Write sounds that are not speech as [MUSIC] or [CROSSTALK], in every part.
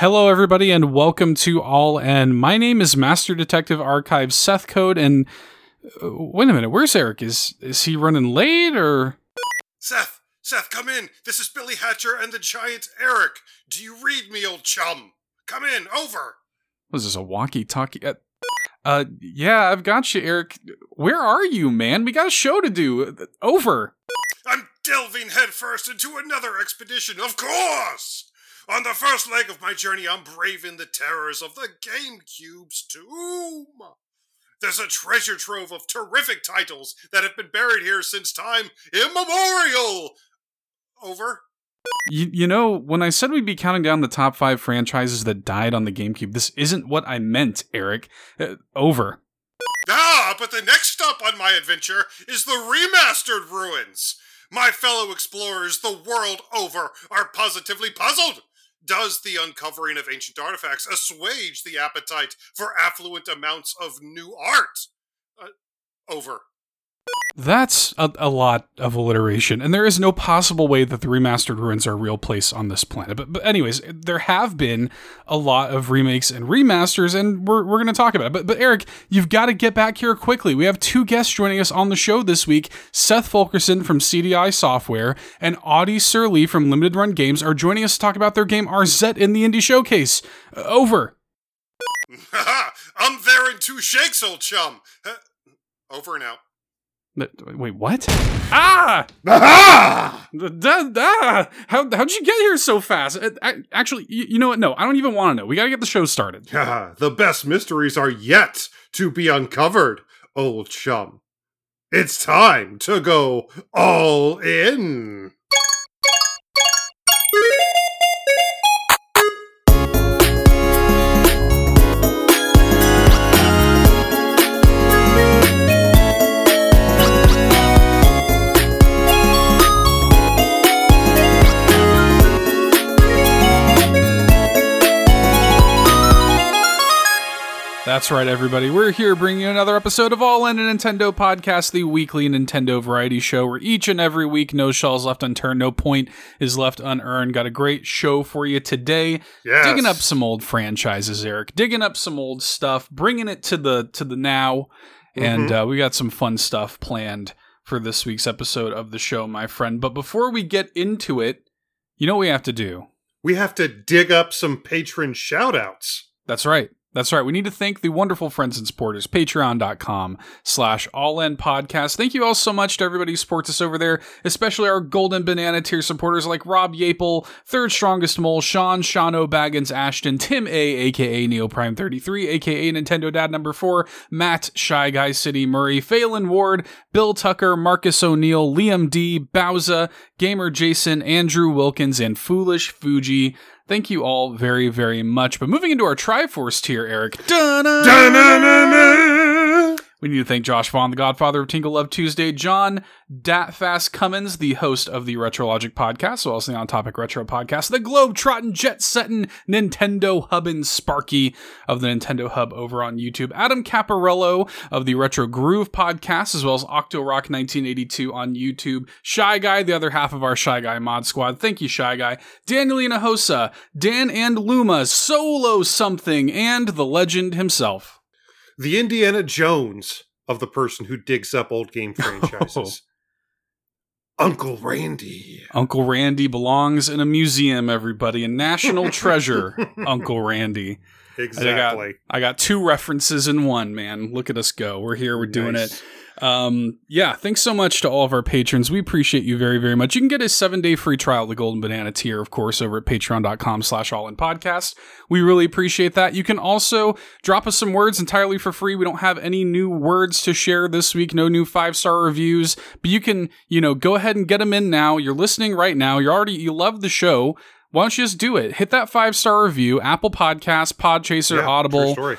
Hello, everybody, and welcome to All N. My name is Master Detective Archive Seth Code, and uh, wait a minute, where's Eric? Is is he running late or? Seth, Seth, come in. This is Billy Hatcher and the giant Eric. Do you read me, old chum? Come in, over. Was this a walkie-talkie? Uh, uh, yeah, I've got you, Eric. Where are you, man? We got a show to do. Over. I'm delving headfirst into another expedition, of course. On the first leg of my journey, I'm braving the terrors of the GameCube's tomb. There's a treasure trove of terrific titles that have been buried here since time immemorial. Over. You, you know, when I said we'd be counting down the top five franchises that died on the GameCube, this isn't what I meant, Eric. Uh, over. Ah, but the next stop on my adventure is the remastered ruins. My fellow explorers the world over are positively puzzled. Does the uncovering of ancient artifacts assuage the appetite for affluent amounts of new art? Uh, over. That's a, a, lot of alliteration, and there is no possible way that the remastered ruins are a real place on this planet. But, but anyways, there have been a lot of remakes and remasters, and we're, we're going to talk about it. But, but Eric, you've got to get back here quickly. We have two guests joining us on the show this week. Seth Fulkerson from Seedy Eye Software and Audi Sorlie from Limited Run Games are joining us to talk about their game Arzette in the Indie Showcase. Uh, over. [LAUGHS] I'm there in two shakes, old chum. [LAUGHS] Over and out. Wait, what? Ah! Aha! Da, da. How, how'd you get here so fast? Uh, actually, you, you know what? No, I don't even want to know. We gotta get the show started. [LAUGHS] the best mysteries are yet to be uncovered, old chum. It's time to go all in. That's right, everybody. We're here bringing you another episode of All In a Nintendo Podcast, the weekly Nintendo variety show where each and every week no shells left unturned, no point is left unearned. Got a great show for you today. Yes. Digging up some old franchises, Eric. Digging up some old stuff, bringing it to the to the now, and mm-hmm. uh, we got some fun stuff planned for this week's episode of the show, my friend. But before we get into it, you know what we have to do? We have to dig up some patron shoutouts. That's right. That's right. We need to thank the wonderful friends and supporters, patreon.com slash all in podcast. Thank you all so much to everybody who supports us over there, especially our golden banana tier supporters like Rob Yapel, Third Strongest Mole, Sean, Shano, Baggins, Ashton, Tim A, aka NeoPrime33, aka Nintendo Dad number 4, Matt, Shy Guy City, Murray, Phelan Ward, Bill Tucker, Marcus O'Neill, Liam D, Bowza, Gamer Jason, Andrew Wilkins, and Foolish Fuji. Thank you all very, very much. But moving into our Triforce tier, Eric. We need to thank Josh Vaughn, the godfather of Tingle Love Tuesday, John Datfast Cummins, the host of the Retrologic podcast, so also the On Topic Retro podcast, the Globe Trotting Jet Setting Nintendo Hubbin Sparky of the Nintendo Hub over on YouTube, Adam Caparello of the Retro Groove podcast, as well as Octo Rock 1982 on YouTube, Shy Guy, the other half of our Shy Guy mod squad. Thank you, Shy Guy. Danielina Hosa, Dan and Luma, Solo Something, and the legend himself the Indiana Jones of the person who digs up old game [LAUGHS] franchises. Uncle Randy. Uncle Randy belongs in a museum, everybody. A national [LAUGHS] treasure, Uncle Randy. Exactly. I got, I got, two references in one, man. Look at us go. We're here, we're doing nice. it. Um, yeah, thanks so much to all of our patrons. We appreciate you very, very much. You can get a seven day free trial of the Golden Banana tier, of course, over at patreon.com slash all in podcast. We really appreciate that. You can also drop us some words entirely for free. We don't have any new words to share this week, no new five star reviews, but you can, you know, go ahead and get them in now. You're listening right now. You're already, you love the show. Why don't you just do it? Hit that five star review, Apple Podcast, Podchaser, yeah, Audible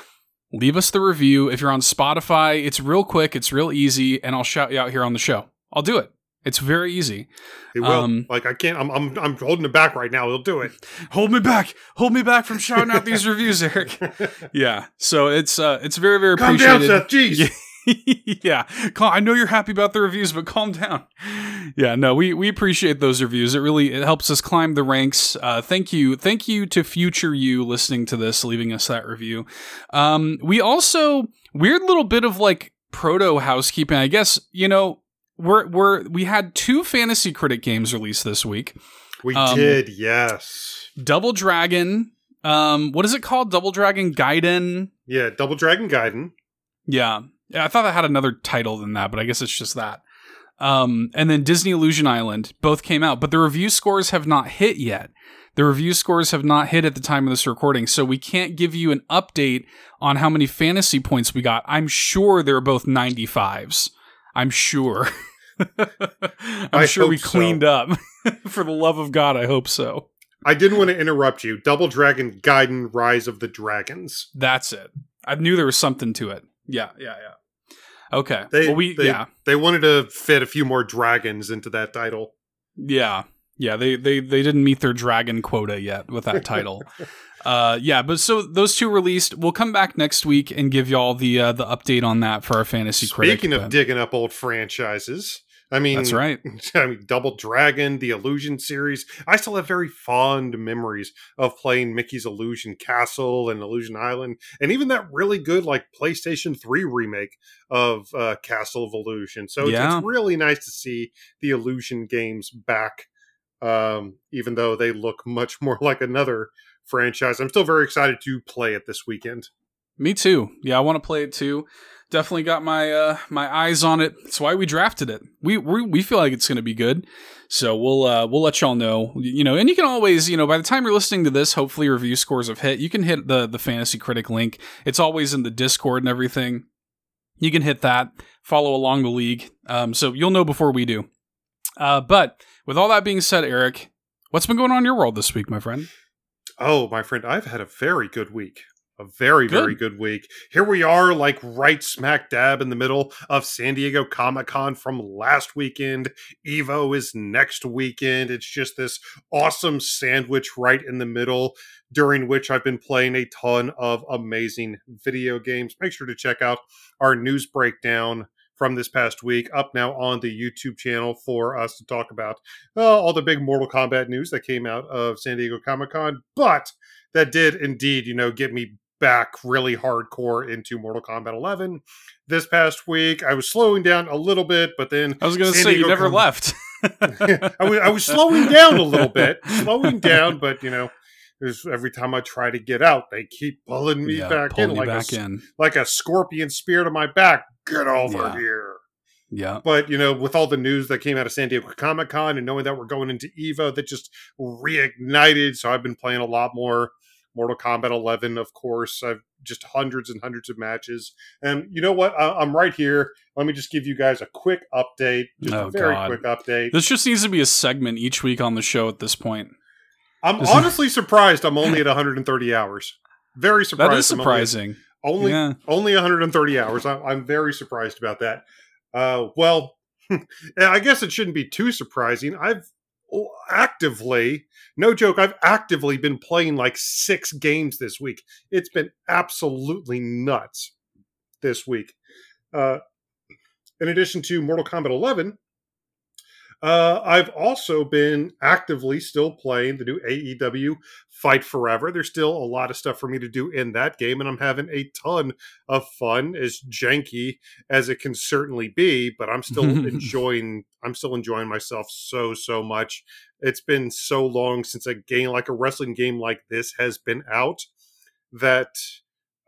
leave us the review. If you're on Spotify, it's real quick, it's real easy, and I'll shout you out here on the show. I'll do it. It's very easy. He will. Um, like I can't. I'm. I'm. I'm holding it back right now. He'll do it. [LAUGHS] Hold me back. Hold me back from shouting out these [LAUGHS] reviews, Eric. [LAUGHS] Yeah. So it's. Uh. It's very. Very Calm appreciated. down, Seth. Jeez. yeah. I know you're happy about the reviews, but calm down. Yeah, no, we we appreciate those reviews. It really it helps us climb the ranks. Uh, thank you, thank you to future you listening to this, leaving us that review. Um, we also weird little bit of like proto housekeeping. I guess you know we're we're we had two fantasy critic games released this week. We Um, did, yes. Double Dragon. Um, what is it called? Double Dragon Gaiden. Yeah, Double Dragon Gaiden. Yeah. Yeah, I thought that had another title than that, but I guess it's just that. Um, and then Disney Illusion Island both came out, but the review scores have not hit yet. The review scores have not hit at the time of this recording, so we can't give you an update on how many fantasy points we got. I'm sure they're both 95s. I'm sure. [LAUGHS] I'm I sure we hope so. cleaned up. [LAUGHS] For the love of God, I hope so. I didn't want to interrupt you. Double Dragon Gaiden Rise of the Dragons. That's it. I knew there was something to it. Yeah, yeah, yeah. Okay. They, well, we they, yeah. they wanted to fit a few more dragons into that title. Yeah, yeah. They they they didn't meet their dragon quota yet with that title. [LAUGHS] uh, yeah, but so those two released. We'll come back next week and give y'all the uh, the update on that for our fantasy critic. Speaking of but- digging up old franchises, I mean, that's right. [LAUGHS] I mean, Double Dragon, the Illusion series. I still have very fond memories of playing Mickey's Illusion Castle and Illusion Island, and even that really good like PlayStation Three remake of uh, Castle of Illusion. So it's- it's really nice to see the Illusion games back, um, even though they look much [LAUGHS] more like another franchise. I'm still very excited to play it this weekend. Me too. Yeah, I want to play it too. Definitely got my uh my eyes on it. That's why we drafted it. We we, we feel like it's going to be good. So we'll uh we'll let y'all know. You know, and you can always, you know, by the time you're listening to this, hopefully review scores have hit. You can hit the the fantasy critic link. It's always in the Discord and everything. You can hit that, follow along the league. Um so you'll know before we do. Uh but with all that being said, Eric, what's been going on in your world this week, my friend? Oh, my friend, I've had a very good week. A very, Good. very good week. Here we are, like right smack dab in the middle of San Diego Comic Con from last weekend. Evo is next weekend. It's just this awesome sandwich right in the middle, during which I've been playing a ton of amazing video games. Make sure to check out our news breakdown from this past week up now on the YouTube channel for us to talk about uh, all the big Mortal Kombat news that came out of San Diego Comic Con. But that did indeed, you know, get me back really hardcore into Mortal Kombat 11 this past week. I was slowing down a little bit, but then I was going to say you never Com- left. [LAUGHS] [LAUGHS] I was I was slowing down a little bit, slowing down, but you know. Every time I try to get out, they keep pulling me Yeah, back pulling in like a back s- in. like a scorpion spear to my back. Get over Yeah. here. Yeah. But you know, with all the news that came out of San Diego Comic Con and knowing that we're going into Evo, that just reignited. So I've been playing a lot more Mortal Kombat 11. Of course, I've just hundreds and hundreds of matches. And you know what? I- I'm right here. Let me just give you guys a quick update. Just Oh, a very God. quick update. This just needs to be a segment each week on the show at this point. I'm honestly surprised. I'm only at 130 hours. Very surprised. That is I'm only surprising. Only yeah. only 130 hours. I'm, I'm very surprised about that. Uh, well, [LAUGHS] I guess it shouldn't be too surprising. I've actively, no joke, I've actively been playing like six games this week. It's been absolutely nuts this week. Uh, in addition to Mortal Kombat 11, uh, I've also been actively still playing the new AEW Fight Forever. There's still a lot of stuff for me to do in that game, and I'm having a ton of fun, as janky as it can certainly be. But I'm still [LAUGHS] enjoying. I'm still enjoying myself so so much. It's been so long since a game like a wrestling game like this has been out that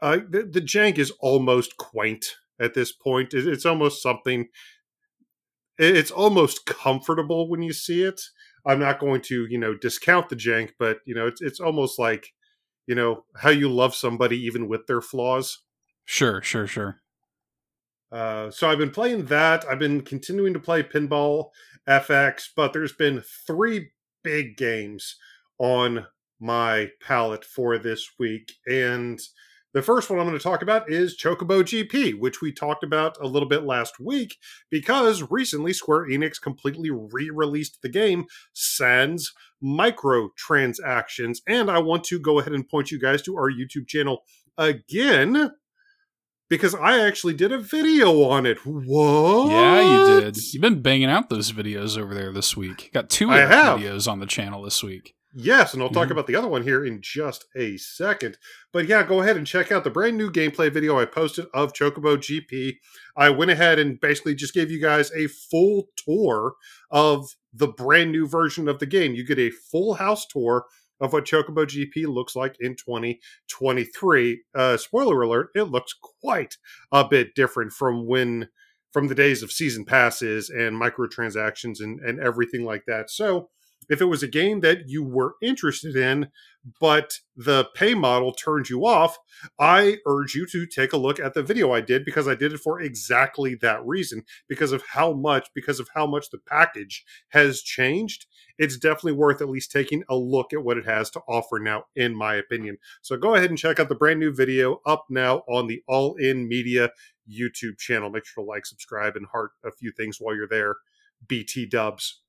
uh, the, the jank is almost quaint at this point. It, it's almost something. It- It's almost comfortable when you see it. I'm not going to, you know, discount the jank, but you know, it's it's almost like, you know, how you love somebody even with their flaws. Sure, sure, sure. Uh, so I've been playing that. I've been continuing to play Pinball FX, but there's been three big games on my palette for this week. And the first one I'm going to talk about is Chocobo GP, which we talked about a little bit last week because recently Square Enix completely re released the game sans microtransactions. And I want to go ahead and point you guys to our YouTube channel again because I actually did a video on it. What? Yeah, you did. You've been banging out those videos over there this week. Got two videos on the channel this week. Yes, and I'll talk Mhm. about the other one here in just a second. But yeah, go ahead and check out the brand new gameplay video I posted of Chocobo GP. I went ahead and basically just gave you guys a full tour of the brand new version of the game. You get a full house tour of what Chocobo GP looks like in 2023. Uh, spoiler alert, it looks quite a bit different from when from the days of season passes and microtransactions and, and everything like that. So if it was a game that you were interested in, but the pay model turned you off, I urge you to take a look at the video I did because I did it for exactly that reason. Because of how much, because of how much the package has changed, it's definitely worth at least taking a look at what it has to offer now, in my opinion. So go ahead and check out the brand new video up now on the All In Media YouTube channel. Make sure to like, subscribe, and heart a few things while you're there. BT dubs.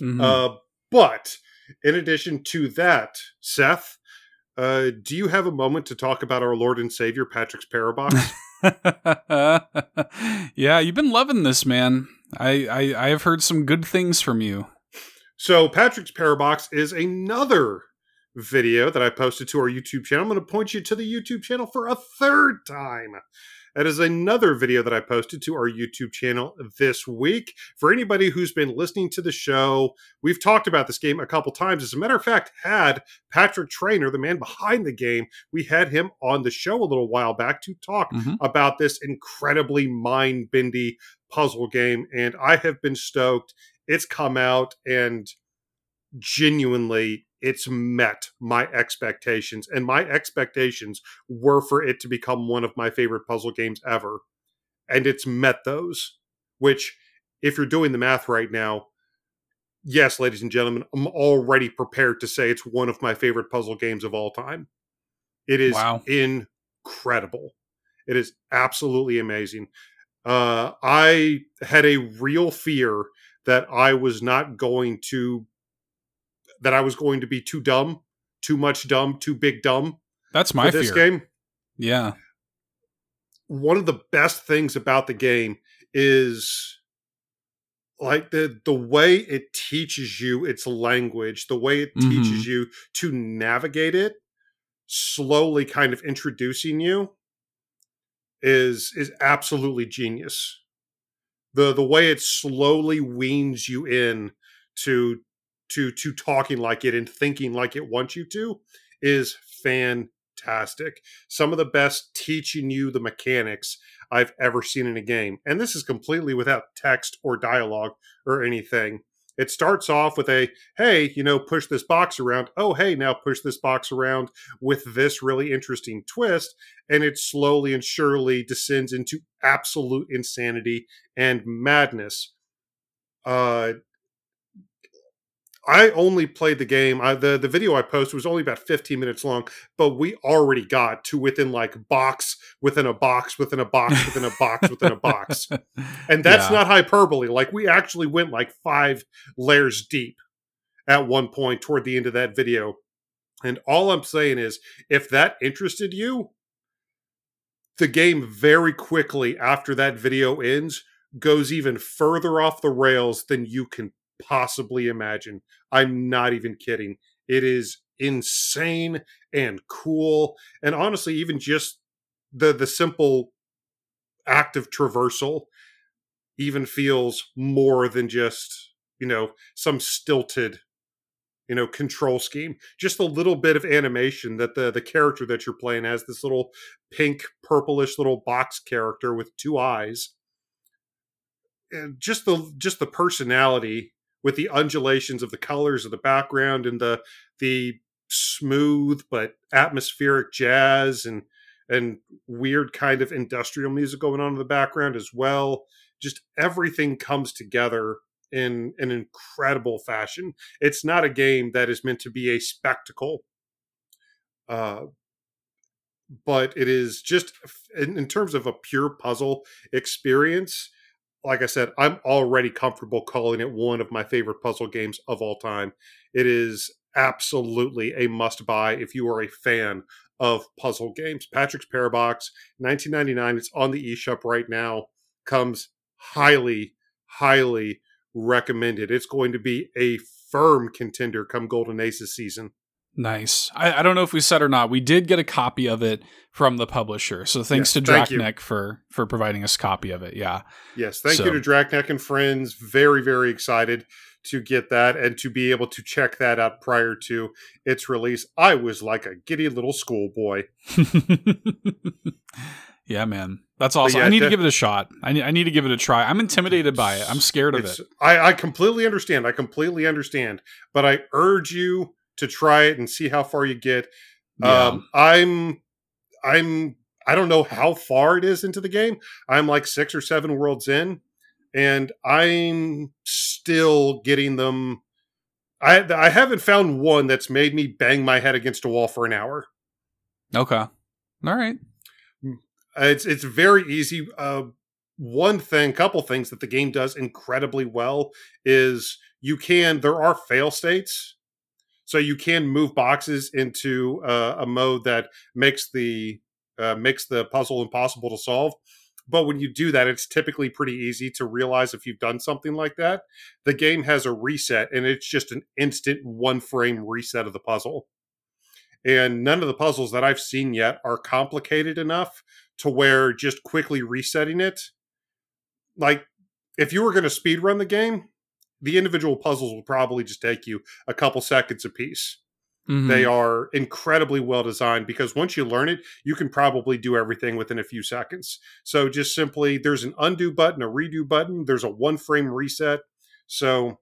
Mhm. Uh, but in addition to that, Seth, uh, do you have a moment to talk about our Lord and Savior Patrick's Parabox? [LAUGHS] yeah, you've been loving this, man. I, I I have heard some good things from you. so Patrick's Parabox is another video that I posted to our YouTube channel. I'm going to point you to the YouTube channel for a third time. That is another video that I posted to our YouTube channel this week. For anybody who's been listening to the show, we've talked about this game a couple times. As a matter of fact, had Patrick Traynor, the man behind the game, we had him on the show a little while back to talk Mhm. about this incredibly mind bendy puzzle game. And I have been stoked. It's come out and genuinely it's met my expectations. And my expectations were for it to become one of my favorite puzzle games ever. And it's met those, which, if you're doing the math right now, yes, ladies and gentlemen, I'm already prepared to say it's one of my favorite puzzle games of all time. It is Wow. incredible. It is absolutely amazing. Uh, I had a real fear that I was not going to, that I was going to be too dumb, too much dumb, too big dumb That's my this fear. game. Yeah. One of the best things about the game is like the the way it teaches you its language, the way it Mhm. teaches you to navigate it, slowly kind of introducing you is is absolutely genius. The the way it slowly weans you in to to to talking like it and thinking like it wants you to is fantastic. Some of the best teaching you the mechanics I've ever seen in a game. And this is completely without text or dialogue or anything. It starts off with a, hey, you know, push this box around. Oh, hey, now push this box around with this really interesting twist. And it slowly and surely descends into absolute insanity and madness. Uh, I only played the game. I, the the video I posted was only about 15 minutes long, but we already got to within like box within a box within a box within a box within a box. [LAUGHS] And that's Yeah. not hyperbole. Like we actually went like five layers deep at one point toward the end of that video. And all I'm saying is if that interested you, the game very quickly after that video ends goes even further off the rails than you can possibly imagine. I'm not even kidding. It is insane and cool. And honestly, even just the the simple act of traversal even feels more than just, you know, some stilted you know control scheme just a little bit of animation that the the character that you're playing as this little pink purplish little box character with two eyes and just the just the personality with the undulations of the colors of the background and the the smooth but atmospheric jazz and and weird kind of industrial music going on in the background as well. Just everything comes together in an incredible fashion. It's not a game that is meant to be a spectacle uh but it is just in, in terms of a pure puzzle experience like I said, I'm already comfortable calling it one of my favorite puzzle games of all time. It is absolutely a must buy if you are a fan of puzzle games. Patrick's Parabox, 1999. It's on the eShop right now. Comes highly, highly recommended. It's going to be a firm contender come Golden Aces season. Nice. I, I don't know if we said or not. We did get a copy of it from the publisher. So thanks Yes, to thank. Draknek for for providing us a copy of it. Yeah. Yes, thank So- you to Draknek and friends. Very, very excited to get that and to be able to check that out prior to its release. I was like a giddy little schoolboy. [LAUGHS] yeah, man. That's awesome. yeah, I need to give it a shot. I need, I need to give it a try. I'm intimidated by it. I'm scared of it. I, I completely understand. I completely understand. But I urge you to try it and see how far you get. Yeah. Um, I'm, I'm, I don't know how far it is into the game. I'm like six or seven worlds in, and I'm still getting them. I I haven't found one that's made me bang my head against a wall for an hour. okay. All right. Uh, It's it's very easy. Uh, one thing, couple things that the game does incredibly well is you can. There are fail states, so you can move boxes into uh, a mode that makes the uh, makes the puzzle impossible to solve. But when you do that, it's typically pretty easy to realize if you've done something like that. The game has a reset, and it's just an instant one frame reset of the puzzle. And none of the puzzles that I've seen yet are complicated enough to where just quickly resetting it like if you were going to speed run the game the individual puzzles will probably just take you a couple seconds apiece. Mhm. they are incredibly well designed because once you learn it you can probably do everything within a few seconds. So just simply there's an undo button a redo button there's a one frame reset. So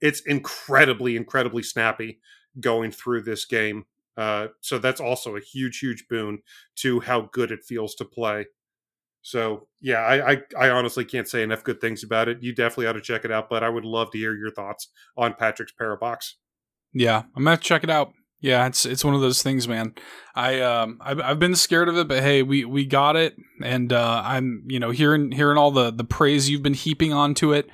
it's incredibly incredibly snappy going through this game. Uh, so that's also a huge huge boon to how good it feels to play so yeah I, I i honestly can't say enough good things about it you definitely ought to check it out but i would love to hear your thoughts on patrick's parabox Yeah, I'm gonna check it out. Yeah, it's it's one of those things, man. I um I've, I've been scared of it, but hey, we we got it, and uh, I'm you know hearing hearing all the the praise you've been heaping onto it,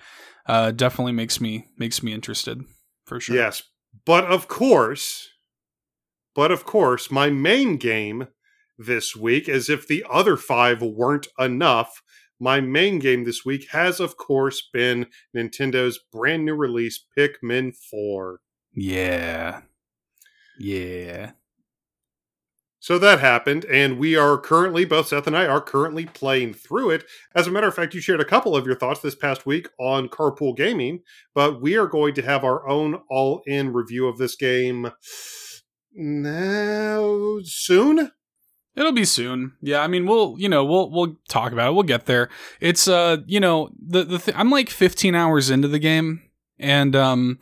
uh, definitely makes me makes me interested for sure. Yes, but of course, but of course, my main game this week, as if the other five weren't enough, my main game this week has, of course, been Nintendo's brand new release, Pikmin 4. yeah, yeah. So that happened, and we are currently, both Seth and I are currently playing through it. As a matter of fact, you shared a couple of your thoughts this past week on Carpool Gaming, but we are going to have our own all in review of this game now soon. It'll be soon. Yeah, I mean, we'll you know we'll we'll talk about it. We'll get there. It's uh you know the the th- I'm like 15 hours into the game, and um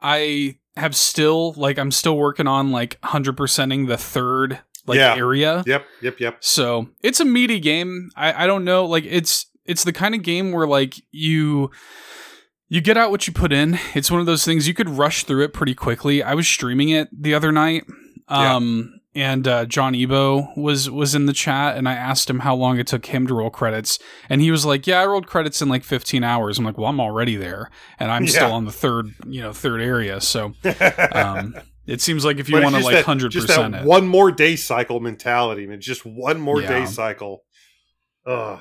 I have still like I'm still working on like 100 percenting the third like Yeah. area. Yep, yep, yep. So it's a meaty game. I, I don't know. Like it's it's the kind of game where like you you get out what you put in. It's one of those things you could rush through it pretty quickly. I was streaming it the other night. Yeah. And uh, John Ebo was was in the chat and I asked him how long it took him to roll credits and he was like, "Yeah, I rolled credits in like 15 hours." I'm like, "Well, I'm already there and I'm still on the third, you know, third area." So, [LAUGHS] um it seems like if you want to like 100% just that it. one more day cycle mentality, man. Just one more Yeah. day cycle. Ugh.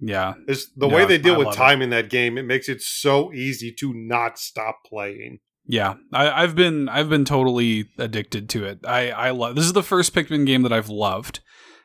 yeah. It's the Yeah, way they deal I with love it. time in that game, it makes it so easy to not stop playing. Yeah, I, I've been I've been totally addicted to it. I I love this is the first Pikmin game that I've loved,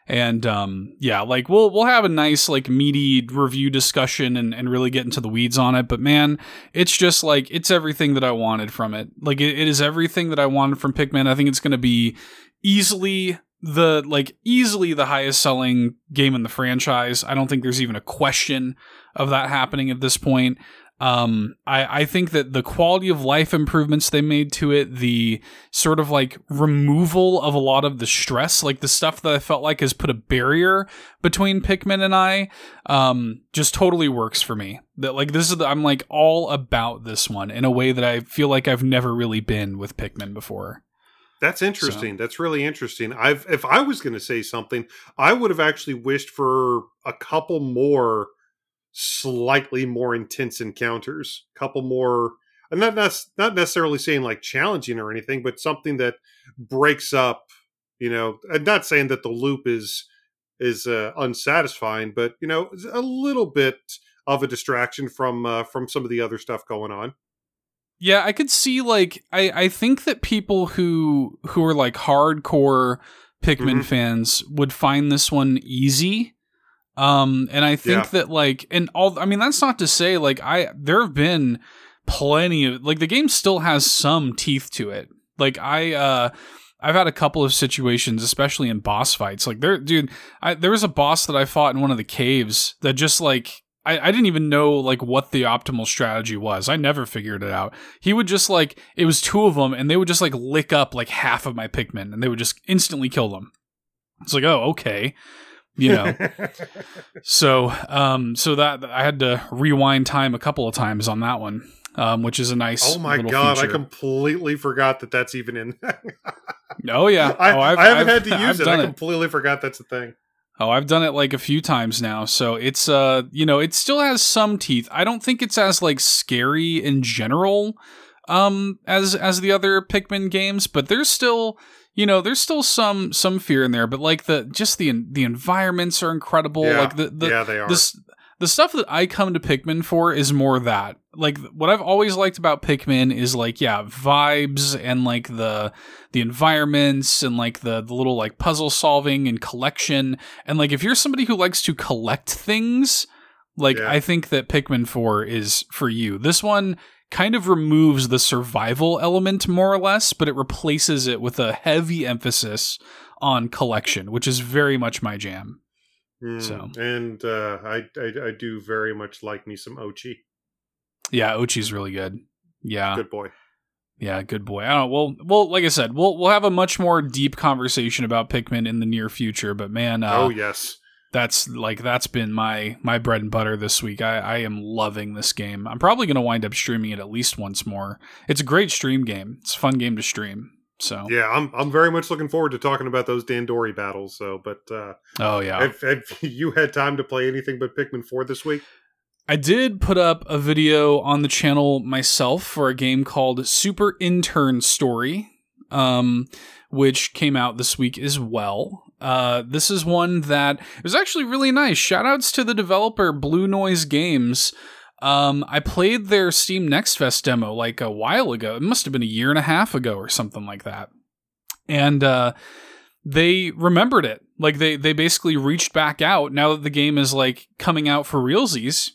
and um yeah, like we'll we'll have a nice like meaty review discussion and and really get into the weeds on it. But man, it's just like it's everything that I wanted from it. Like it, it is everything that I wanted from Pikmin. I think it's going to be easily the like easily the highest selling game in the franchise. I don't think there's even a question of that happening at this point. Um, I, I think that the quality of life improvements they made to it, the sort of like removal of a lot of the stress, like the stuff that I felt like has put a barrier between Pikmin and I, um, just totally works for me. That like this is the, I'm like all about this one in a way that I feel like I've never really been with Pikmin before. That's interesting. That's really interesting. I've if I was going to say something, I would have actually wished for a couple more slightly more intense encounters. a couple more I'm not not necessarily saying like challenging or anything, but something that breaks up. You know, I'm not saying that the loop is is uh, unsatisfying, but you know, a little bit of a distraction from uh, from some of the other stuff going on. Yeah, I could see like I I think that people who who are like hardcore Pikmin mm-hmm. fans would find this one easy. Um and I think yeah. that like and all I mean that's not to say like I there have been plenty of like the game still has some teeth to it. Like I uh I've had a couple of situations, especially in boss fights. Like there, dude, I, there was a boss that I fought in one of the caves that just like I, I didn't even know like what the optimal strategy was. I never figured it out. He would just like it was two of them, and they would just like lick up like half of my Pikmin, and they would just instantly kill them. It's like, oh, okay, you know. so, um, so that I had to rewind time a couple of times on that one, um, which is a nice. Oh my god, feature. I completely forgot that that's even in. oh yeah, [LAUGHS] I, oh, I've, I haven't I've, had to [LAUGHS] use I've it. I completely it. forgot that's a thing. Oh, I've done it like a few times now. So it's uh, you know, it still has some teeth. I don't think it's as like scary in general um as as the other Pikmin games, but there's still you know, there's still some some fear in there, but like the just the the environments are incredible. Yeah. Like the, the yeah, they are. The, the stuff that I come to Pikmin for is more that. Like what I've always liked about Pikmin is like yeah, vibes and like the the environments and like the the little like puzzle solving and collection. And like if you're somebody who likes to collect things, like yeah. I think that Pikmin 4 is for you. This one kind of removes the survival element more or less, but it replaces it with a heavy emphasis on collection, which is very much my jam. Mm, so and uh, I, I, I do very much like me some Oatchi. Yeah, Oatchi's really good. Yeah, good boy. Yeah, good boy. I don't. Well, well, like I said, we'll we'll have a much more deep conversation about Pikmin in the near future. But man, uh, oh yes, that's like that's been my my bread and butter this week. I I am loving this game. I'm probably gonna wind up streaming it at least once more. It's a great stream game. It's a fun game to stream. So yeah, I'm I'm very much looking forward to talking about those Dandori battles. So, but uh, oh yeah, have, have [LAUGHS] you had time to play anything but Pikmin Four this week? I did put up a video on the channel myself for a game called Super Intern Story, um, which came out this week as well. Uh, this is one that was actually really nice. Shoutouts to the developer Blue Noise Games. Um, I played their Steam Next Fest demo like a while ago. It must have been a year and a half ago or something like that. And uh, they remembered it. Like they they basically reached back out now that the game is like coming out for realsies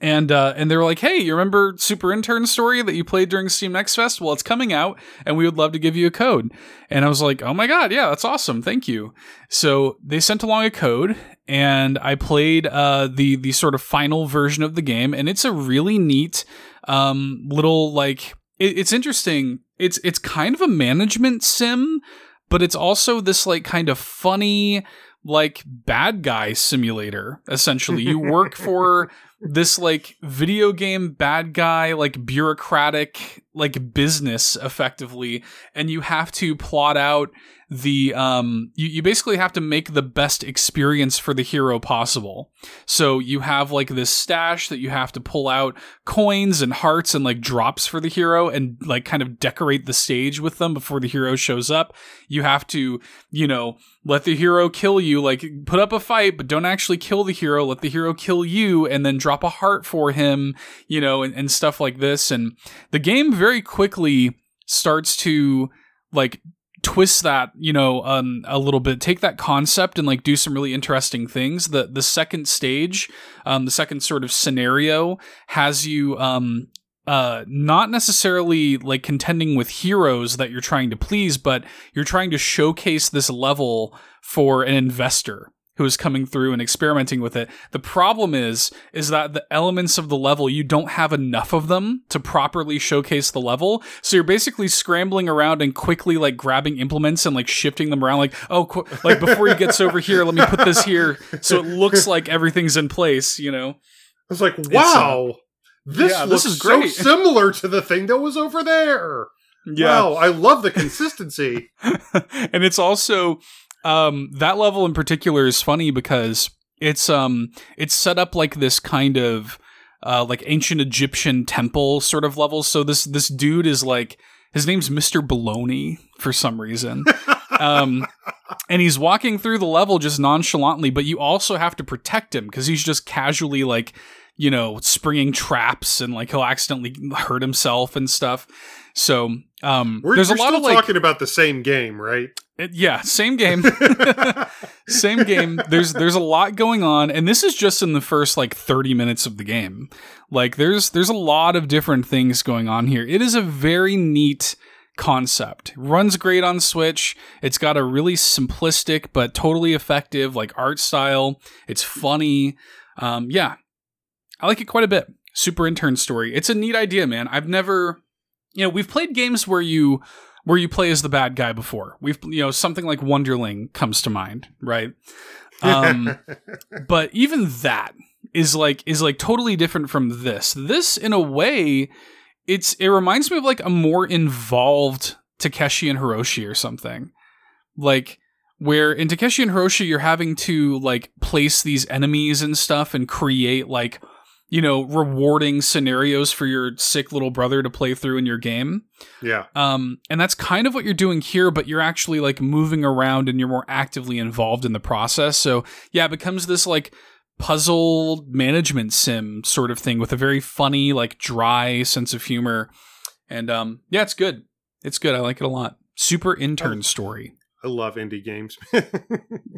and uh, and they were like, "Hey, you remember Super Intern Story that you played during Steam Next Fest? Well, it's coming out, and we would love to give you a code." And I was like, "Oh my god, yeah, that's awesome, thank you." So they sent along a code, and I played uh, the the sort of final version of the game, and it's a really neat um, little like it, it's interesting. It's it's kind of a management sim, but it's also this like kind of funny like bad guy simulator essentially you work [LAUGHS] for this like video game bad guy like bureaucratic like business effectively and you have to plot out the um you, you basically have to make the best experience for the hero possible. So you have like this stash that you have to pull out coins and hearts and like drops for the hero and like kind of decorate the stage with them before the hero shows up. You have to you know let the hero kill you like put up a fight but don't actually kill the hero. Let the hero kill you and then drop a heart for him you know and, and stuff like this. And the game very quickly starts to like twist that you know um, a little bit take that concept and like do some really interesting things. The the second stage um, the second sort of scenario has you um, uh, not necessarily like contending with heroes that you're trying to please but you're trying to showcase this level for an investor who is coming through and experimenting with it. The problem is is that the elements of the level you don't have enough of them to properly showcase the level. So you're basically scrambling around and quickly like grabbing implements and like shifting them around like oh qu- like before he gets over here let me put this here so it looks like everything's in place, you know. I was like, "Wow. Uh, this yeah, this is great. so [LAUGHS] similar to the thing that was over there." Yeah. Wow, I love the consistency. [LAUGHS] and it's also um, that level in particular is funny because it's um it's set up like this kind of uh, like ancient Egyptian temple sort of levels. So this this dude is like his name's Mister Baloney for some reason. um, and he's walking through the level just nonchalantly, but you also have to protect him because he's just casually like, you know, springing traps and like he'll accidentally hurt himself and stuff. So um, We're, there's we're a lot still of like, talking about the same game, right? it- yeah, same game, [LAUGHS] [LAUGHS] same game. There's there's a lot going on, and this is just in the first like 30 minutes of the game. Like there's there's a lot of different things going on here. It is a very neat concept. Runs great on Switch. It's got a really simplistic but totally effective like art style. It's funny. Um, yeah, I like it quite a bit. Super intern story. It's a neat idea, man. I've never, you know, we've played games where you where you play as the bad guy before. We've, you know, something like Wonderling comes to mind, right? Um, [LAUGHS] but even that is like is like totally different from this. This, in a way, it's it reminds me of like a more involved Takeshi and Hiroshi or something, like where in Takeshi and Hiroshi you're having to like place these enemies and stuff and create like you know rewarding scenarios for your sick little brother to play through in your game. yeah. Um, and that's kind of what you're doing here, but you're actually like moving around and you're more actively involved in the process. So yeah, it becomes this like puzzle management sim sort of thing with a very funny, like dry sense of humor. And um, yeah, it's good. It's good. I like it a lot. Super intern story. I love indie games. [LAUGHS]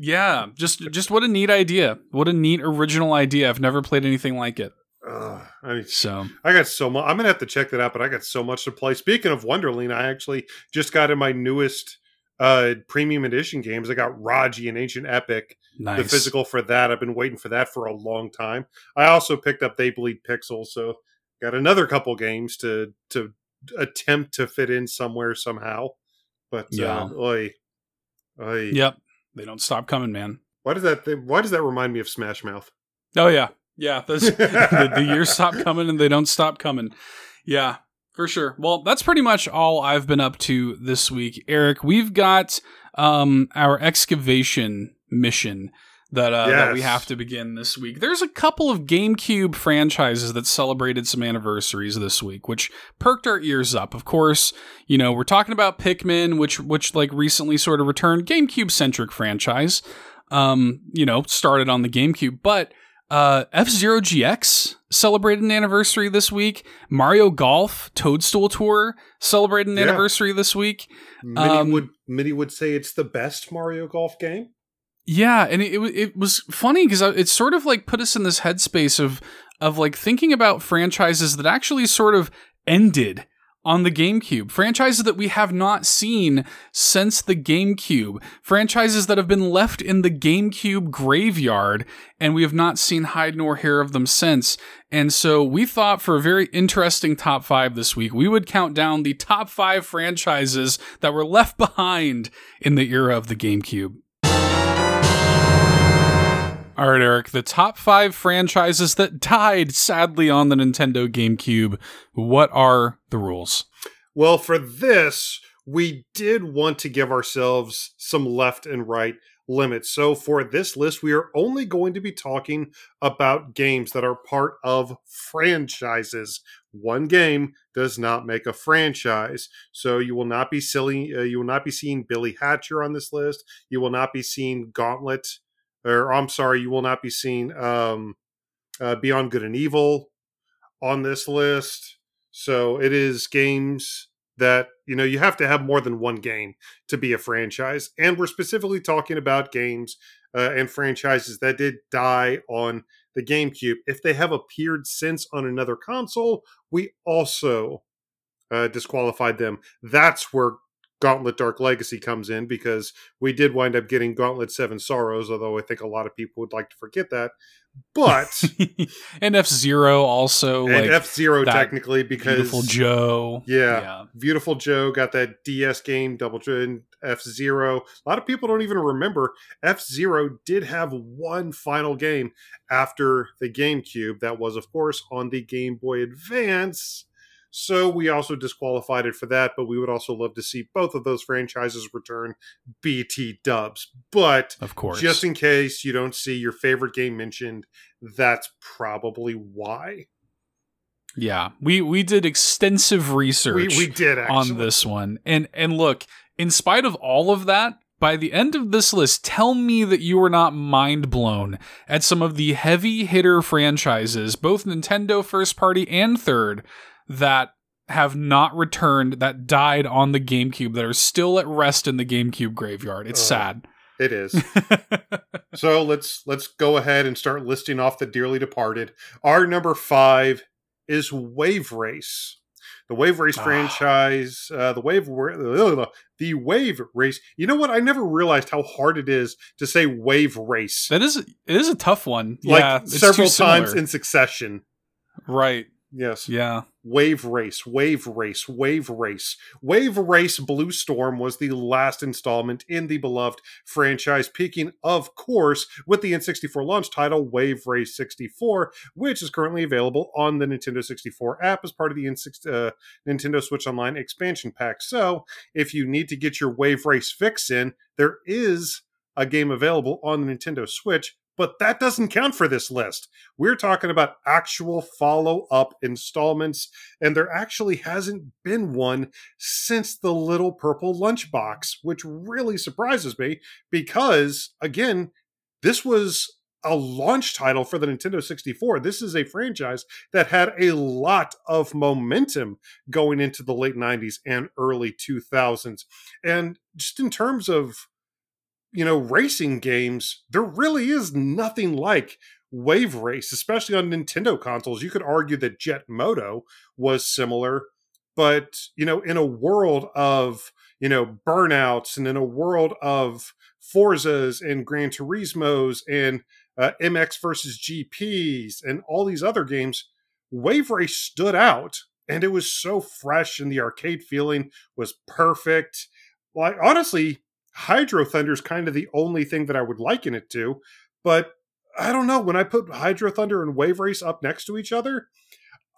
Yeah, just just what a neat idea. What a neat original idea. I've never played anything like it. Ugh, I mean, So I got so much. I'm gonna have to check that out, but I got so much to play. Speaking of Wonderland, I actually just got in my newest uh premium edition games. I got Raji: An Ancient Epic, nice. the physical for that. I've been waiting for that for a long time. I also picked up They Bleed Pixels, so got another couple games to to attempt to fit in somewhere somehow. But Yeah. uh, oy, oy. Yep. They don't stop coming, man. Why does that? Th- why does that remind me of Smash Mouth? Oh yeah, yeah. Those, [LAUGHS] the, the years stop coming and they don't stop coming. Yeah, for sure. Well, that's pretty much all I've been up to this week, Eric. We've got um, our excavation mission that uh, that we have to begin this week. There's a couple of GameCube franchises that celebrated some anniversaries this week, which perked our ears up. Of course, you know we're talking about Pikmin, which which like recently sort of returned GameCube centric franchise. Um, you know, started on the GameCube, but uh, F Zero GX celebrated an anniversary this week. Mario Golf Toadstool Tour celebrated an Yeah. anniversary this week. Many Um, would many would say it's the best Mario Golf game. Yeah, and it, it, it was funny because it sort of like put us in this headspace of of like thinking about franchises that actually sort of ended on the GameCube. Franchises that we have not seen since the GameCube. Franchises that have been left in the GameCube graveyard and we have not seen hide nor hair of them since. And so we thought for a very interesting top five this week, we would count down the top five franchises that were left [LAUGHS] behind in the era of the GameCube. All right, Eric, the top five franchises that died sadly on the Nintendo GameCube. What are the rules? Well, for this, we did want to give ourselves some left and right limits. So for this list, we are only going to be talking about games that are part of franchises. One game does not make a franchise, so you will not be silly. Uh, you will not be seeing Billy Hatcher on this list. You will not be seeing Gauntlet, or I'm sorry, you will not be seeing um, uh, Beyond Good and Evil on this list. So it is games that you know you have to have more than one game to be a franchise, and we're specifically talking about games uh, and franchises that did die on the GameCube. If they have appeared since on another console, we also uh, disqualified them. That's where Gauntlet Dark Legacy comes in because we did wind up getting Gauntlet Seven Sorrows, although I think a lot of people would like to forget that. But [LAUGHS] and F Zero also and like F Zero technically because Viewtiful Joe. Yeah. yeah. Viewtiful Joe got that DS game, Double F Zero. A lot of people don't even remember F Zero did have one final game after the GameCube. That was, of course, on the Game Boy Advance. So we also disqualified it for that, but we would also love to see both of those franchises return BT dubs. But Of course. just in case you don't see your favorite game mentioned, that's probably why. Yeah, we we did extensive research. We, we did actually. on this one, and and look, in spite of all of that, by the end of this list, tell me that you were not mind blown at some of the heavy hitter franchises, both Nintendo first party and third, that have not returned, that died on the GameCube, that are still at rest in the GameCube graveyard. It's Uh, sad. It is. [LAUGHS] so let's let's go ahead and start listing off the dearly departed. Our number five is Wave Race. The Wave Race Ah. franchise, uh, the Wave the Wave Race. You know what? I never realized how hard it is to say Wave Race. That is it is a tough one. like yeah, several times in succession. right. Yes. Yeah. Wave Race, Wave Race, Wave Race. Wave Race Blue Storm was the last installment in the beloved franchise, peaking, of course, with the N64 launch title Wave Race 64, which is currently available on the Nintendo 64 app as part of the N6, uh, Nintendo Switch Online expansion pack. So, if you need to get your Wave Race fix in, there is a game available on the Nintendo Switch. But that doesn't count for this list. We're talking about actual follow up installments, and there actually hasn't been one since the Little Purple Lunchbox, which really surprises me because, again, this was a launch title for the Nintendo 64. This is a franchise that had a lot of momentum going into the late 90s and early 2000s. And just in terms of you know, racing games, there really is nothing like Wave Race, especially on Nintendo consoles. You could argue that Jet Moto was similar, but, you know, in a world of, you know, burnouts and in a world of Forzas and Gran Turismos and uh, MX versus GPs and all these other games, Wave Race stood out and it was so fresh and the arcade feeling was perfect. Like, honestly, Hydro Thunder is kind of the only thing that I would liken it to, but I don't know. When I put Hydro Thunder and Wave Race up next to each other,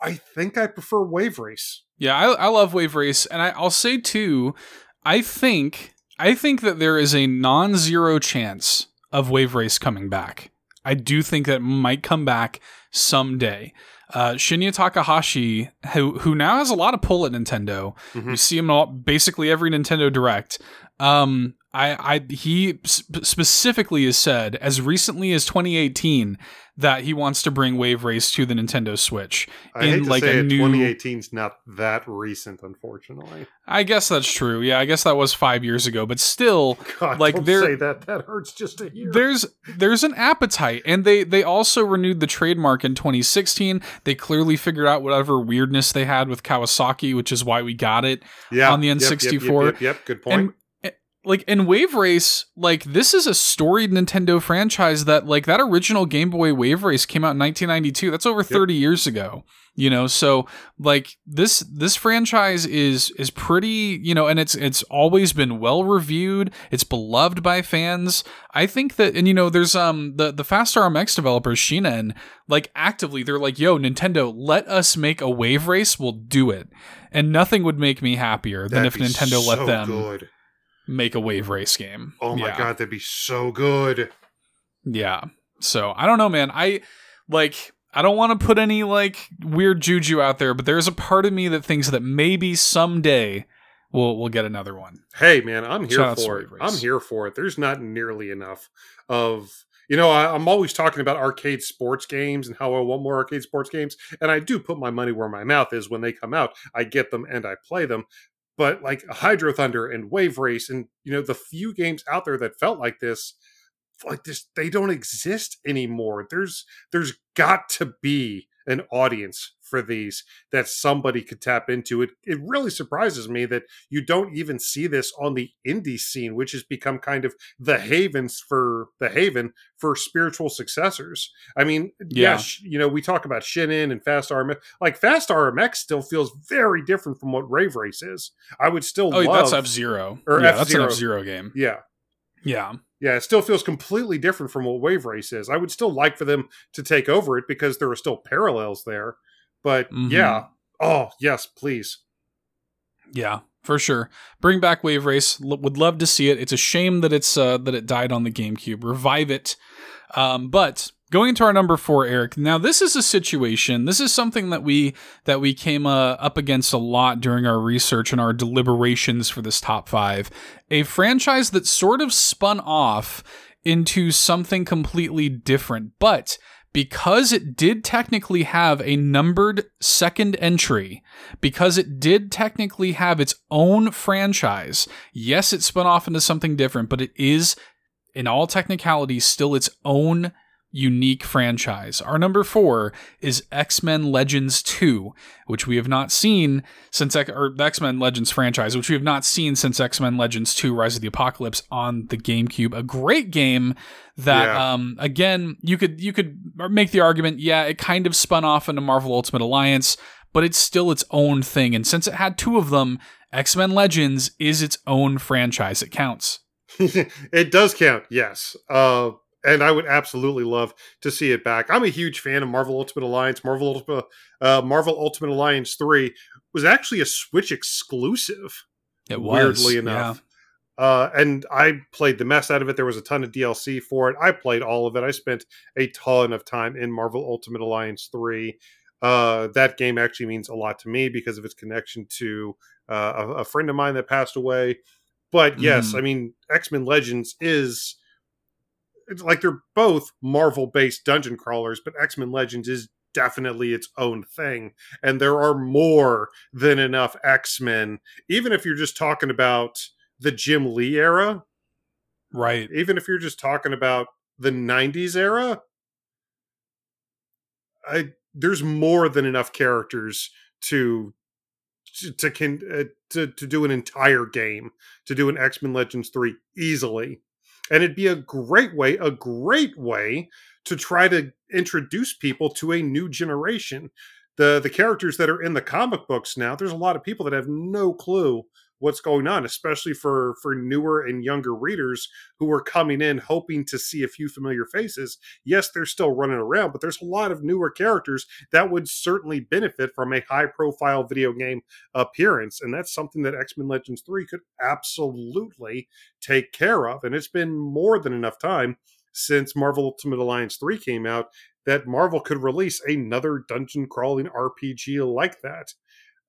I think I prefer Wave Race. Yeah, I, I love Wave Race, and I, I'll say too, I think I think that there is a non-zero chance of Wave Race coming back. I do think that might come back someday. Uh, Shinya Takahashi, who who now has a lot of pull at Nintendo, Mhm. you see him all, basically every Nintendo Direct. Um, I, I he sp- specifically has said as recently as 2018 that he wants to bring Wave Race to the Nintendo Switch. I In, like, a it, new- 2018 is not that recent, unfortunately. I guess that's true. Yeah, I guess that was five years ago, but still, [LAUGHS] God, Like, don't they're- say that. That hurts just to hear. there's there's an appetite, and they they also renewed the trademark in 2016. They clearly figured out whatever weirdness they had with Kawasaki, which is why we got it. yeah, on the yep, yep, Yep, N64. yep, yep, good point. And like in Wave Race, like this is a storied Nintendo franchise that like that original Game Boy Wave Race came out in 1992. That's over 30 years ago. You know, so like this this franchise is is pretty, you know, and it's it's always been well reviewed. It's beloved by fans. I think that and you know, there's um the the Fast RMX developers Shinen like actively they're like, "Yo, Nintendo, let us make a Wave Race. We'll do it." And nothing would make me happier than That'd if be Nintendo let them Good. Make a wave race game. Oh my Yeah. god, that'd be so good. Yeah. So I don't know, man. I like I don't want to put any like weird juju out there, but there's a part of me that thinks that maybe someday we'll we'll get another one. Hey man, I'm here Shout for it. I'm here for it. There's not nearly enough of you know, I, I'm always talking about arcade sports games and how I want more arcade sports games, and I do put my money where my mouth is when they come out. I get them and I play them. But like Hydro Thunder and Wave Race, and you know, the few games out there that felt like this, like this, they don't exist anymore. There's there's got to be an audience for these that somebody could tap into. It it really surprises me that you don't even see this on the indie scene, which has become kind of the havens for the haven for spiritual successors. I mean, yeah, Yeah. you know, we talk about Shinen and Fast RMX. Like Fast RMX still feels very different from what Wave Race is. I would still Oh, love, that's F Zero. or yeah, that's an F Zero game. yeah. Yeah. Yeah, it still feels completely different from what Wave Race is. I would still like for them to take over it because there are still parallels there. But Mhm. yeah, oh yes, please. Yeah, for sure. Bring back Wave Race. L- would love to see it. It's a shame that it's uh, that it died on the GameCube. Revive it. Um, but Going into our number four, Eric. Now, this is a situation. This is something that we that we came uh, up against a lot during our research and our deliberations for this top five. A franchise that sort of spun off into something completely different, but because it did technically have a numbered second entry, because it did technically have its own franchise, yes, it spun off into something different, but it is, in all technicalities, still its own unique franchise. Our number four is X Men Legends 2, which we have not seen since, or X Men Legends franchise, which we have not seen since X Men Legends 2 Rise of the Apocalypse on the GameCube. A great game that, yeah. um, again, you could, you could make the argument, yeah, it kind of spun off into Marvel Ultimate Alliance, but it's still its own thing. And since it had two of them, X Men Legends is its own franchise. It counts. [LAUGHS] it does count, yes. Uh, and I would absolutely love to see it back. I'm a huge fan of Marvel Ultimate Alliance. Marvel Ultimate, uh, Marvel Ultimate Alliance Three was actually a Switch exclusive. It was weirdly enough. Yeah. Uh, and I played the mess out of it. There was a ton of DLC for it. I played all of it. I spent a ton of time in Marvel Ultimate Alliance 3. Uh, that game actually means a lot to me because of its connection to uh, a, a, friend of mine that passed away. But yes, mm. I mean, X Men Legends is it's like they're both Marvel based dungeon crawlers, but X Men Legends is definitely its own thing. And there are more than enough X Men, even if you're just talking about the Jim Lee era. Right. Even if you're just talking about the 90s era. I, there's more than enough characters to to to, uh, to, to do an entire game to do an X-Men Legends 3 easily and it'd be a great way, a great way to try to introduce people to a new generation. The the characters that are in the comic books now, there's a lot of people that have no clue what's going on, especially for for newer and younger readers who are coming in hoping to see a few familiar faces. Yes, they're still running around, but there's a lot of newer characters that would certainly benefit from a high profile video game appearance, and that's something that X Men Legends Three could absolutely take care of. And it's been more than enough time since Marvel Ultimate Alliance 3 came out that Marvel could release another dungeon crawling RPG like that.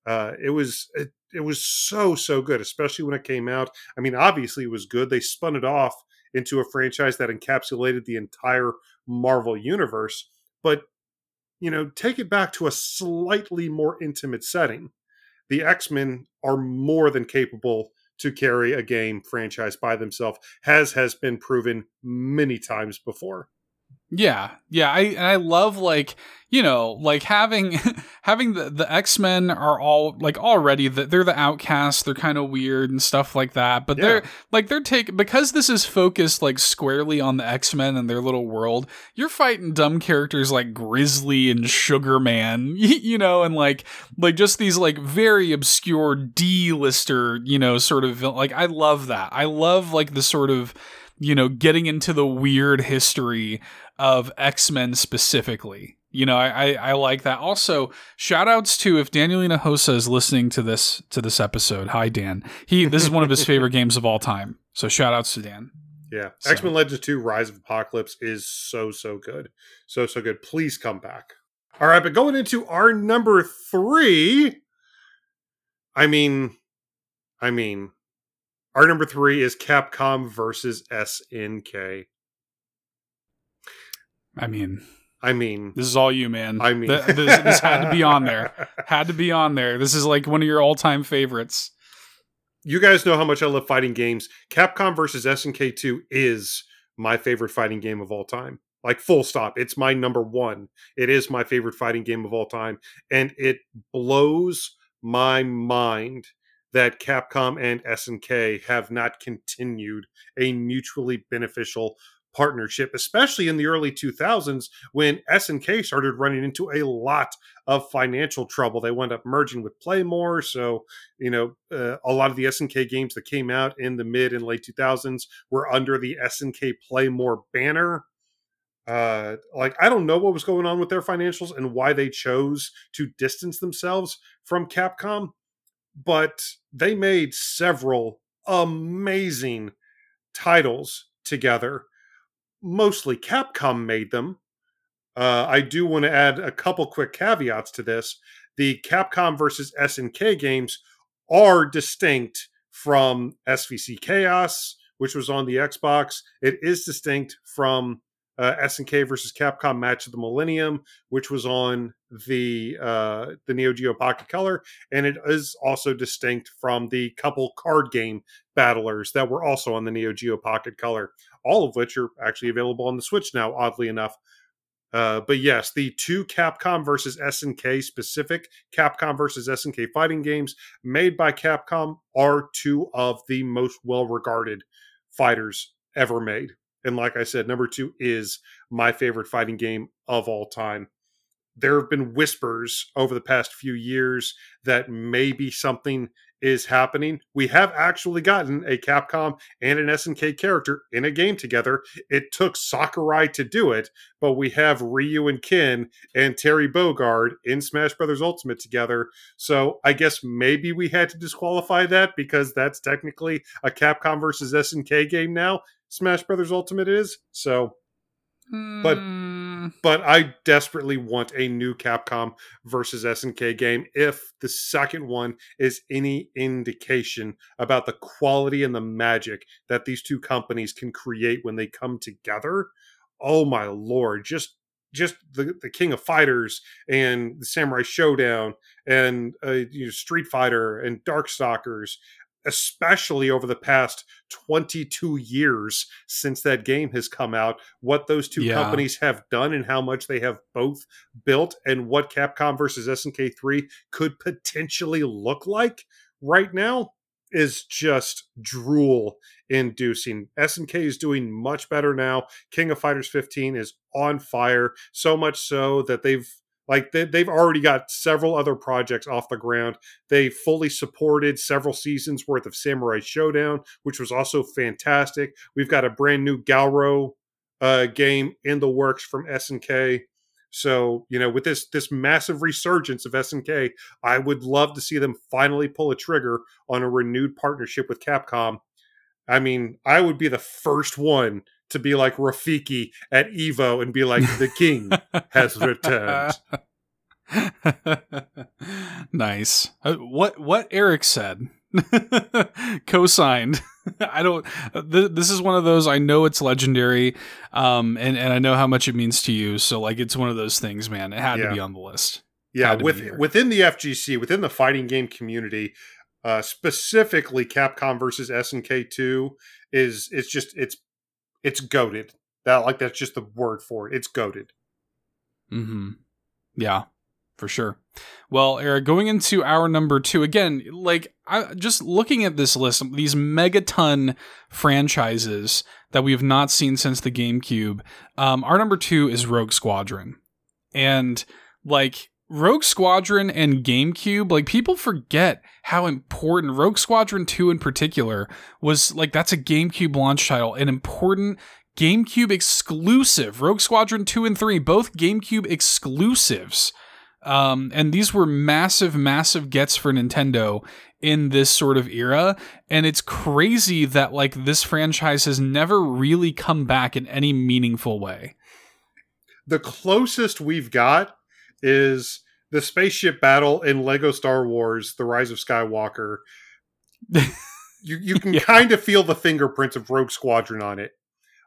Uh, it was it, it was so so good, especially when it came out. I mean, obviously it was good. They spun it off into a franchise that encapsulated the entire Marvel universe, but you know, take it back to a slightly more intimate setting. The X Men are more than capable to carry a game franchise by themselves, has has been proven many times before. Yeah, yeah, I and I love like you know like having [LAUGHS] having the the X Men are all like already that they're the outcasts, they're kind of weird and stuff like that, but yeah. they're like they're take because this is focused like squarely on the X Men and their little world. You're fighting dumb characters like Grizzly and Sugar Man, [LAUGHS] you know, and like like just these like very obscure D lister, you know, sort of like I love that. I love like the sort of you know getting into the weird history of X Men specifically. You know, I, I, I like that. Also, shout outs to if Daniel Hinojosa is listening to this to this episode. Hi Dan. He this is one of his [LAUGHS] favorite games of all time. So shout outs to Dan. Yeah. So. X Men Legends 2 Rise of Apocalypse is so, so good. So, so good. Please come back. All right, but going into our number three, I mean, I mean, our number three is Capcom versus SNK. I mean, I mean, this is all you, man. I mean, this, this had to be on there. [LAUGHS] Had to be on there. This is like one of your all-time favorites. You guys know how much I love fighting games. Capcom versus SNK 2 is my favorite fighting game of all time. Like full stop. It's my number 1. It is my favorite fighting game of all time and it blows my mind that Capcom and SNK have not continued a mutually beneficial partnership, especially in the early 2000s when SNK started running into a lot of financial trouble. They wound up merging with Playmore. So, you know, uh, a lot of the SNK games that came out in the mid and late 2000s were under the SNK Playmore banner. Uh, like, I don't know what was going on with their financials and why they chose to distance themselves from Capcom, but they made several amazing titles together mostly Capcom made them, uh, I do want to add a couple quick caveats to this. The Capcom versus SNK games are distinct from SVC Chaos, which was on the Xbox. It is distinct from uh, SNK versus Capcom Match of the Millennium, which was on the uh, the Neo Geo Pocket Color, and it is also distinct from the couple card game battlers that were also on the Neo Geo Pocket Color, all of which are actually available on the Switch now. Oddly enough. Uh, but yes, the two Capcom versus SNK specific Capcom versus SNK fighting games made by Capcom are two of the most well regarded fighters ever made. And like I said, number two is my favorite fighting game of all time. There have been whispers over the past few years that maybe something is happening. We have actually gotten a Capcom and an SNK character in a game together. It took Sakurai to do it, but we have Ryu and Ken and Terry Bogard in Smash Brothers Ultimate together. So I guess maybe we had to disqualify that because that's technically a Capcom versus SNK game now. Smash Brothers Ultimate is. So but Hmm. but I desperately want a new Capcom versus SNK game. If the second one is any indication about the quality and the magic that these two companies can create when they come together, oh my lord! Just just the, the King of Fighters and the Samurai Showdown and uh, you know, Street Fighter and Darkstalkers especially over the past 22 years since that game has come out, what those two Yeah. companies have done and how much they have both built, and what Capcom versus SNK3 could potentially look like right now is just drool inducing. SNK is doing much better now. King of Fighters 15 is on fire, so much so that they've like they, they've already got several other projects off the ground they fully supported several seasons worth of Samurai Showdown, which was also fantastic. We've got a brand new Garou uh, game in the works from SNK. So you know, with this this massive resurgence of SNK, I would love to see them finally pull a trigger on a renewed partnership with Capcom. I mean, I would be the first one to be like Rafiki at Evo and be like, "The king has [LAUGHS] returned." [LAUGHS] nice. Uh, what what Eric said, [LAUGHS] co-signed. I don't. Th- this is one of those. I know it's legendary, um, and and I know how much it means to you. So like, it's one of those things, man. It had Yeah. to be on the list. Yeah, Had to be with within the FGC, within the fighting game community, uh, specifically Capcom versus SNK two is it's just it's it's goaded. That like that's just the word for it. It's goaded. Hmm. Yeah, for sure. Well, Eric, going into our number two again, like I just looking at this list, these megaton franchises that we have not seen since the GameCube. Um, our number two is Rogue Squadron, and like Rogue Squadron and GameCube, like people forget how important Rogue Squadron 2 in particular was like that's a GameCube launch title, an important GameCube exclusive. Rogue Squadron 2 and 3, both GameCube exclusives. Um, and these were massive, massive gets for Nintendo in this sort of era. And it's crazy that like this franchise has never really come back in any meaningful way. The closest we've got is the spaceship battle in Lego Star Wars: The Rise of Skywalker. [LAUGHS] you you can Yeah. kind of feel the fingerprints of Rogue Squadron on it,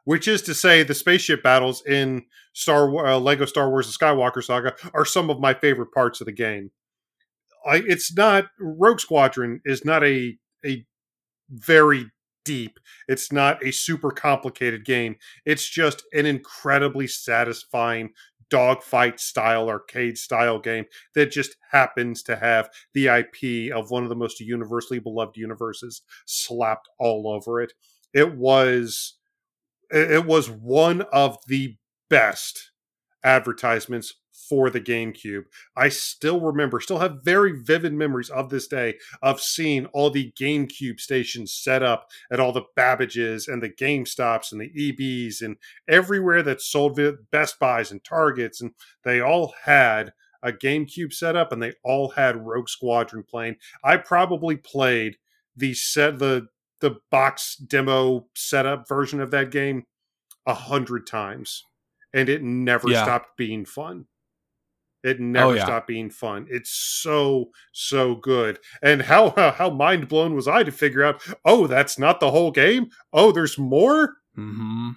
which is to say, the spaceship battles in Star uh, Lego Star Wars: The Skywalker Saga are some of my favorite parts of the game. I, it's not Rogue Squadron is not a a very deep. It's not a super complicated game. It's just an incredibly satisfying dogfight style arcade style game that just happens to have the IP of one of the most universally beloved universes slapped all over it. It was it was one of the best advertisements for the GameCube. I still remember, still have very vivid memories of this day of seeing all the GameCube stations set up at all the Babbages and the GameStops and the EBs and everywhere that sold Best Buys and Targets, and they all had a GameCube setup and they all had Rogue Squadron playing. I probably played the set the the box demo setup version of that game a hundred times. and it never Yeah. stopped being fun. It never Oh, yeah. stopped being fun. It's so so good. And how [LAUGHS] how, mind blown was I to figure out? Oh, that's not the whole game. Oh, there's more. hmm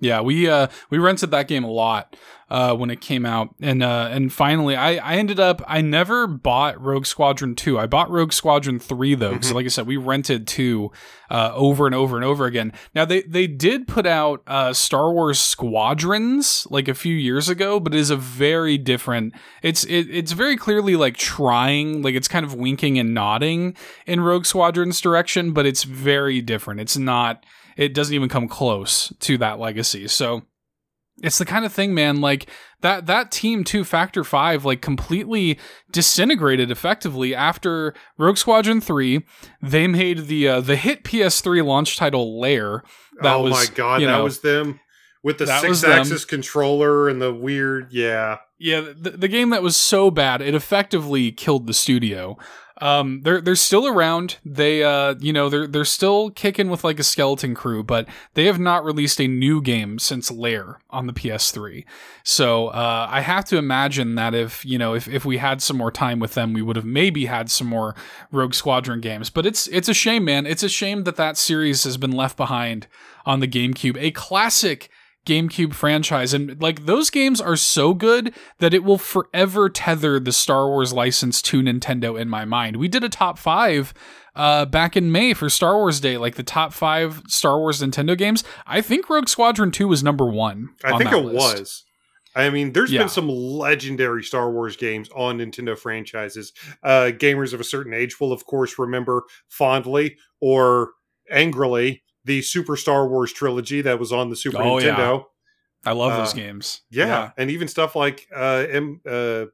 Yeah, we uh we rented that game a lot uh when it came out, and uh and finally I I ended up I never bought Rogue Squadron two. I bought Rogue Squadron three though, because Mhm. like I said, we rented two uh over and over and over again. Now they they did put out uh Star Wars Squadrons like a few years ago, but it is a very different. It's it, it's very clearly like trying, like it's kind of winking and nodding in Rogue Squadron's direction, but it's very different. It's not it doesn't even come close to that legacy. So it's the kind of thing, man, like that that team two Factor Five like completely disintegrated effectively after Rogue Squadron 3. They made the uh, the hit PS3 launch title Lair. That oh was, my god, that know, was them with the Sixaxis controller and the weird. Yeah, Yeah, the, the game that was so bad it effectively killed the studio. Um, they're they're still around. They uh, you know, they're they're still kicking with like a skeleton crew, but they have not released a new game since Lair on the PS3. So uh, I have to imagine that if you know if if we had some more time with them, we would have maybe had some more Rogue Squadron games. But it's it's a shame, man. It's a shame that that series has been left behind on the GameCube. A classic GameCube franchise. And like those games are so good that it will forever tether the Star Wars license to Nintendo in my mind. We did a top five uh, back in May for Star Wars Day, like the top five Star Wars Nintendo games. I think Rogue Squadron 2 was number one. I on think that it list. was. I mean, there's Yeah. been some legendary Star Wars games on Nintendo franchises. Uh, gamers of a certain age will, of course, remember fondly or angrily the Super Star Wars trilogy that was on the Super Oh, yeah. Nintendo. I love those Uh, games. Yeah. and even stuff like uh, M- uh,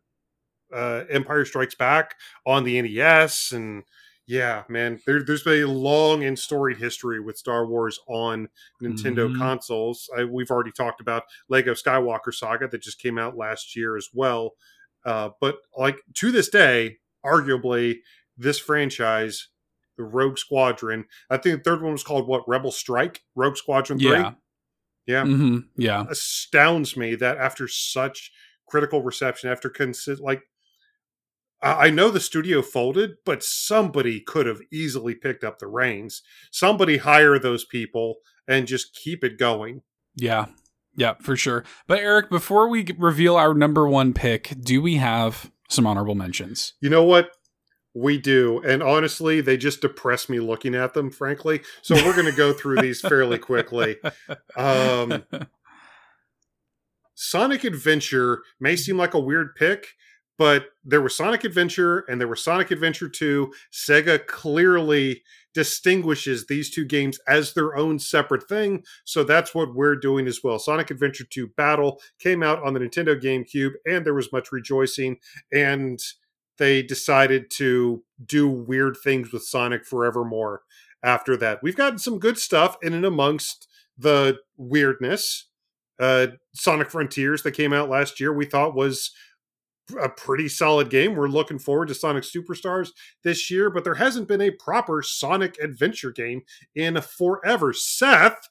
uh, Empire Strikes Back on the NES, and yeah, man, there, there's been a long and storied history with Star Wars on Nintendo Mhm. consoles. I, we've already talked about Lego Skywalker Saga that just came out last year as well. Uh, but like to this day, arguably, this franchise, the Rogue Squadron, I think the third one was called what Rebel Strike, Rogue Squadron Three Yeah. Yeah. hmm Yeah. astounds me that after such critical reception, after consi- like I I know the studio folded, but somebody could have easily picked up the reins. Somebody hire those people and just keep it going. Yeah. Yeah, for sure. But Eric, before we reveal our number one pick, do we have some honorable mentions? You know what? We do. And honestly, they just depress me looking at them, frankly. So we're going to go through these fairly quickly. Um, Sonic Adventure may seem like a weird pick, but there was Sonic Adventure and there was Sonic Adventure 2. Sega clearly distinguishes these two games as their own separate thing, so that's what we're doing as well. Sonic Adventure 2 Battle came out on the Nintendo GameCube and there was much rejoicing and they decided to do weird things with Sonic forevermore after that. We've gotten some good stuff in and amongst the weirdness uh, Sonic Frontiers that came out last year, we thought was a pretty solid game. We're looking forward to Sonic Superstars this year, but there hasn't been a proper Sonic adventure game in forever. Seth,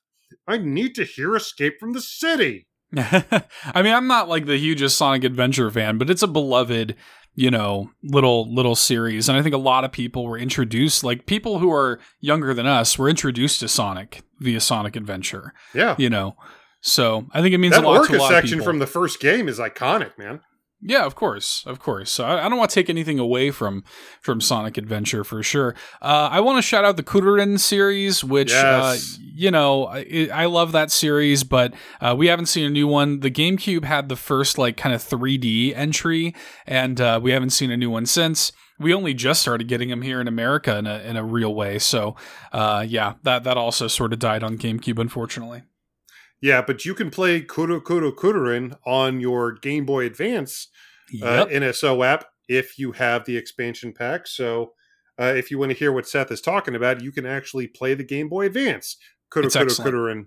I need to hear Escape from the City. [LAUGHS] I mean, I'm not like the hugest Sonic Adventure fan, but it's a beloved, you know, little little series, and I think a lot of people were introduced, like people who are younger than us, were introduced to Sonic via Sonic Adventure. Yeah. You know, so I think it means That a lot to a lot of section from the first game is iconic, man. Yeah, of course, of course. So I, I don't want to take anything away from from Sonic Adventure for sure. Uh, I want to shout out the Kururin series, which Yes. uh, you know I, I love that series, but uh, we haven't seen a new one. The GameCube had the first like kind of 3D entry, and uh, we haven't seen a new one since. We only just started getting them here in America in a in a real way. So uh, yeah, that that also sort of died on GameCube, unfortunately. Yeah, but you can play Kuru Kuru Kururin on your Game Boy Advance uh, NSO app if you have the expansion pack. So uh, if you want to hear what Seth is talking about, you can actually play the Game Boy Advance. Kudo It's Kudo excellent. Kururin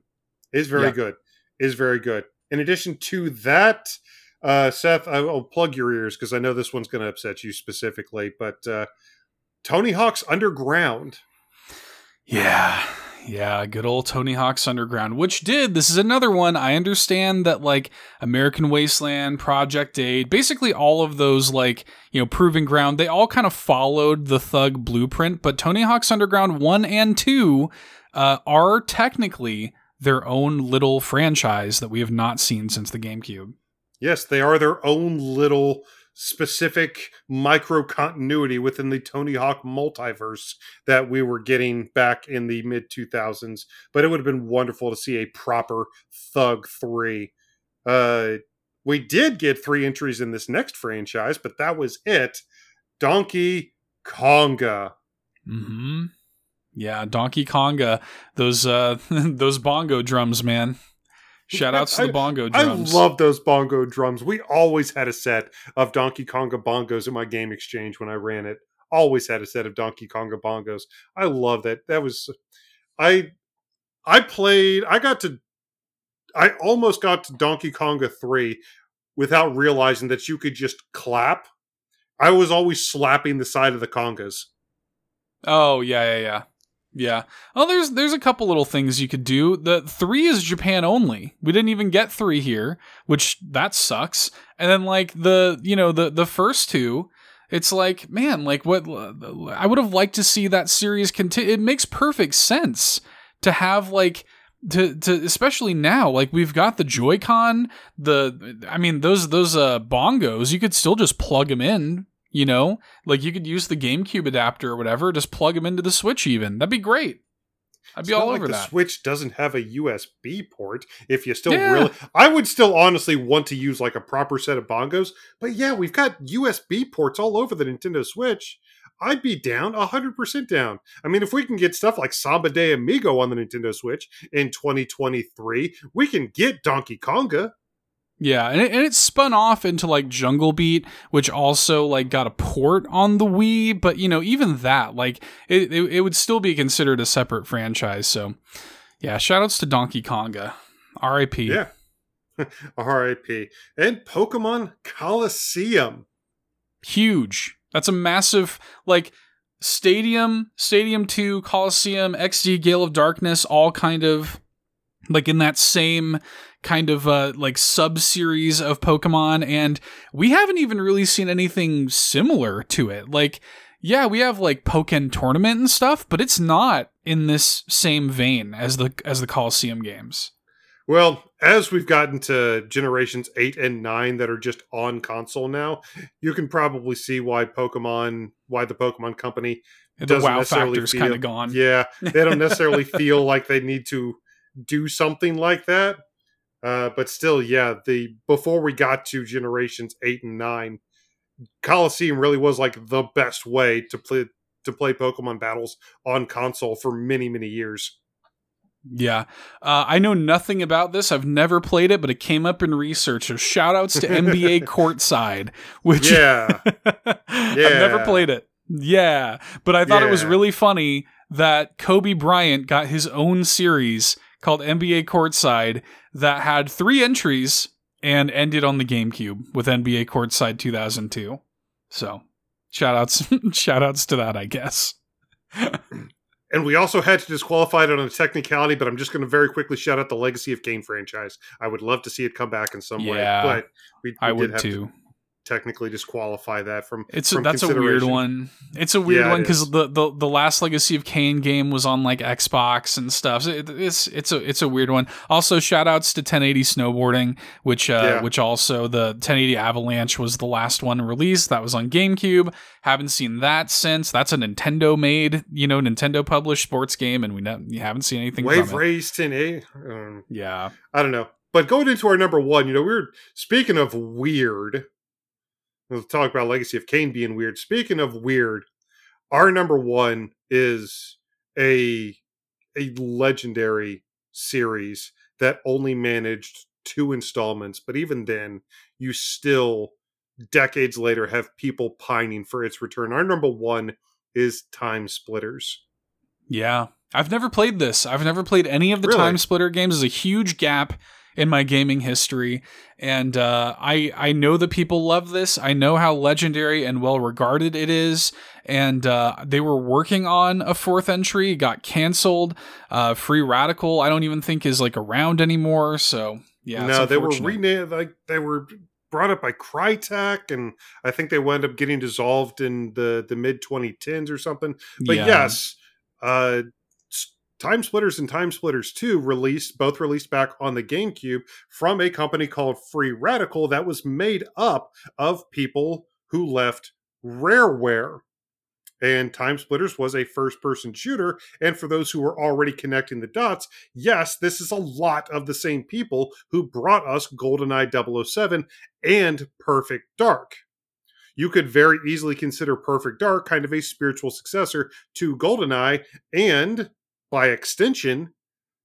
is very Yeah. good. Is very good. In addition to that, uh, Seth, I will plug your ears because I know this one's going to upset you specifically. But uh, Tony Hawk's Underground. Yeah. Yeah, good old Tony Hawk's Underground, which did. This is another one. I understand that, like, American Wasteland, Project 8, basically all of those, like, you know, Proving Ground, they all kind of followed the Thug blueprint, but Tony Hawk's Underground 1 and 2 uh, are technically their own little franchise that we have not seen since the GameCube. Yes, they are their own little specific micro continuity within the Tony Hawk multiverse that we were getting back in the mid 2000s. But it would have been wonderful to see a proper Thug 3. Uh, we did get three entries in this next franchise, but that was it. Donkey Konga. Mm-hmm. Yeah, Donkey Konga. Those uh [LAUGHS] those bongo drums, man. Shout outs to the bongo drums. I love those bongo drums. We always had a set of Donkey Konga bongos in my game exchange when I ran it. Always had a set of Donkey Konga bongos. I love that. That was I I played I got to I almost got to Donkey Konga 3 without realizing that you could just clap. I was always slapping the side of the congas. Oh, yeah, yeah, yeah. Yeah. Oh, there's there's a couple little things you could do. The three is Japan only. We didn't even get three here, which that sucks. And then like the you know the the first two, it's like man, like what I would have liked to see that series continue. It makes perfect sense to have like to to especially now like we've got the joy-con the i mean those those uh bongos you could still just plug them in you know, like you could use the GameCube adapter or whatever, just plug them into the Switch. Even that'd be great. I'd be all over like that. The Switch doesn't have a USB port. If you still yeah. really, I would still honestly want to use like a proper set of bongos. But yeah, we've got USB ports all over the Nintendo Switch. I'd be down, 100% down. I mean, if we can get stuff like Samba de Amigo on the Nintendo Switch in 2023, we can get Donkey Konga. Yeah, and it, and it spun off into like Jungle Beat, which also like got a port on the Wii, but you know even that like it, it, it would still be considered a separate franchise. So yeah, shoutouts to Donkey Konga, R.I.P. Yeah, [LAUGHS] R.I.P. And Pokemon Colosseum, huge. That's a massive like Stadium, Stadium Two, Colosseum, XD, Gale of Darkness, all kind of like in that same kind of uh, like sub series of Pokemon, and we haven't even really seen anything similar to it. Like, yeah, we have like Pokken tournament and stuff, but it's not in this same vein as the as the Colosseum games. Well, as we've gotten to generations 8 and 9 that are just on console now, you can probably see why Pokemon, why the Pokemon company the wow factor's kind of gone. Yeah, they don't [LAUGHS] necessarily feel like they need to do something like that. Uh, but still, yeah, the before we got to generations eight and nine, Colosseum really was like the best way to play to play Pokemon battles on console for many many years. Yeah. Uh, I know nothing about this. I've never played it, but it came up in research. So shout outs to NBA [LAUGHS] Courtside, which yeah. yeah. [LAUGHS] I've never played it. Yeah. But I thought yeah. it was really funny that Kobe Bryant got his own series called NBA Courtside that had three entries and ended on the GameCube with NBA Courtside 2002. So, shout outs, [LAUGHS] shout outs to that, I guess. [LAUGHS] and we also had to disqualify it on a technicality, but I'm just going to very quickly shout out the Legacy of Kain franchise. I would love to see it come back in some yeah, way, but we, we I would too. To, technically disqualify that from it's from that's a weird one. It's a weird yeah, one because the, the the last legacy of Kain game was on like xbox and stuff. So it, it's it's a it's a weird one. Also shout outs to 1080 snowboarding which uh yeah. which also the 1080 avalanche was the last one released. That was on gamecube. Haven't seen that since. That's a nintendo made you know nintendo published sports game and we, ne- haven't seen anything wave race 1080 um, yeah. I don't know. But going into our number one you know we are speaking of weird We'll talk about Legacy of Kain being weird. Speaking of weird, our number one is a a legendary series that only managed two installments, but even then, you still decades later have people pining for its return. Our number one is Time Splitters. Yeah. I've never played this. I've never played any of the really? Time Splitter games. There's a huge gap in my gaming history. And uh, I I know that people love this. I know how legendary and well regarded it is. And uh, they were working on a fourth entry, got canceled. Uh, Free Radical, I don't even think is like around anymore. So yeah, no, they were renamed. Like they were brought up by Crytek, and I think they wound up getting dissolved in the the mid 2010s or something. But yeah. yes, uh, Time Splitters and Time Splitters 2 released both released back on the GameCube from a company called Free Radical that was made up of people who left Rareware. And Time Splitters was a first person shooter. And for those who are already connecting the dots, yes, this is a lot of the same people who brought us GoldenEye 007 and Perfect Dark. You could very easily consider Perfect Dark kind of a spiritual successor to GoldenEye, and by extension,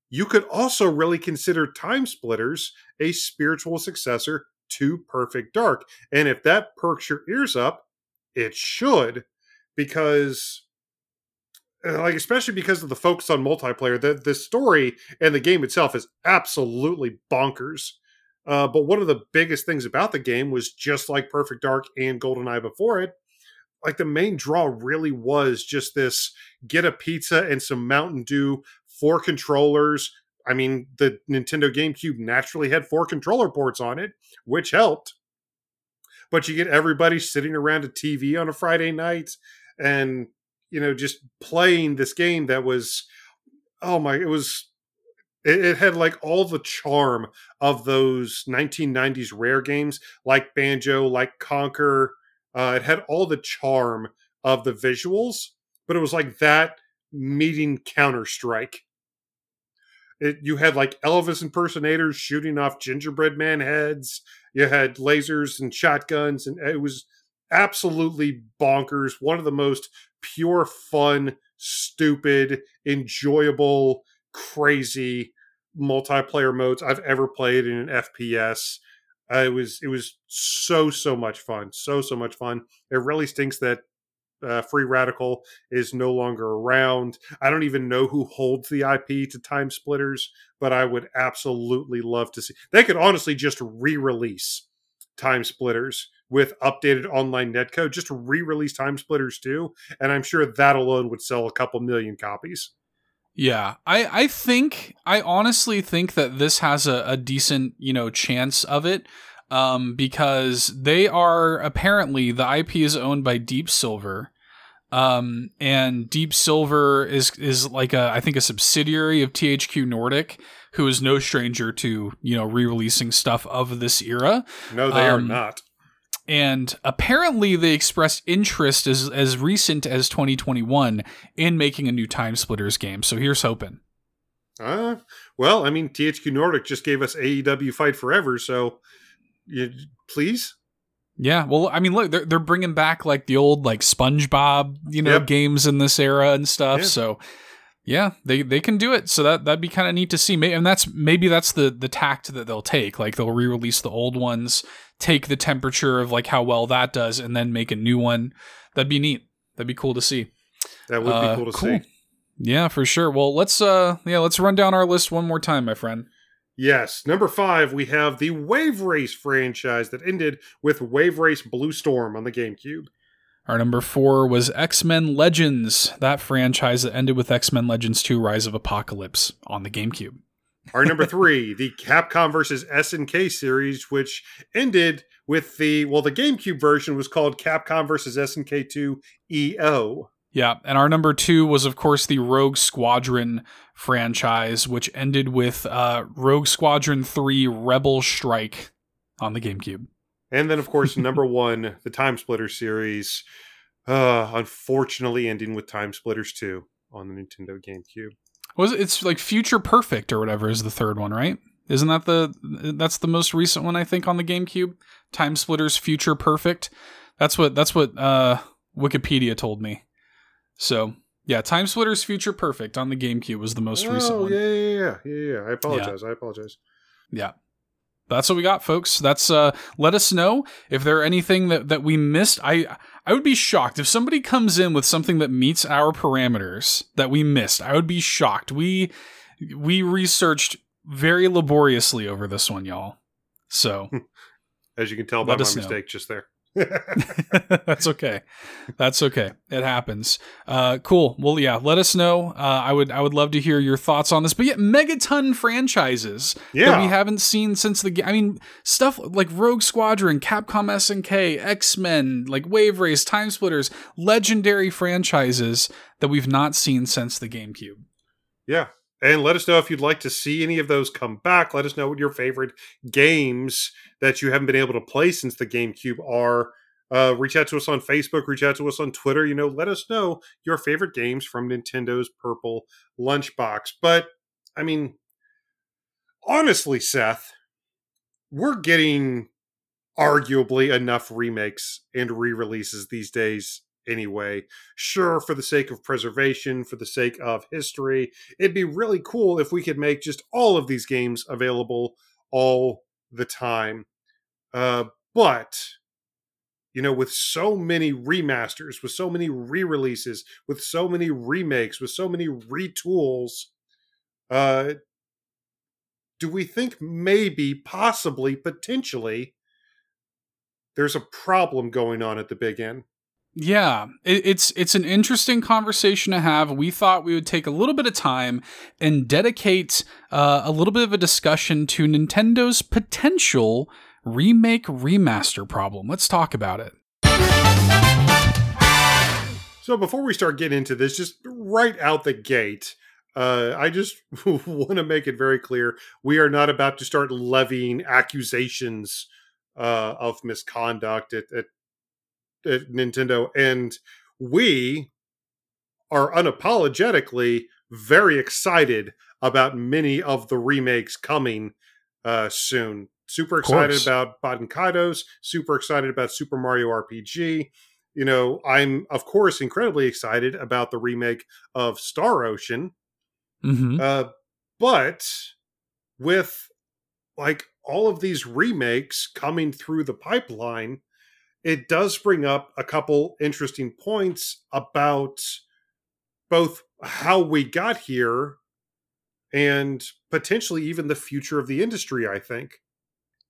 you could also really consider Time Splitters a spiritual successor to Perfect Dark. And if that perks your ears up, it should, because uh, like especially because of the focus on multiplayer the the story and the game itself is absolutely bonkers uh, but one of the biggest things about the game was just like perfect dark and goldeneye before it like the main draw really was just this get a pizza and some mountain dew four controllers. I mean the nintendo gamecube naturally had four controller ports on it which helped. But you get everybody sitting around a tv on a friday night and you know just playing this game that was oh my it was it, had like all the charm of those 1990s rare games like banjo like conker uh, it had all the charm of the visuals but it was like that meeting counter strike it, you had like elvis impersonators shooting off gingerbread man heads you had lasers and shotguns and it was absolutely bonkers. One of the most pure fun, stupid, enjoyable, crazy multiplayer modes I've ever played in an FPS. It was it was so so much fun, so so much fun. It really stinks that uh, Free Radical is no longer around. I don't even know who holds the IP to Time Splitters, but I would absolutely love to see. They could honestly just re-release Time Splitters with updated online netcode just re-release Time Splitters too, and I'm sure that alone would sell a couple million copies. Yeah, I I think I honestly think that this has a, a decent you know chance of it. Um, because they are apparently the IP is owned by Deep Silver, um, and Deep Silver is is like a I think a subsidiary of THQ Nordic, who is no stranger to you know re-releasing stuff of this era. No, they um, are not and apparently they expressed interest as as recent as 2021 in making a new Time Splitters game. So here's hoping. Uh, well, I mean, THQ Nordic just gave us AEW Fight Forever, so you, please. Yeah, well, I mean, look, they're they're bringing back like the old like SpongeBob, you know, yep. games in this era and stuff. Yeah. So yeah, they they can do it. So that that'd be kind of neat to see. And that's maybe that's the the tact that they'll take. Like they'll re-release the old ones, take the temperature of like how well that does, and then make a new one. That'd be neat. That'd be cool to see. That would uh, be cool to cool. see. Yeah, for sure. Well, let's uh yeah, let's run down our list one more time, my friend. Yes, number five, we have the Wave Race franchise that ended with Wave Race Blue Storm on the GameCube. Our number four was X Men Legends, that franchise that ended with X Men Legends 2 Rise of Apocalypse on the GameCube. Our number three, the Capcom versus SNK series, which ended with the, well, the GameCube version was called Capcom versus SNK 2 EO. Yeah, and our number two was, of course, the Rogue Squadron franchise, which ended with uh, Rogue Squadron 3 Rebel Strike on the GameCube. And then, of course, [LAUGHS] number one, the Time Splitter series, uh, unfortunately ending with Time Splitters 2 on the Nintendo GameCube. Was it, it's like Future Perfect or whatever is the third one, right? Isn't that the that's the most recent one I think on the GameCube? Time Splitters Future Perfect. That's what that's what uh, Wikipedia told me. So yeah, Time Splitters Future Perfect on the GameCube was the most oh, recent one. Yeah, yeah, yeah, yeah, yeah. I apologize. Yeah. I apologize. Yeah that's what we got, folks. That's uh let us know if there are anything that, that we missed. I I would be shocked if somebody comes in with something that meets our parameters that we missed. I would be shocked. We we researched very laboriously over this one, y'all. So, [LAUGHS] as you can tell by my know. mistake just there. [LAUGHS] That's okay. That's okay. It happens. Uh, cool. Well, yeah. Let us know. Uh, I would. I would love to hear your thoughts on this. But yeah, megaton franchises that we haven't seen since the. I mean, stuff like Rogue Squadron, Capcom SNK, X Men, like Wave Race, Time Splitters, legendary franchises that we've not seen since the GameCube. Yeah. And let us know if you'd like to see any of those come back. Let us know what your favorite games that you haven't been able to play since the GameCube are. Uh, reach out to us on Facebook, reach out to us on Twitter. You know, let us know your favorite games from Nintendo's Purple Lunchbox. But, I mean, honestly, Seth, we're getting arguably enough remakes and re releases these days anyway. Sure, for the sake of preservation, for the sake of history, it'd be really cool if we could make just all of these games available all the time. Uh, but you know, with so many remasters, with so many re-releases, with so many remakes, with so many retools, uh, do we think maybe, possibly, potentially, there's a problem going on at the big end? Yeah, it, it's it's an interesting conversation to have. We thought we would take a little bit of time and dedicate uh, a little bit of a discussion to Nintendo's potential remake remaster problem. Let's talk about it. So before we start getting into this, just right out the gate, uh, I just [LAUGHS] want to make it very clear we are not about to start levying accusations uh, of misconduct at, at, at Nintendo, and we are unapologetically very excited about many of the remakes coming uh, soon. Super excited about Baten Kaitos. Super excited about Super Mario RPG. You know, I'm of course incredibly excited about the remake of Star Ocean. hmm Uh, but with like all of these remakes coming through the pipeline, it does bring up a couple interesting points about both how we got here and potentially even the future of the industry, I think.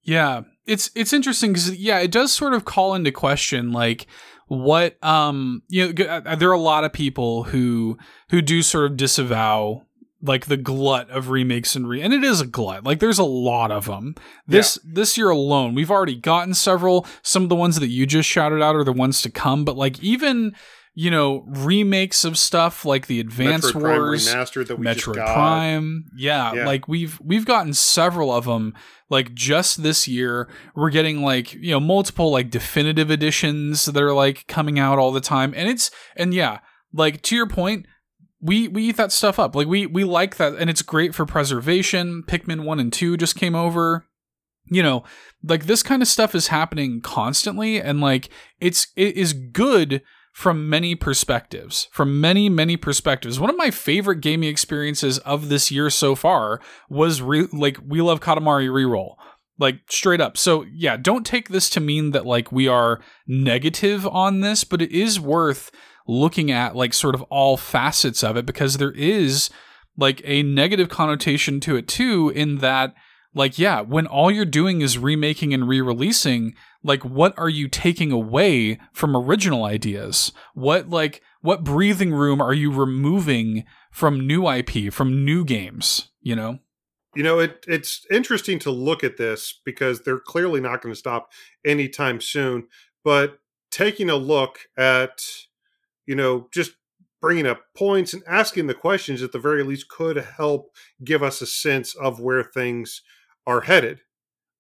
Yeah, it's it's interesting because yeah, it does sort of call into question like what um you know uh, there are a lot of people who who do sort of disavow like the glut of remakes and re and it is a glut like there's a lot of them this this year alone we've already gotten several some of the ones that you just shouted out are the ones to come but like even you know remakes of stuff like the advance Metroid Prime wars remastered that we Metroid just got. Prime. Yeah, Yeah. like we've we've gotten several of them like just this year. We're getting like, you know, multiple like definitive editions that are like coming out all the time. And it's and yeah, like to your point, we we eat that stuff up. Like we we like that and it's great for preservation. Pikmin 1 and 2 just came over. You know, like this kind of stuff is happening constantly and like it's it is good from many perspectives. From many, many perspectives. One of my favorite gaming experiences of this year so far was re- like We Love Katamari Reroll. Like straight up. So yeah, don't take this to mean that like we are negative on this, but it is worth looking at like sort of all facets of it because there is like a negative connotation to it too in that like yeah when all you're doing is remaking and re-releasing like what are you taking away from original ideas what like what breathing room are you removing from new ip from new games you know You know, it it's interesting to look at this because they're clearly not going to stop anytime soon. But taking a look at, you know, just bringing up points and asking the questions at the very least could help give us a sense of where things are headed.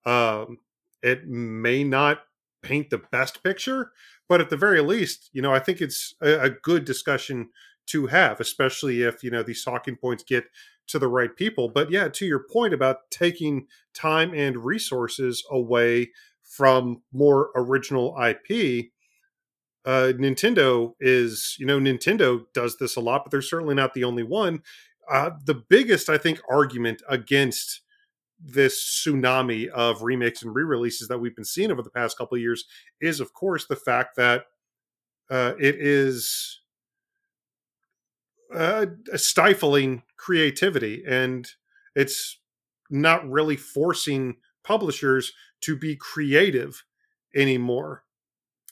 Um, it may not paint the best picture, but at the very least, you know, I think it's a, a good discussion to have, especially if you know these talking points get to the right people. But yeah, to your point about taking time and resources away from more original IP, uh, Nintendo is, you know, Nintendo does this a lot, but they're certainly not the only one. Uh, the biggest, I think, argument against this tsunami of remakes and re-releases that we've been seeing over the past couple of years is, of course, the fact that uh, it is uh, stifling creativity, and it's not really forcing publishers to be creative anymore.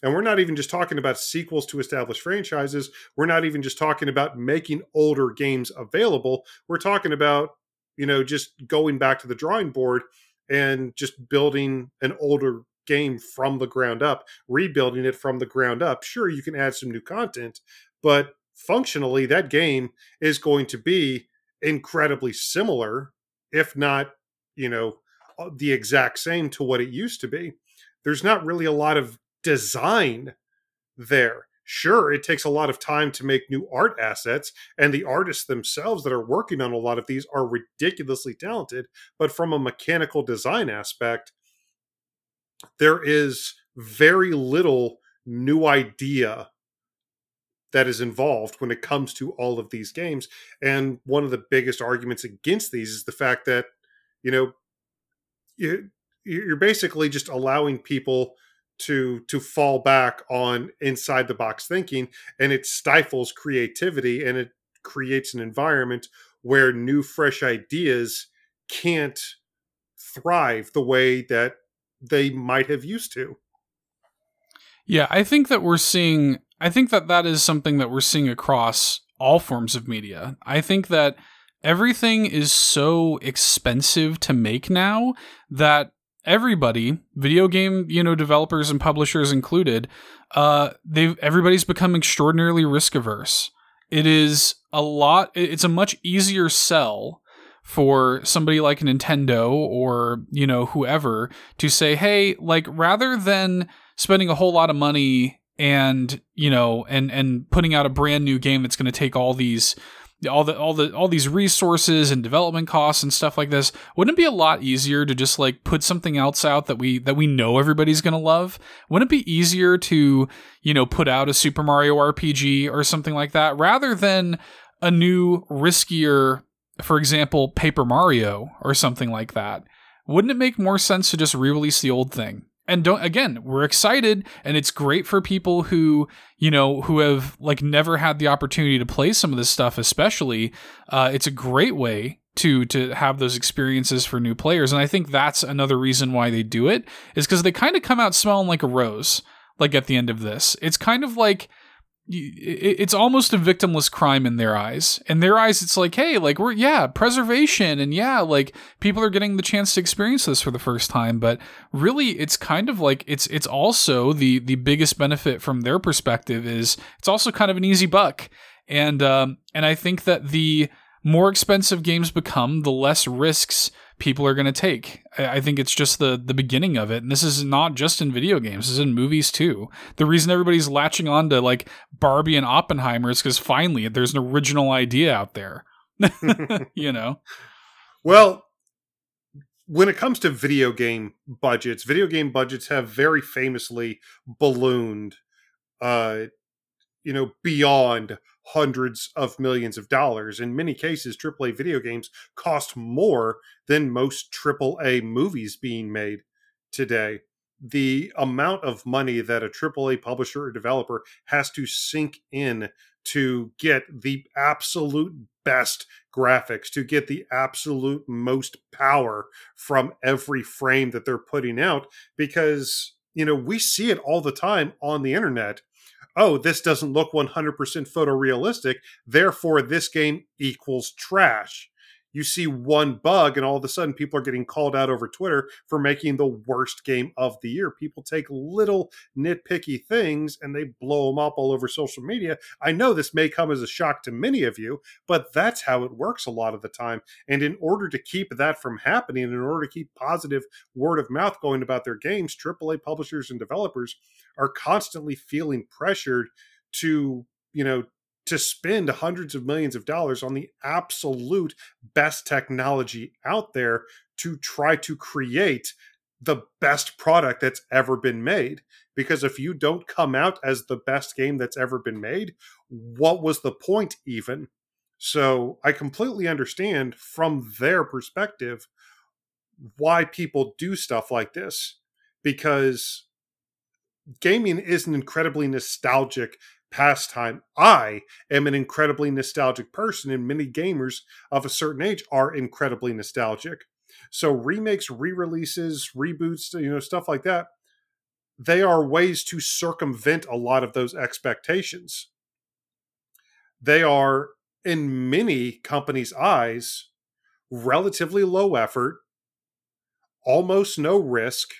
And we're not even just talking about sequels to established franchises. We're not even just talking about making older games available. We're talking about, you know, just going back to the drawing board and just building an older game from the ground up, rebuilding it from the ground up. Sure, you can add some new content, but functionally, that game is going to be incredibly similar, if not, you know, uh, the exact same to what it used to be. There's not really a lot of design there. Sure, it takes a lot of time to make new art assets, and the artists themselves that are working on a lot of these are ridiculously talented. But from a mechanical design aspect, there is very little new idea that is involved when it comes to all of these games. And one of the biggest arguments against these is the fact that, you know, you're basically just allowing people to to fall back on inside the box thinking and it stifles creativity and it creates an environment where new fresh ideas can't thrive the way that they might have used to. Yeah i think that we're seeing i think that that is something that we're seeing across all forms of media. I think that everything is so expensive to make now that everybody, video game, you know, developers and publishers included, uh, they everybody's become extraordinarily risk averse. It is a lot. It's a much easier sell for somebody like Nintendo or you know whoever to say, hey, like rather than spending a whole lot of money and you know and and putting out a brand new game that's going to take all these all the all the all these resources and development costs and stuff like this wouldn't it be a lot easier to just like put something else out that we that we know everybody's going to love? Wouldn't it be easier to you know put out a super mario rpg or something like that rather than a new riskier for example paper mario or something like that? Wouldn't it make more sense to just re-release the old thing and don't again we're excited and it's great for people who you know who have like never had the opportunity to play some of this stuff especially uh, it's a great way to to have those experiences for new players. And i think that's another reason why they do it is because they kind of come out smelling like a rose like at the end of this. It's kind of like it's almost a victimless crime in their eyes. In their eyes, it's like, hey, like we're yeah, preservation, and yeah, like people are getting the chance to experience this for the first time. But really, it's kind of like it's it's also the the biggest benefit from their perspective is it's also kind of an easy buck, and um, and I think that the more expensive games become, the less risks people are going to take. I think it's just the the beginning of it, and this is not just in video games; this is in movies too. The reason everybody's latching on to like Barbie and Oppenheimer is because finally there's an original idea out there. [LAUGHS] [LAUGHS] you know. Well, when it comes to video game budgets, video game budgets have very famously ballooned, uh, you know, beyond hundreds of millions of dollars. In many cases, AAA video games cost more than most AAA movies being made today. The amount of money that a AAA publisher or developer has to sink in to get the absolute best graphics, to get the absolute most power from every frame that they're putting out, because, you know, we see it all the time on the internet oh, this doesn't look 100% photorealistic, therefore this game equals trash. You see one bug, and all of a sudden, people are getting called out over Twitter for making the worst game of the year. People take little nitpicky things and they blow them up all over social media. I know this may come as a shock to many of you, but that's how it works a lot of the time. And in order to keep that from happening, in order to keep positive word of mouth going about their games, AAA publishers and developers are constantly feeling pressured to you know to spend hundreds of millions of dollars on the absolute best technology out there to try to create the best product that's ever been made. Because if you don't come out as the best game that's ever been made what was the point even? So i completely understand from their perspective why people do stuff like this. Because gaming is an incredibly nostalgic pastime. I am an incredibly nostalgic person, and many gamers of a certain age are incredibly nostalgic. So remakes, re-releases, reboots, you know, stuff like that, they are ways to circumvent a lot of those expectations. They are in many companies' eyes relatively low effort, almost no risk,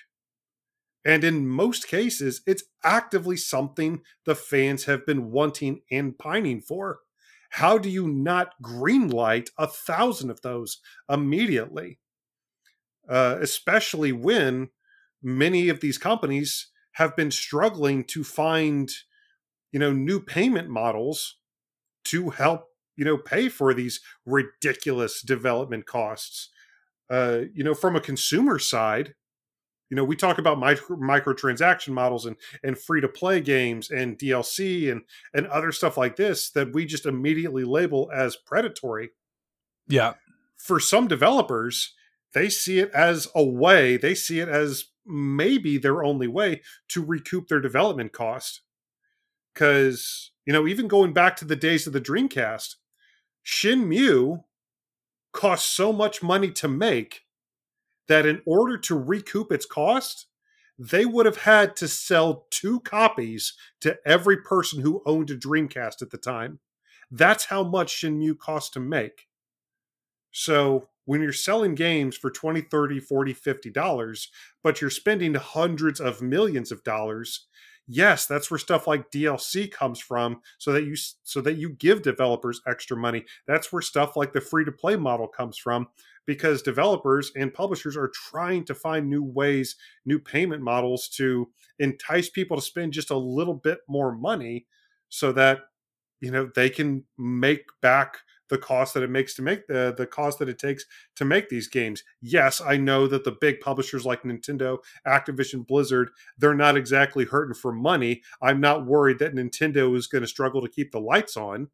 and in most cases, it's actively something the fans have been wanting and pining for. How do you not greenlight a thousand of those immediately? Uh, especially when many of these companies have been struggling to find, you know, new payment models to help, you know, pay for these ridiculous development costs. Uh, you know, from a consumer side, you know we talk about micro microtransaction models and and free to play games and DLC and and other stuff like this that we just immediately label as predatory. Yeah. For some developers, they see it as a way, they see it as maybe their only way to recoup their development cost. Cuz, you know, even going back to the days of the Dreamcast, Shenmue cost so much money to make that in order to recoup its cost, they would have had to sell two copies to every person who owned a Dreamcast at the time. That's how much Shenmue cost to make. So when you're selling games for 20, 30, 40, 50 dollars, but you're spending hundreds of millions of dollars, yes, that's where stuff like DLC comes from so that you so that you give developers extra money. That's where stuff like the free to play model comes from because developers and publishers are trying to find new ways, new payment models to entice people to spend just a little bit more money so that you know they can make back the cost that it makes to make the the cost that it takes to make these games. Yes, I know that the big publishers like Nintendo, Activision, Blizzard, they're not exactly hurting for money. I'm not worried that Nintendo is going to struggle to keep the lights on.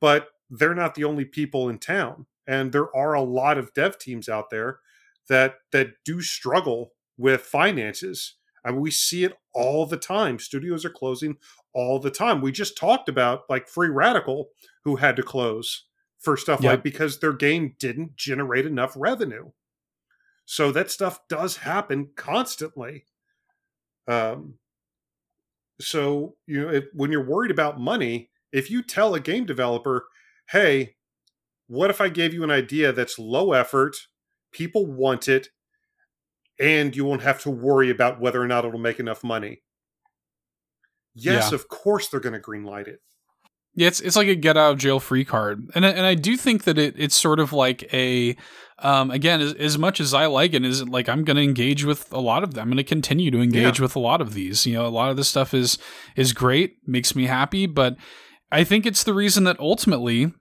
But they're not the only people in town and there are a lot of dev teams out there that that do struggle with finances I mean, we see it all the time. Studios are closing all the time. We just talked about like Free Radical, who had to close for stuff yep. like because their game didn't generate enough revenue. So that stuff does happen constantly. Um, so you know, if, when you're worried about money, if you tell a game developer, "Hey, what if I gave you an idea that's low effort, people want it, and you won't have to worry about whether or not it'll make enough money? Yes, yeah. of course they're going to greenlight it. Yeah, it's it's like a get out of jail free card, and and I do think that it it's sort of like a um, again as, as much as I like it is like I'm going to engage with a lot of them. I'm going to continue to engage yeah. with a lot of these. You know, a lot of this stuff is is great, makes me happy, but I think it's the reason that ultimately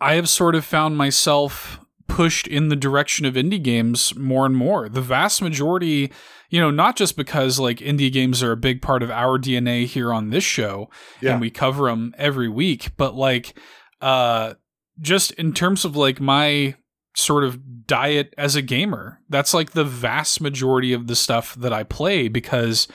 I have sort of found myself pushed in the direction of indie games more and more. The vast majority, you know, not just because like indie games are a big part of our DNA here on this show yeah. and we cover them every week, but like uh just in terms of like my sort of diet as a gamer, that's like the vast majority of the stuff that I play because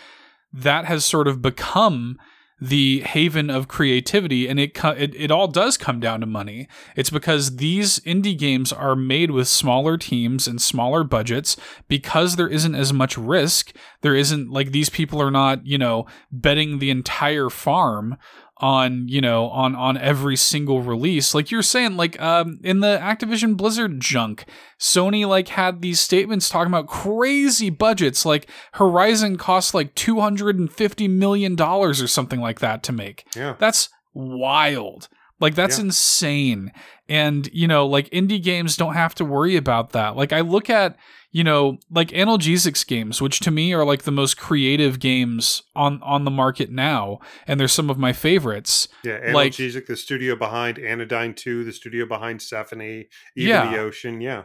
that has sort of become the haven of creativity and it, it it all does come down to money. It's because these indie games are made with smaller teams and smaller budgets. Because there isn't as much risk there isn't like these people are not you know betting the entire farm on you know on on every single release. Like you're saying like um in the Activision Blizzard junk Sony like had these statements talking about crazy budgets like Horizon cost like 250 million dollars or something like that to make. Yeah. That's wild. Like that's yeah. insane. And you know like indie games don't have to worry about that. Like I look at you know, like analgesics games, which to me are like the most creative games on on the market now, and they're some of my favorites. Yeah, analgesic, like, the studio behind Anodyne Two, the studio behind Sephonie, even yeah, the Ocean. Yeah,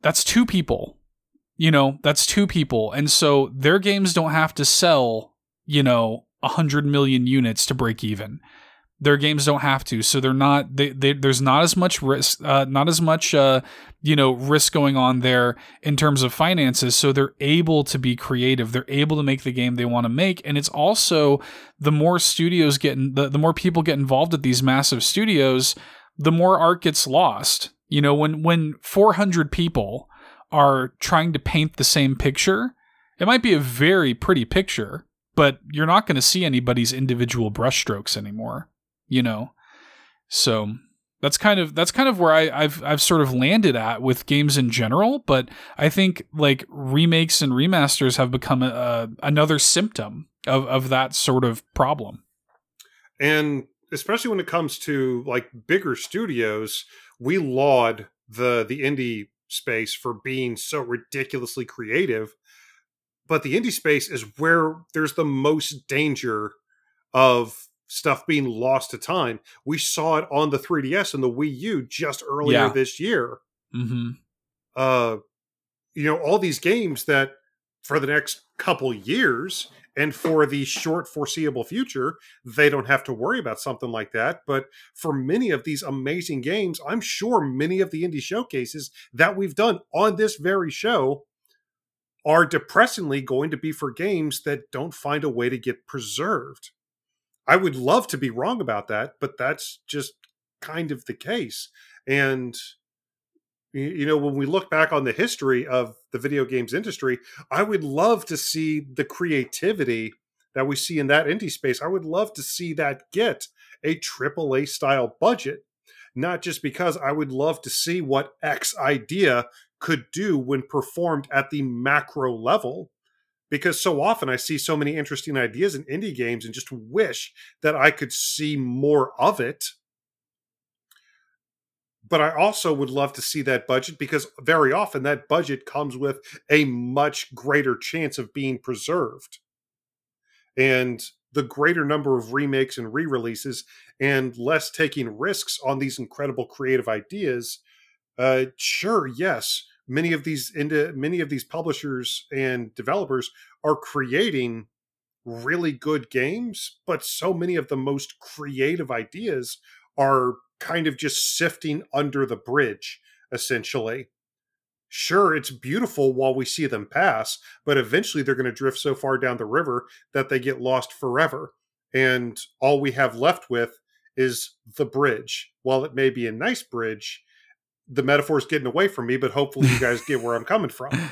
that's two people. You know, that's two people, and so their games don't have to sell, you know, a hundred million units to break even their games don't have to. So they're not they, they there's not as much risk uh, not as much uh, you know risk going on there in terms of finances. So they're able to be creative. They're able to make the game they want to make. And it's also the more studios get in, the, the more people get involved at these massive studios the more art gets lost. You know, when when 400 people are trying to paint the same picture, it might be a very pretty picture, but you're not going to see anybody's individual brushstrokes anymore, you know. So that's kind of that's kind of where I, have I've sort of landed at with games in general. But I think like remakes and remasters have become a, a, another symptom of of that sort of problem. And especially when it comes to like bigger studios, we laud the the indie space for being so ridiculously creative but the indie space is where there's the most danger of stuff being lost to time. We saw it on the 3DS and the Wii U just earlier yeah. this year. Mm-hmm. Uh, you know, all these games that for the next couple years and for the short foreseeable future, they don't have to worry about something like that. But for many of these amazing games, I'm sure many of the indie showcases that we've done on this very show are depressingly going to be for games that don't find a way to get preserved. I would love to be wrong about that, but that's just kind of the case. And you know, when we look back on the history of the video games industry, I would love to see the creativity that we see in that indie space. I would love to see that get a AAA style budget, not just because I would love to see what X idea could do when performed at the macro level because so often I see so many interesting ideas in indie games and just wish that I could see more of it. But I also would love to see that budget because very often that budget comes with a much greater chance of being preserved. And the greater number of remakes and re releases and less taking risks on these incredible creative ideas, uh, sure, yes, many of these into many of these publishers and developers are creating really good games but so many of the most creative ideas are kind of just sifting under the bridge essentially. Sure it's beautiful while we see them pass but eventually they're going to drift so far down the river that they get lost forever and all we have left with is the bridge. While it may be a nice bridge the metaphor is getting away from me, but hopefully you guys get where I'm coming from. [LAUGHS]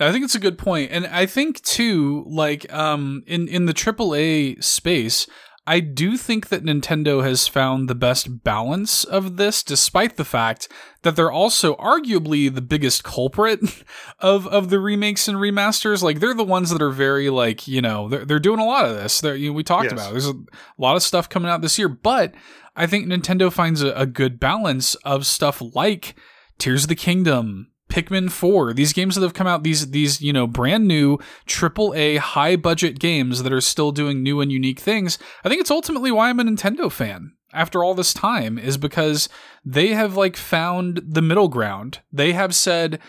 I think it's a good point, and I think too, like um, in in the AAA space, I do think that Nintendo has found the best balance of this, despite the fact that they're also arguably the biggest culprit [LAUGHS] of of the remakes and remasters. Like they're the ones that are very like you know they're they're doing a lot of this. They're, you know, we talked yes. about it. there's a lot of stuff coming out this year, but I think Nintendo finds a, a good balance of stuff like Tears of the Kingdom, Pikmin 4, these games that have come out, these these, you know, brand new AAA high budget games that are still doing new and unique things. I think it's ultimately why I'm a Nintendo fan after all this time is because they have like found the middle ground. They have said,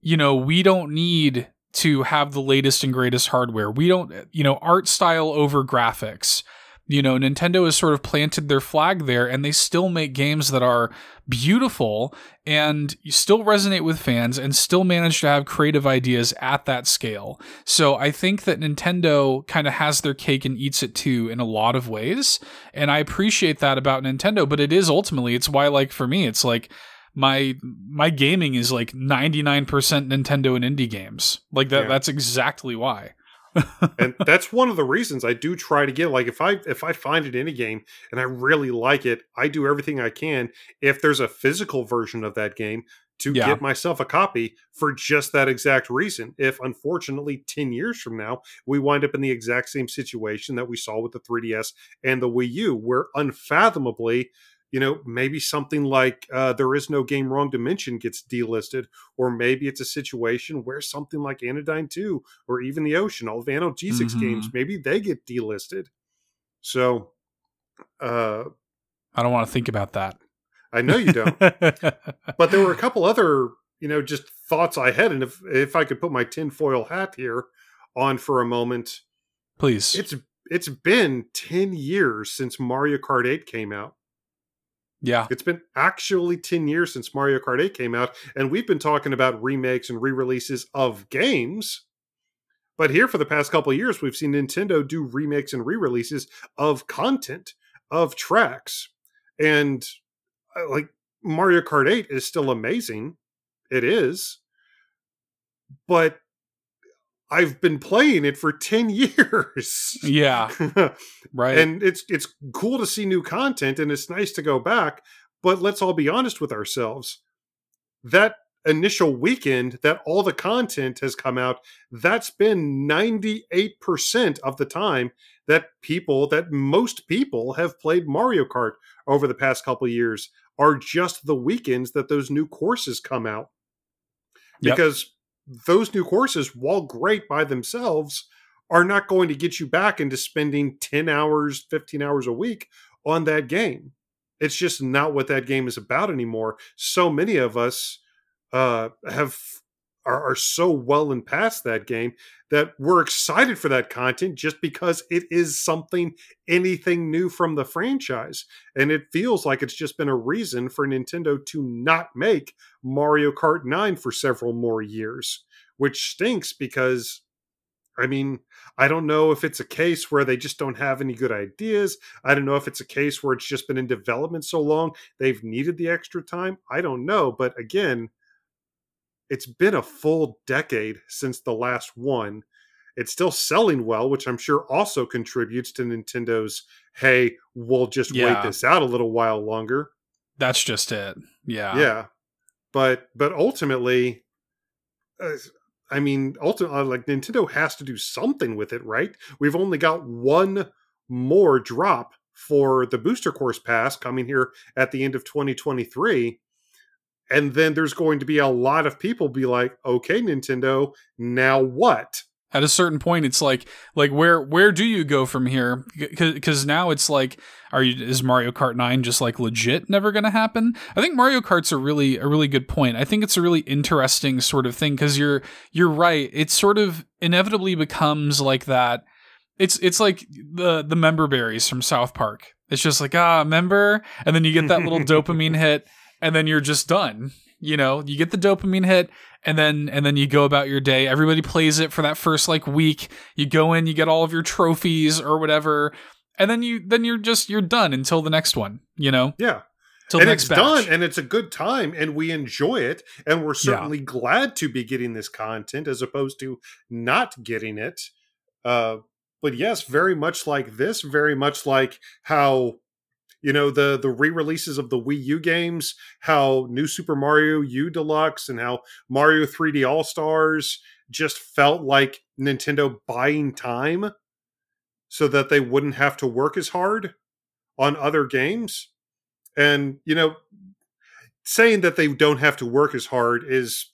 you know, we don't need to have the latest and greatest hardware. We don't, you know, art style over graphics you know, Nintendo has sort of planted their flag there and they still make games that are beautiful and still resonate with fans and still manage to have creative ideas at that scale. So I think that Nintendo kind of has their cake and eats it too in a lot of ways. And I appreciate that about Nintendo, but it is ultimately, it's why, like, for me, it's like, my my gaming is like 99% Nintendo and indie games. Like that yeah. that's exactly why and that's one of the reasons I do try to get like if I if I find it in a game and I really like it, I do everything I can if there's a physical version of that game to yeah. get myself a copy for just that exact reason. If unfortunately 10 years from now we wind up in the exact same situation that we saw with the 3DS and the Wii U where unfathomably you know, maybe something like uh, There Is No Game Wrong Dimension gets delisted, or maybe it's a situation where something like Anodyne 2 or even The Ocean, all of analgesics mm-hmm. games, maybe they get delisted. So, uh, I don't want to think about that. I know you don't. [LAUGHS] but there were a couple other, you know, just thoughts I had. And if, if I could put my tinfoil hat here on for a moment, please. It's it's been 10 years since Mario Kart 8 came out. Yeah. It's been actually 10 years since Mario Kart 8 came out, and we've been talking about remakes and re releases of games. But here for the past couple years, we've seen Nintendo do remakes and re releases of content, of tracks. And uh, like Mario Kart 8 is still amazing. It is. But I've been playing it for 10 [LAUGHS] years. Yeah. [LAUGHS] right. And it's it's cool to see new content and it's nice to go back, but let's all be honest with ourselves. That initial weekend that all the content has come out, that's been 98% of the time that people that most people have played Mario Kart over the past couple years are just the weekends that those new courses come out. Yep. Because those new courses, while great by themselves, are not going to get you back into spending 10 hours, 15 hours a week on that game. It's just not what that game is about anymore. So many of us uh, have are, are so well and past that game that we're excited for that content just because it is something anything new from the franchise and it feels like it's just been a reason for Nintendo to not make Mario Kart 9 for several more years which stinks because I mean, I don't know if it's a case where they just don't have any good ideas. I don't know if it's a case where it's just been in development so long they've needed the extra time. I don't know, but again, it's been a full decade since the last one. It's still selling well, which I'm sure also contributes to Nintendo's, hey, we'll just Yeah. wait this out a little while longer. That's just it. Yeah. Yeah. But but ultimately uh, I mean, ultimately like Nintendo has to do something with it, right? We've only got one more drop for the booster course pass coming here at the end of 2023 and then there's going to be a lot of people be like okay nintendo now what At a certain point, it's like, like where where do you go from here? Because now it's like, are you is Mario Kart Nine just like legit never going to happen? I think Mario Kart's a really a really good point. I think it's a really interesting sort of thing because you're you're right. It sort of inevitably becomes like that. It's it's like the the member berries from South Park. It's just like ah member, and then you get that little [LAUGHS] dopamine hit, and then you're just done. You know, you get the dopamine hit, and then and then you go about your day. Everybody plays it for that first like week. You go in, you get all of your trophies or whatever, and then you then you're just you're done until the next one. You know, yeah till and it's next batch. done and it's a good time and we enjoy it and we're certainly glad to be getting this content as opposed to not getting it uh but yes very much like this very much like how you know the the re-releases of the Wii U games how New Super Mario U Deluxe and how Mario 3D All Stars just felt like Nintendo buying time so that they wouldn't have to work as hard on other games. And you know saying that they don't have to work as hard is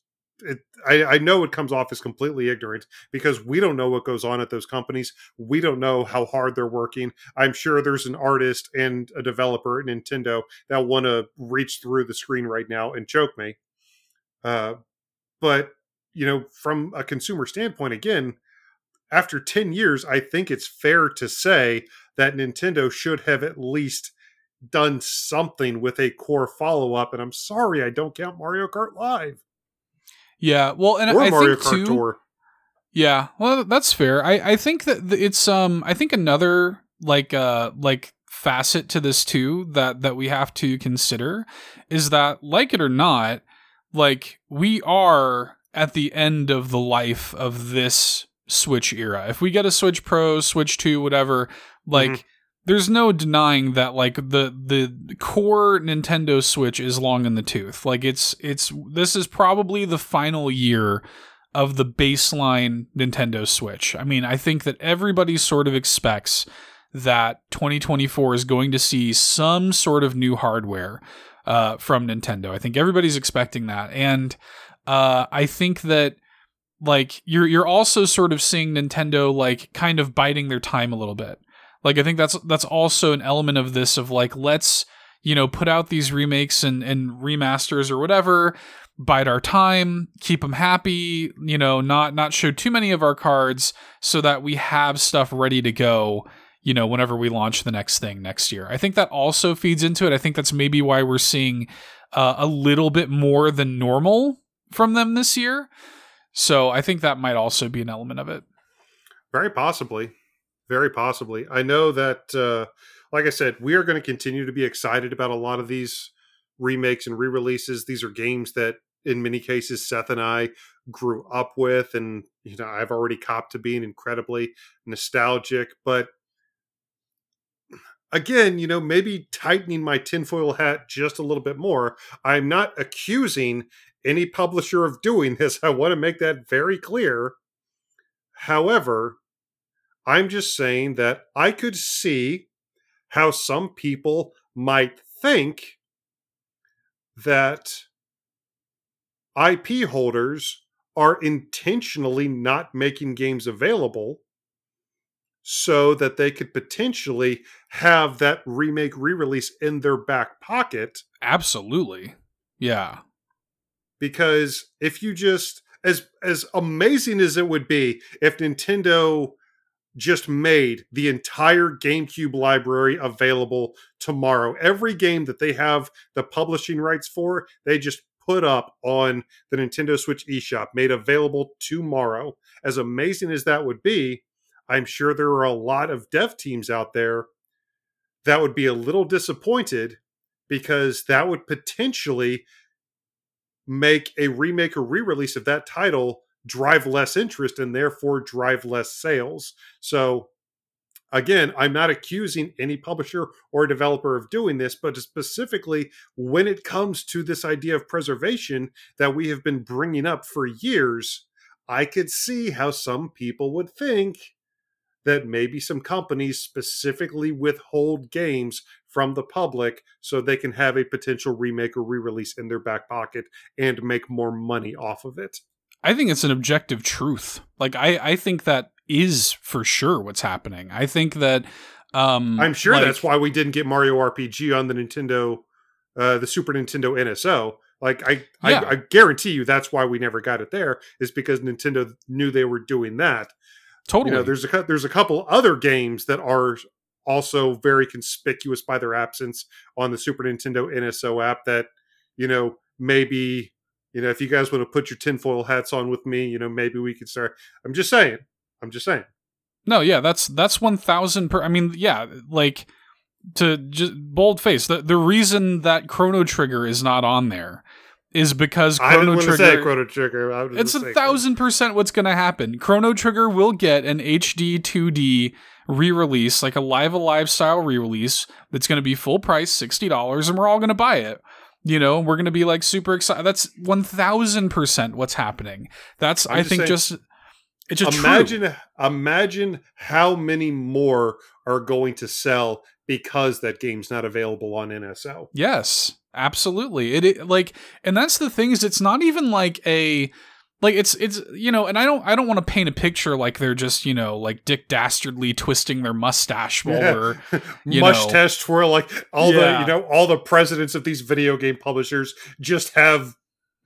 it, I, I know it comes off as completely ignorant because we don't know what goes on at those companies. We don't know how hard they're working. I'm sure there's an artist and a developer at Nintendo that want to reach through the screen right now and choke me. Uh, but you know, from a consumer standpoint, again, after 10 years, I think it's fair to say that Nintendo should have at least done something with a core follow up. And I'm sorry, I don't count Mario Kart Live yeah, well, and or I Mario think Kart too. Tour. Yeah, well, that's fair. I I think that it's um I think another like uh like facet to this too that that we have to consider is that like it or not, like we are at the end of the life of this Switch era. If we get a Switch Pro, Switch 2, whatever, like Mhm. There's no denying that like the the core Nintendo Switch is long in the tooth. Like it's it's this is probably the final year of the baseline Nintendo Switch. I mean, I think that everybody sort of expects that 2024 is going to see some sort of new hardware uh, from Nintendo. I think everybody's expecting that, and uh, I think that like you're you're also sort of seeing Nintendo like kind of biding their time a little bit. Like I think that's that's also an element of this of like let's you know put out these remakes and and remasters or whatever bide our time keep them happy you know not not show too many of our cards so that we have stuff ready to go you know whenever we launch the next thing next year. I think that also feeds into it. I think that's maybe why we're seeing uh, a little bit more than normal from them this year. So i think that might also be an element of it. Very possibly. Very possibly. I know that, uh, like I said, we are going to continue to be excited about a lot of these remakes and re-releases. These are games that in many cases Seth and I grew up with and you know I've already copped to being incredibly nostalgic, but again, you know, maybe tightening my tinfoil hat just a little bit more. I'm not accusing any publisher of doing this. [LAUGHS] I want to make that very clear. However, I'm just saying that I could see how some people might think that IP holders are intentionally not making games available so that they could potentially have that remake re-release in their back pocket. Absolutely. Yeah. Because if you just as as amazing as it would be if Nintendo just made the entire GameCube library available tomorrow. Every game that they have the publishing rights for, they just put up on the Nintendo Switch eShop, made available tomorrow. As amazing as that would be, I'm sure there are a lot of dev teams out there that would be a little disappointed because that would potentially make a remake or re-release of that title drive less interest and therefore drive less sales. So again, I'm not accusing any publisher or developer of doing this, but specifically when it comes to this idea of preservation that we have been bringing up for years, I could see how some people would think that maybe some companies specifically withhold games from the public so they can have a potential remake or re-release in their back pocket and make more money off of it. I think it's an objective truth. Like I, I think that is for sure what's happening. I think that um I'm sure like, that's why we didn't get Mario RPG on the Nintendo uh the Super Nintendo NSO. Like I, Yeah. I I guarantee you that's why we never got it there is because Nintendo knew they were doing that. totally. You know, there's a there's a couple other games that are also very conspicuous by their absence on the Super Nintendo NSO app that, you know, maybe, you know, if you guys want to put your tinfoil hats on with me, you know, maybe we could start. I'm just saying. I'm just saying. No, yeah, that's that's one thousand per. I mean, yeah, like to just bold face. The the reason that Chrono Trigger is not on there is because I didn't Chrono want to Trigger. say Chrono Trigger. It's a thousand percent what's going to happen. Chrono Trigger will get an HD 2D re-release, like a Live A Live style re-release that's going to be full price, sixty dollars, and we're all going to buy it. You know, we're going to be like super excited. That's one thousand percent what's happening. That's I'm I just think saying- just it's just imagine true. imagine how many more are going to sell because that game's not available on NSO. Yes, absolutely. It, it like, and that's the thing is, it's not even like a like it's it's you know, and I don't I don't want to paint a picture like they're just you know like Dick Dastardly twisting their mustache while we're [LAUGHS] you Mush know. test twirl like all the you know all the presidents of these video game publishers just have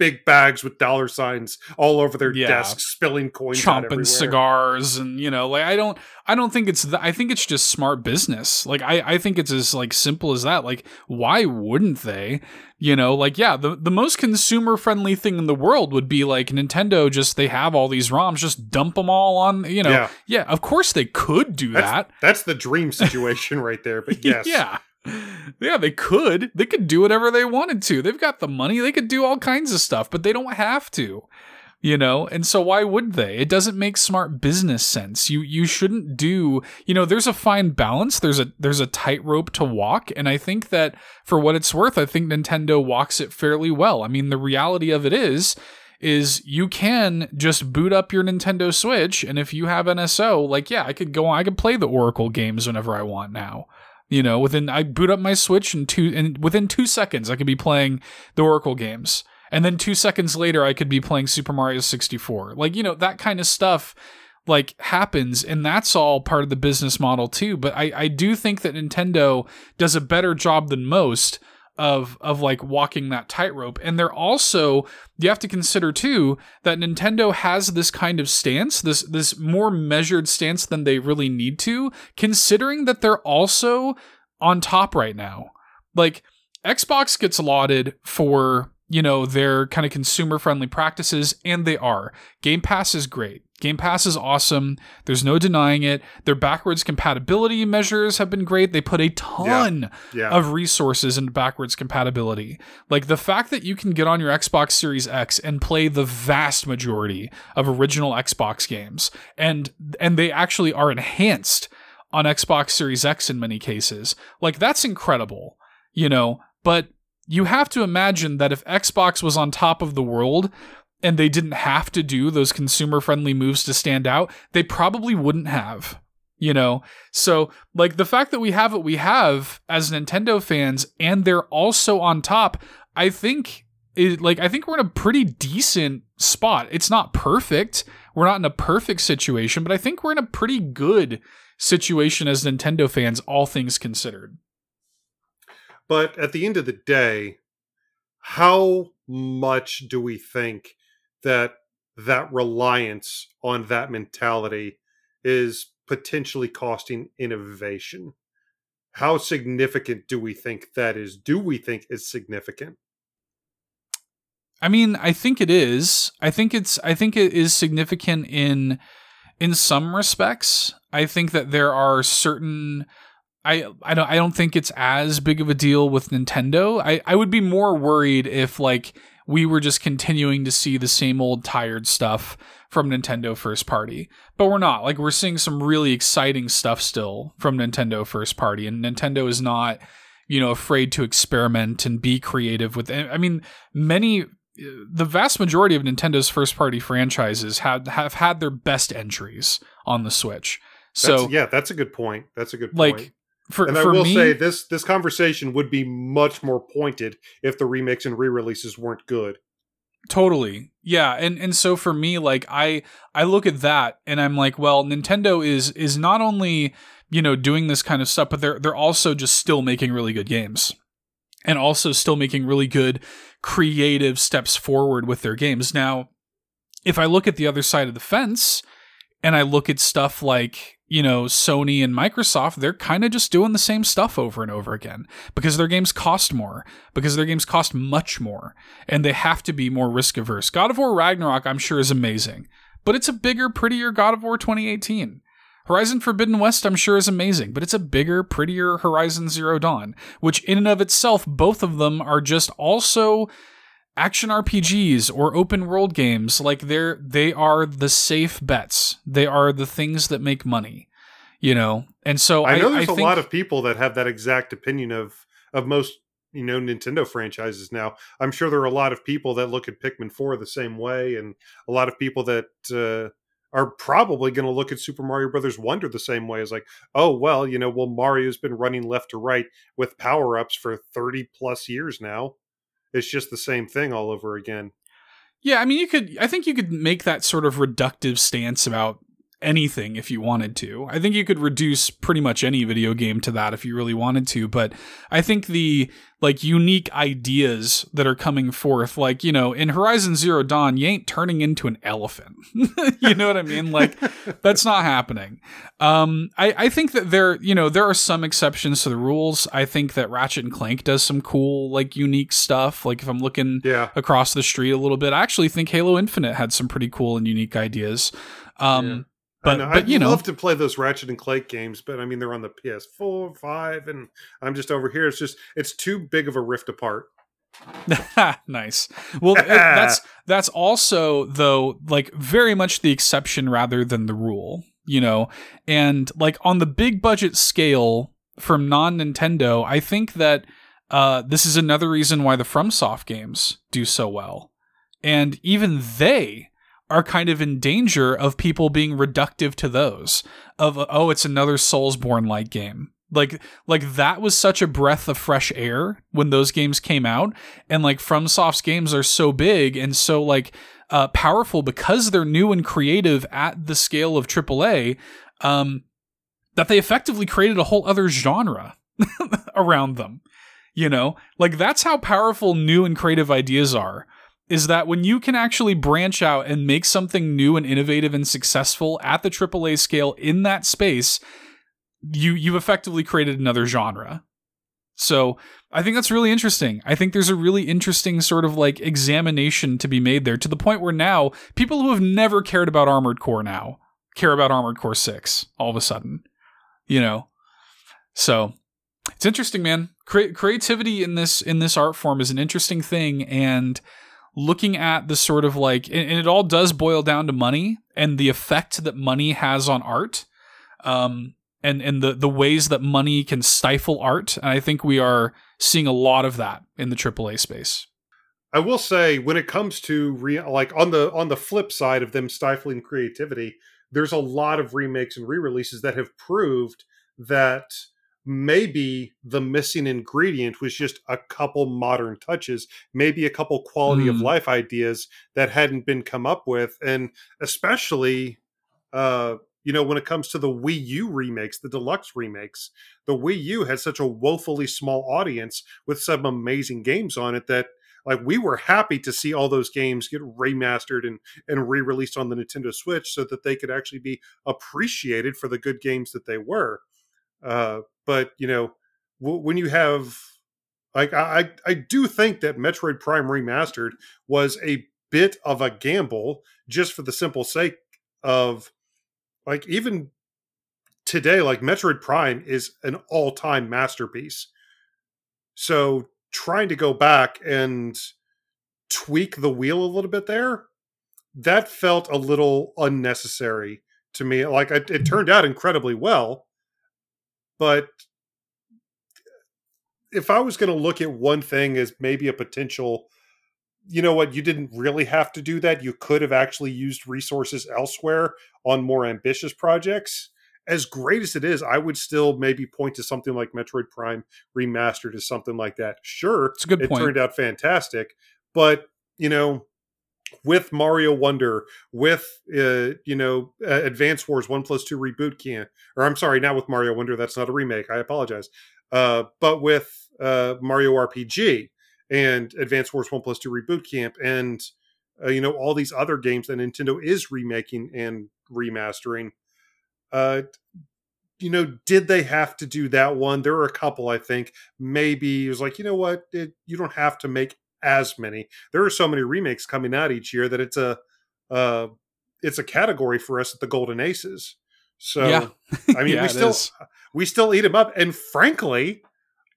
big bags with dollar signs all over their Yeah. desks spilling coins chomping cigars and you know like i don't i don't think it's th- i think it's just smart business like i i think it's as like simple as that like why wouldn't they you know like yeah the, the most consumer friendly thing in the world would be like nintendo just they have all these roms just dump them all on you know Yeah. yeah, of course they could do That's, that that's the dream situation right there. But [LAUGHS] yes, yeah. Yeah, they could. They could do whatever they wanted to. They've got the money. They could do all kinds of stuff, but they don't have to. You know, and so why would they? It doesn't make smart business sense. You you shouldn't do, you know, there's a fine balance. There's a there's a tightrope to walk, and I think that for what it's worth, I think Nintendo walks it fairly well. I mean, the reality of it is is you can just boot up your Nintendo Switch and if you have NSO, like yeah, I could go on, I could play the Oracle games whenever I want now. You know, within I boot up my Switch and two and within two seconds I could be playing the Oracle games. And then two seconds later I could be playing Super Mario 64. Like, you know, that kind of stuff like happens and that's all part of the business model too. But I, I do think that Nintendo does a better job than most of of like walking that tightrope. And they're also you have to consider too that Nintendo has this kind of stance, this this more measured stance than they really need to, considering that they're also on top right now. Like Xbox gets lauded for you know, their kind of consumer friendly practices, and they are. Game Pass is great. Game Pass is awesome. There's no denying it. Their backwards compatibility measures have been great. They put a ton Yeah. Yeah. of resources into backwards compatibility. Like the fact that you can get on your Xbox Series X and play the vast majority of original Xbox games and and they actually are enhanced on Xbox Series X in many cases. Like that's incredible, you know, but you have to imagine that if Xbox was on top of the world and they didn't have to do those consumer friendly moves to stand out, they probably wouldn't have. You know, so like the fact that we have what we have as Nintendo fans and they're also on top, I think it, like I think we're in a pretty decent spot. It's not perfect. We're not in a perfect situation, but I think we're in a pretty good situation as Nintendo fans, all things considered. But at the end of the day, how much do we think that that reliance on that mentality is potentially costing innovation? How significant do we think that is? Do we think it's significant? I mean, I think it is. I think it's I think it is significant in in some respects. I think that there are certain I I don't I don't think it's as big of a deal with Nintendo. I I would be more worried if like we were just continuing to see the same old tired stuff from Nintendo first party. But we're not. Like we're seeing some really exciting stuff still from Nintendo first party and Nintendo is not you know afraid to experiment and be creative with I mean many uh, the vast majority of Nintendo's first party franchises have have had their best entries on the Switch. So That's, yeah, that's a good point. That's a good point. like for and I will me, say this this conversation would be much more pointed if the remakes and re-releases weren't good. totally. Yeah and and so for me like i i look at that and i'm like well nintendo is is not only you know doing this kind of stuff but they're they're also just still making really good games. And also still making really good creative steps forward with their games. Now if i look at the other side of the fence and i look at stuff like you know sony and microsoft they're kind of just doing the same stuff over and over again because their games cost more because their games cost much more and they have to be more risk averse god of war ragnarok i'm sure is amazing but it's a bigger prettier god of war 2018 Horizon Forbidden West, I'm sure, is amazing, but it's a bigger, prettier Horizon Zero Dawn, which, in and of itself, both of them are just also action RPGs or open world games. Like they're they are the safe bets. They are the things that make money, you know. And so I, I know there's I a think, lot of people that have that exact opinion of of most you know Nintendo franchises now. I'm sure there are a lot of people that look at Pikmin 4 the same way, and a lot of people that uh, are probably going to look at Super Mario Brothers Wonder the same way as like, oh well, you know, well Mario's been running left to right with power ups for 30 plus years now. It's just the same thing all over again. Yeah, I mean, you could. I think you could make that sort of reductive stance about anything if you wanted to. I think you could reduce pretty much any video game to that if you really wanted to. But I think the like unique ideas that are coming forth, like you know, in Horizon Zero Dawn, you ain't turning into an elephant. [LAUGHS] you know what I mean? Like [LAUGHS] that's not happening. Um, I, I think that there, you know, there are some exceptions to the rules. I think that Ratchet and Clank does some cool, like, unique stuff. Like, if I'm looking Yeah. across the street a little bit, I actually think Halo Infinite had some pretty cool and unique ideas. Um. But know. but I'd you know, love to play those Ratchet and Clank games, but I mean they're on the PS4, five, and I'm just over here. It's just it's too big of a rift apart. [LAUGHS] nice. Well, it- that's [LAUGHS] that's also though like very much the exception rather than the rule, you know. And like on the big budget scale from non Nintendo, I think that uh, this is another reason why the FromSoft games do so well, and even they are kind of in danger of people being reductive to those of oh it's another soulsborne like game. Like like that was such a breath of fresh air when those games came out. And like FromSoft's games are so big and so like uh, powerful because they're new and creative at the scale of AAA um, that they effectively created a whole other genre [LAUGHS] around them you know? Like that's how powerful new and creative ideas are is that when you can actually branch out and make something new and innovative and successful at the AAA scale in that space, you you've effectively created another genre. So I think that's really interesting. I think there's a really interesting sort of like examination to be made there to the point where now people who have never cared about Armored Core now care about Armored Core 6 all of a sudden. You know? So it's interesting, man. Cre- creativity in this in this art form is an interesting thing and looking at the sort of like and, and it all does boil down to money and the effect that money has on art. Um and and the the ways that money can stifle art. And I think we are seeing a lot of that in the AAA space. I will say when it comes to re- like on the on the flip side of them stifling creativity, there's a lot of remakes and re-releases that have proved that maybe the missing ingredient was just a couple modern touches, maybe a couple quality mm. of life ideas that hadn't been come up with and especially uh you know, when it comes to the Wii U remakes, the deluxe remakes, the Wii U had such a woefully small audience with some amazing games on it that like we were happy to see all those games get remastered and and re-released on the Nintendo Switch so that they could actually be appreciated for the good games that they were. Uh, but you know, w- when you have like I I do think that Metroid Prime Remastered was a bit of a gamble just for the simple sake of like even today like metroid prime is an all-time masterpiece. So trying to go back and tweak the wheel a little bit there that felt a little unnecessary to me. Like it, it turned out incredibly well but if i was going to look at one thing as maybe a potential you know what you didn't really have to do that you could have actually used resources elsewhere on more ambitious projects as great as it is i would still maybe point to something like metroid prime remastered as something like that sure it's a good it point. turned out fantastic but you know with mario wonder with uh, you know uh, advance wars 1 plus 2 reboot can or i'm sorry not with mario wonder that's not a remake i apologize uh, but with uh, mario rpg and Advance Wars One Plus Two Reboot Camp, and uh, you know all these other games that Nintendo is remaking and remastering. Uh, you know, did they have to do that one? There are a couple, I think. Maybe it was like, you know what, it, you don't have to make as many. There are so many remakes coming out each year that it's a uh, it's a category for us at the Golden Aces. So yeah. I [LAUGHS] mean, yeah, we still is. we still eat them up, and frankly,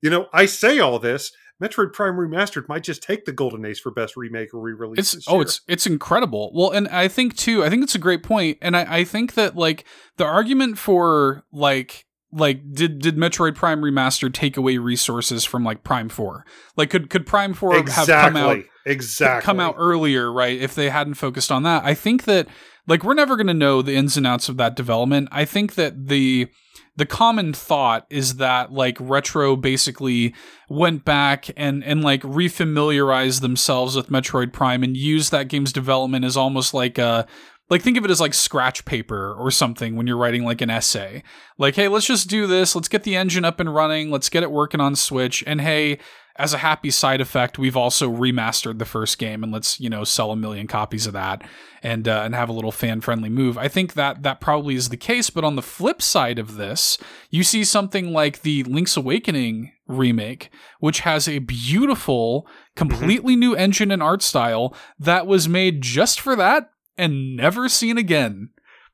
you know, I say all this Metroid Prime Remastered might just take the Golden Ace for best remake or re-release. It's oh, it's it's incredible. Well, and I think too, I think it's a great point, and I, I think that like the argument for like like did did Metroid Prime Remastered take away resources from like Prime Four? Like could could Prime Four exactly. have come out exactly come out earlier, right? If they hadn't focused on that, I think that like we're never going to know the ins and outs of that development. I think that the the common thought is that like retro basically went back and and like refamiliarized themselves with Metroid Prime and used that game's development as almost like a like think of it as like scratch paper or something when you're writing like an essay. Like, hey, let's just do this. Let's get the engine up and running. Let's get it working on Switch. And hey, as a happy side effect, we've also remastered the first game, and let's you know sell a million copies of that and uh, and have a little fan friendly move. I think that that probably is the case. But on the flip side of this, you see something like the Link's Awakening remake, which has a beautiful, completely new engine and art style that was made just for that and never seen again.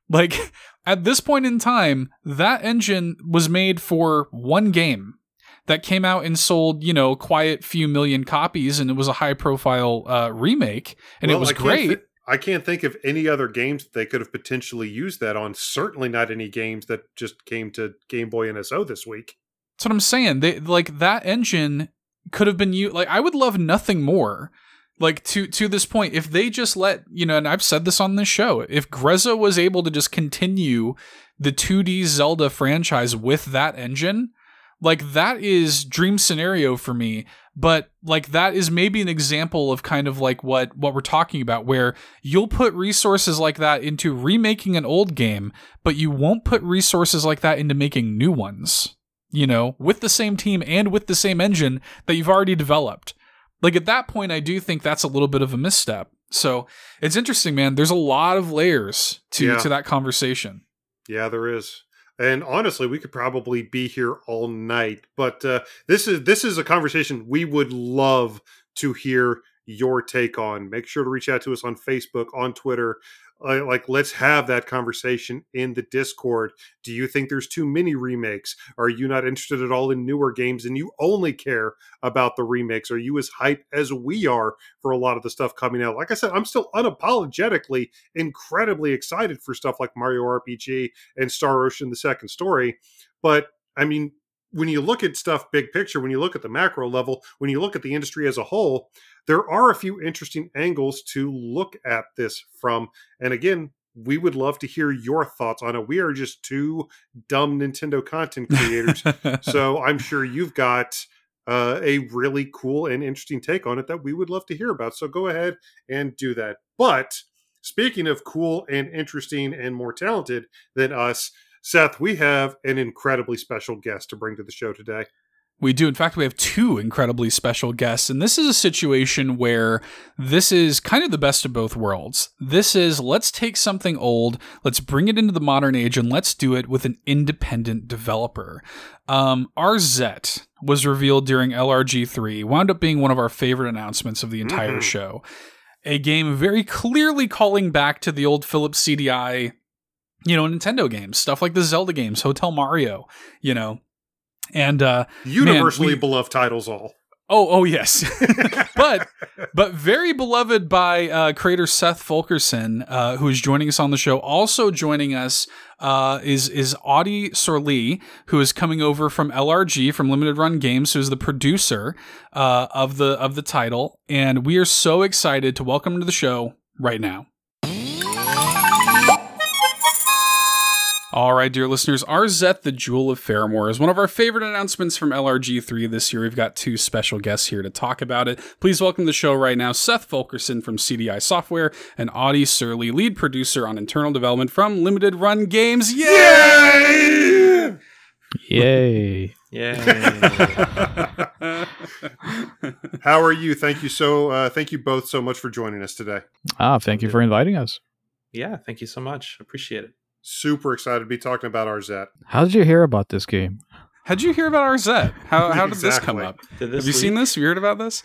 Like [LAUGHS] at this point in time, that engine was made for one game that came out and sold, you know, quiet few million copies, and it was a high profile uh, remake, and well, it was I great. Th- I can't think of any other games that they could have potentially used that on. Certainly not any games that just came to Game Boy NSO this week. That's what I'm saying. They like that engine could have been used. Like I would love nothing more. Like to to this point, if they just let you know, and I've said this on this show, if Grezzo was able to just continue the 2D Zelda franchise with that engine, like that is dream scenario for me, but like that is maybe an example of kind of like what what we're talking about where you'll put resources like that into remaking an old game, but you won't put resources like that into making new ones. You know, with the same team and with the same engine that you've already developed. Like at that point I do think that's a little bit of a misstep. So, it's interesting, man. There's a lot of layers to yeah. to that conversation. Yeah, there is and honestly, we could probably be here all night. But uh, this is this is a conversation we would love to hear your take on. Make sure to reach out to us on Facebook, on Twitter, Uh, like let's have that conversation in the discord. Do you think there's too many remakes? Are you not interested at all in newer games and you only care about the remakes? Are you as hyped as we are for a lot of the stuff coming out? Like i said i'm still unapologetically incredibly excited for stuff like mario rpg and star ocean the second story. But i mean when you look at stuff big picture when you look at the macro level when you look at the industry as a whole there are a few interesting angles to look at this from. And again, we would love to hear your thoughts on it. We are just two dumb Nintendo content creators. [LAUGHS] so I'm sure you've got uh, a really cool and interesting take on it that we would love to hear about. So go ahead and do that. But speaking of cool and interesting and more talented than us, Seth, we have an incredibly special guest to bring to the show today. We do. In fact, we have two incredibly special guests. And this is a situation where this is kind of the best of both worlds. This is let's take something old, let's bring it into the modern age, and let's do it with an independent developer. Um, Arzette was revealed during LRG3, wound up being one of our favorite announcements of the entire mm-hmm. show. A game very clearly calling back to the old Philips CDI, you know, Nintendo games, stuff like the Zelda games, Hotel Mario, you know and uh, universally man, we, beloved titles all. Oh, oh yes, [LAUGHS] but [LAUGHS] but very beloved by uh, creator Seth Fulkerson, uh, who is joining us on the show. Also joining us uh, is is Audi Sorlie, who is coming over from LRG from Limited Run Games, who is the producer uh, of the of the title, and we are so excited to welcome him to the show right now. All right, dear listeners, Arzette the Jewel of Faramore is one of our favorite announcements from LRG3 this year. We've got two special guests here to talk about it. Please welcome to the show right now Seth Fulkerson from Seedy Eye Software and Audi Sorlie, lead producer on internal development from Limited Run Games. Yay! Yay! Yay! [LAUGHS] How are you? Thank you so. Uh, thank you both so much for joining us today. Ah, thank you for inviting us. Yeah, thank you so much. Appreciate it super excited to be talking about Arzette. How did you hear about this game? How did you hear about Arzette? How how did exactly. this come up? Did this Have you seen this? Have you heard about this?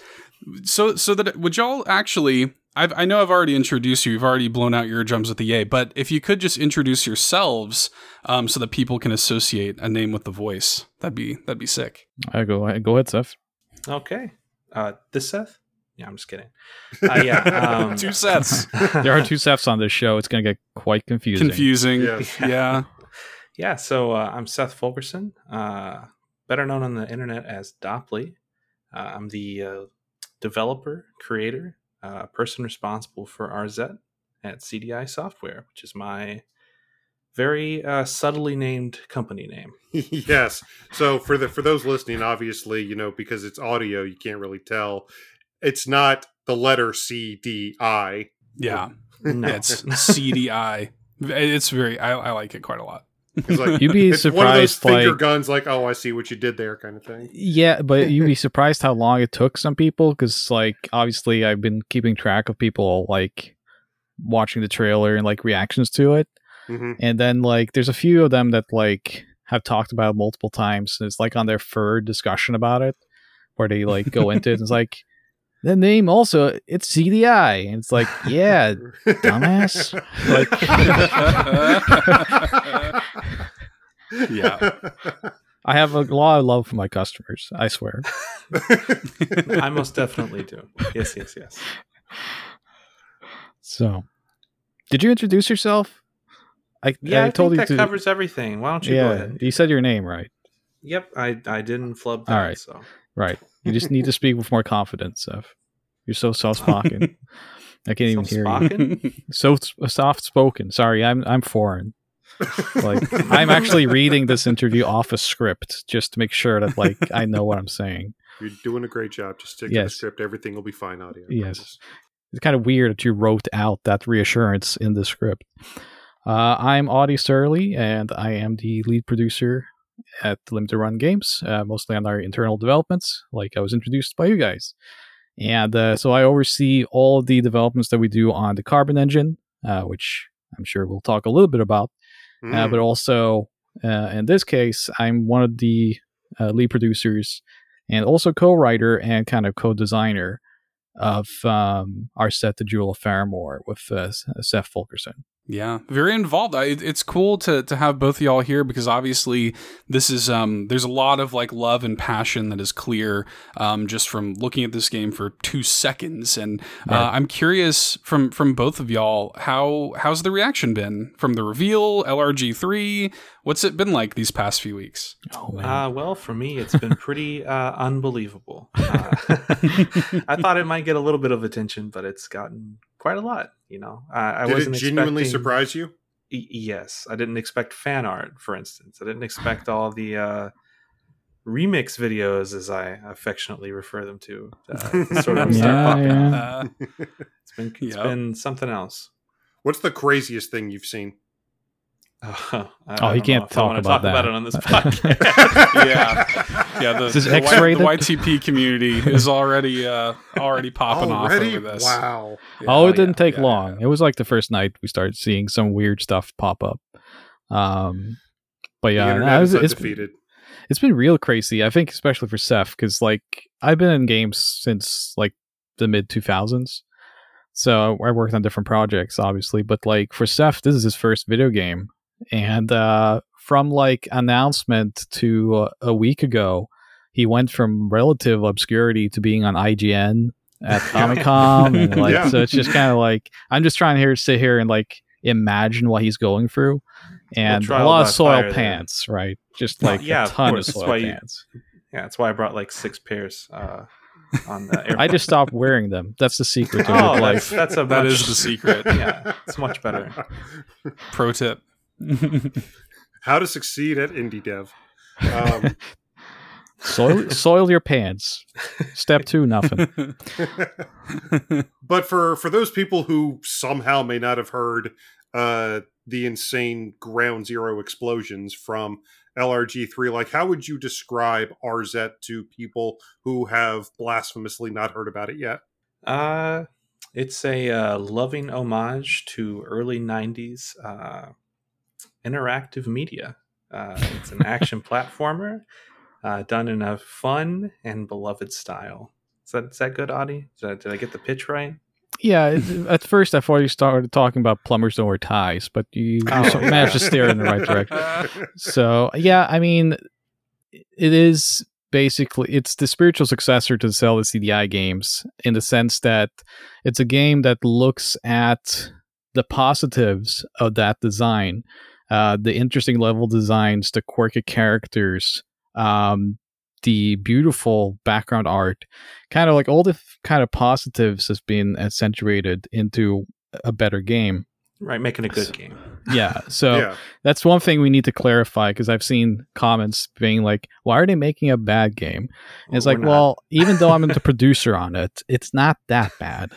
So so that would y'all actually I've, I know I've already introduced you. You've already blown out your drums with the yay, but if you could just introduce yourselves, um, so that people can associate a name with the voice, that'd be that'd be sick. I go go ahead, Seth. Okay, uh, this Seth. Yeah, I'm just kidding. Uh, yeah, [LAUGHS] um, two sets. [LAUGHS] there are two sets on this show. It's going to get quite confusing. Confusing. Yeah. yeah. [LAUGHS] yeah. So uh, I'm Seth Fulkerson, uh, better known on the internet as Dopley. Uh, I'm the uh, developer, creator, uh, person responsible for Arzette at Seedy Eye Software, which is my very subtly named company name. yes. So for the for those listening, obviously, you know, because it's audio, you can't really tell it's not the letter C D I. Yeah, [LAUGHS] no. it's C D I. It's very. I, I like it quite a lot. Like, you'd be surprised. One of those finger like, guns, like, oh, I see what you did there, kind of thing. Yeah, but you'd be [LAUGHS] surprised how long it took some people because, like, obviously, I've been keeping track of people like watching the trailer and like reactions to it, mm-hmm. and then like, there's a few of them that like have talked about it multiple times. And it's like on their third discussion about it, where they like go into it. And it's like the name also it's CDI. And it's like, yeah, dumbass. Like [LAUGHS] Yeah. I have a lot of love for my customers, I swear. [LAUGHS] I most definitely do. Yes, yes, yes. So, did you introduce yourself? I, yeah, I, I told you that to, covers everything. Why don't you yeah, go ahead? You said your name right. Yep, I I didn't flub that. All right, so right. You just need to [LAUGHS] speak with more confidence, Seth. You're so soft spoken. [LAUGHS] I can't even hear you. [LAUGHS] So soft spoken. Sorry, I'm I'm foreign. like I'm actually reading this interview off a script just to make sure that like I know what I'm saying. You're doing a great job. Just stick yes. to the script. Everything will be fine. Audio. Yes. It's kind of weird that you wrote out that reassurance in the script. Uh, I'm Audi Sorlie, and I am the lead producer at Limited Run Games, uh, mostly on our internal developments, like I was introduced by you guys. And uh, so I oversee all of the developments that we do on the Carbon engine, uh, which I'm sure we'll talk a little bit about, mm. but also Uh, in this case, I'm one of the uh, lead producers and also co-writer and kind of co-designer of um, Arzette, The Jewel of Faramore, with uh, Seth Fulkerson. Yeah, very involved. I, it's cool to to have both of y'all here because obviously this is um there's a lot of like love and passion that is clear um just from looking at this game for two seconds, and uh, right. I'm curious from from both of y'all how how's the reaction been from the reveal LRG three What's it been like these past few weeks? Oh, uh, well, for me, it's been pretty uh, unbelievable. Uh, [LAUGHS] I thought it might get a little bit of attention, but it's gotten quite a lot. You know, I Did wasn't it genuinely expecting... surprise you? E- yes, I didn't expect fan art, for instance. I didn't expect all the uh, remix videos, as I affectionately refer them to, uh, [LAUGHS] sort of yeah, yeah. it's been it's [LAUGHS] yep. been something else. What's the craziest thing you've seen? [LAUGHS] Uh, oh, he can't talk, about, talk that. about it on this [LAUGHS] podcast. yeah, yeah. The, the, the, YTP community is already uh, already popping already? off over this. Wow. Yeah, oh, it didn't yeah, take yeah, long. It was like the first night we started seeing some weird stuff pop up. Um, but yeah, no, it's, it's been, it's been real crazy. I think especially for Seth because like I've been in games since like the mid two thousands. So I worked on different projects, obviously, but like for Seth, this is his first video game, and uh, from like announcement to uh, a week ago, he went from relative obscurity to being on IGN at [LAUGHS] Comic Con, and like yeah. so it's just kind of like I'm just trying to here sit here and like imagine what he's going through, and a lot of soil pants, there. right? Just like yeah, a ton of, of soil pants. You, yeah, that's why I brought like six pairs. Uh, on the [LAUGHS] I just stopped wearing them. That's the secret to oh, life. That's, that's a much, is the secret. [LAUGHS] yeah, it's much better. Pro tip. [LAUGHS] How to succeed at indie dev. Um, [LAUGHS] soil, soil your pants. Step two, nothing. [LAUGHS] but for for those people who somehow may not have heard uh, the insane ground zero explosions from LRG3, like how would you describe Arzette to people who have blasphemously not heard about it yet? Uh, it's a uh, loving homage to early 90s uh, interactive media. Uh, it's an action [LAUGHS] platformer uh, done in a fun and beloved style. Is that, is that good, Audi? That, did I get the pitch right? Yeah, at first I thought you started talking about plumbers don't wear ties, but you, oh, managed to steer in the right direction. [LAUGHS] So yeah, I mean, it is basically it's the spiritual successor to the Zelda CDI games in the sense that it's a game that looks at the positives of that design uh, the interesting level designs, the quirky characters, um, the beautiful background art, kind of like all the f- kind of positives has been accentuated into a better game. Right, making a good game. Yeah, so [LAUGHS] yeah. that's one thing we need to clarify because I've seen comments being like, "Why are they making a bad game?" And well, it's like, well, even though I'm the [LAUGHS] producer on it, it's not that bad.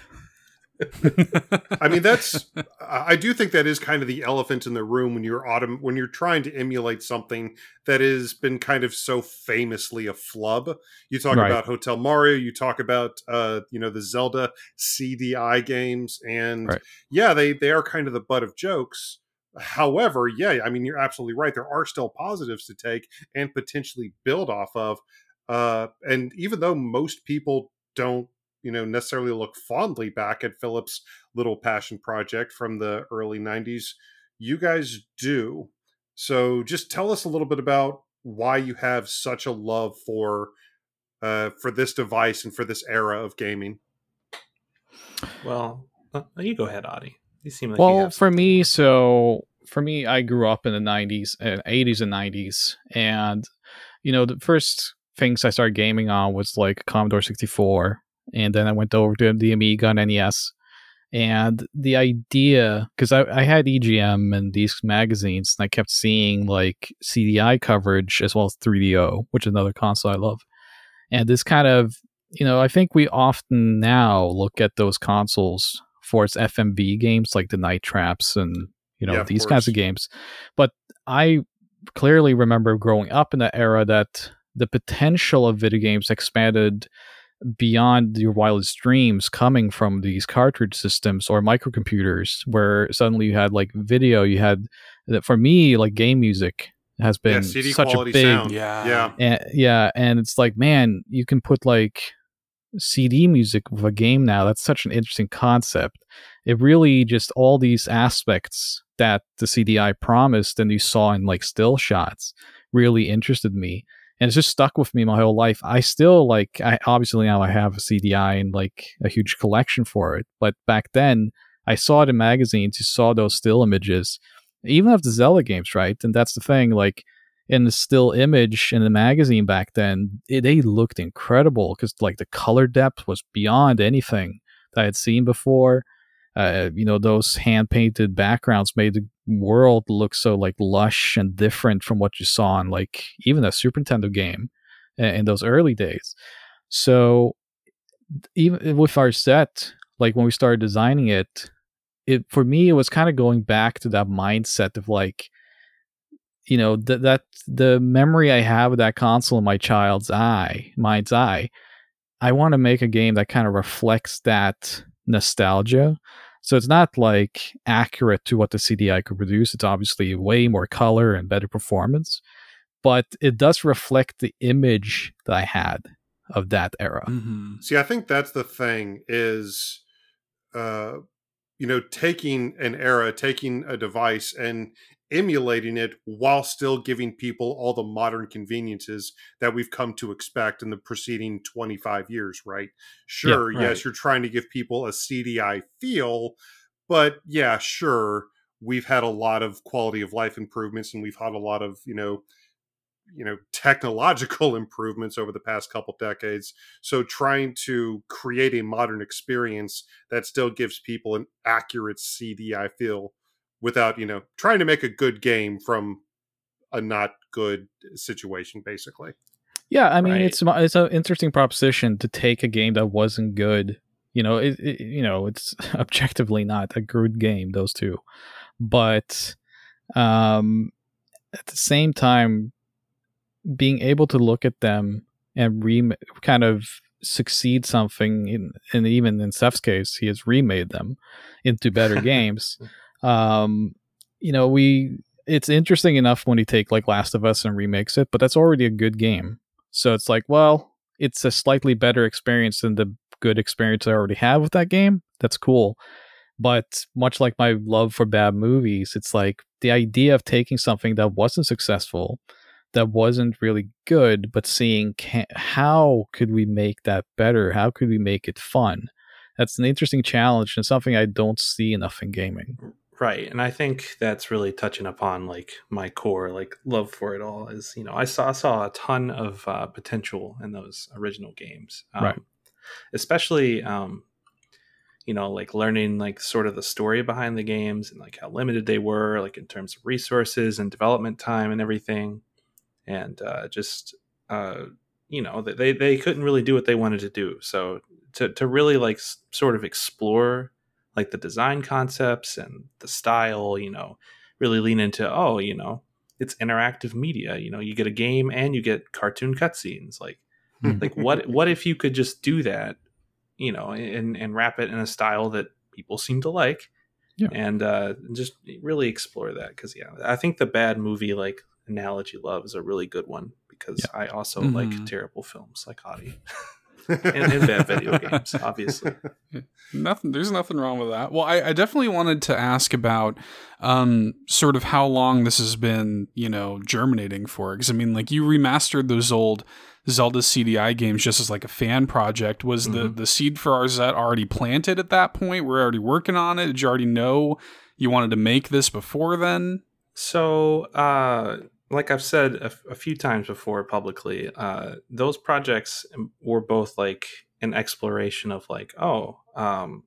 I mean, that's I do think that is kind of the elephant in the room when you're autumn when you're trying to emulate something that has been kind of so famously a flub. You talk right. about Hotel Mario, you talk about uh, you know, the Zelda CDI games, and right. yeah, they they are kind of the butt of jokes. However, yeah, I mean, you're absolutely right. There are still positives to take and potentially build off of. Uh, and even though most people don't you know necessarily look fondly back at Philip's little passion project from the early 90s you guys do. So just tell us a little bit about why you have such a love for uh, for this device and for this era of gaming. Well uh, you go ahead Audi you seem like well for me so for me i grew up in the 90s uh, 80s and 90s and you know the first things i started gaming on was like commodore 64 and then I went over to the Amiga on NES. And the idea, because I, I had EGM and these magazines, and I kept seeing like CDI coverage as well as 3DO, which is another console I love. And this kind of, you know, I think we often now look at those consoles for its FMV games like the Night Traps and, you know, yeah, these of kinds of games. But I clearly remember growing up in that era that the potential of video games expanded beyond your wildest dreams coming from these cartridge systems or microcomputers where suddenly you had like video you had that for me like game music has been yeah, CD such a big sound. Yeah. yeah. and, yeah, and it's like, man, you can put like CD music with a game now. That's such an interesting concept. It really just all these aspects that the CDI promised and you saw in like still shots really interested me. And it's just stuck with me my whole life. I still like I obviously now I have a CDI and like a huge collection for it. But back then I saw it in magazines, you saw those still images, even of the Zelda games, right? And that's the thing, like in the still image in the magazine back then, it, they looked incredible because like the color depth was beyond anything that I had seen before. Uh, you know, those hand painted backgrounds made world looks so like lush and different from what you saw in like even a Super Nintendo game in, those early days. So even eh, with Arzette, like when we started designing it, it for me it was kind of going back to that mindset of like you know that that the memory I have of that console in my child's eye, mind's eye. I want to make a game that kind of reflects that nostalgia. So it's not like accurate to what the CDI could produce. It's obviously way more color and better performance, but it does reflect the image that I had of that era. Mm-hmm. See, I think that's the thing is, uh, you know, taking an era, taking a device and emulating it while still giving people all the modern conveniences that we've come to expect in the preceding 25 years, right? Sure, Yeah, yes, you're trying to give people a CDI feel, but yeah, sure, we've had a lot of quality of life improvements and we've had a lot of, you know, you know technological [LAUGHS] improvements over the past couple decades so trying to create a modern experience that still gives people an accurate cdi feel without you know trying to make a good game from a not good situation basically Yeah, I mean Right. it's it's an interesting proposition to take a game that wasn't good. You know, it, it, you know it's [LAUGHS] objectively not a good game. Those two, but um, at the same time, being able to look at them and re kind of succeed something in, and even in Steph's case, he has remade them into better [LAUGHS] games. Um, you know, we it's interesting enough when you take like Last of Us and remakes it, but that's already a good game. So it's like, well, it's a slightly better experience than the good experience I already have with that game. That's cool. But much like my love for bad movies, it's like the idea of taking something that wasn't successful, that wasn't really good, but seeing can, how could we make that better? How could we make it fun? That's an interesting challenge and something I don't see enough in gaming. Right. And I think that's really touching upon like my core like love for it all is, you know, I saw saw a ton of uh, potential in those original games. Um, Right. Especially um you know, like learning like sort of the story behind the games and like how limited they were, like in terms of resources and development time and everything. And uh just uh you know, they they, they couldn't really do what they wanted to do. So to to really like s- sort of explore like the design concepts and the style, you know, really lean into, oh, you know, it's interactive media. You know, you get a game and you get cartoon cutscenes. Like, like what what if you could just do that, you know, and and wrap it in a style that people seem to like, Yeah. and uh, just really explore that because yeah, I think the bad movie like analogy love is a really good one because I also Mhm. like terrible films like Hottie [LAUGHS] and, and bad video games, obviously. [LAUGHS] Nothing. There's nothing wrong with that. Well, I, I definitely wanted to ask about, um, sort of how long this has been, you know, germinating for. Because I mean, like you remastered those old Zelda CDI games just as like a fan project. Was the Mhm. the seed for Arzette already planted at that point? We're already working on it. Did you already know you wanted to make this before then? So, uh, like I've said a, a few times before publicly, uh, those projects were both like an exploration of like, oh, um,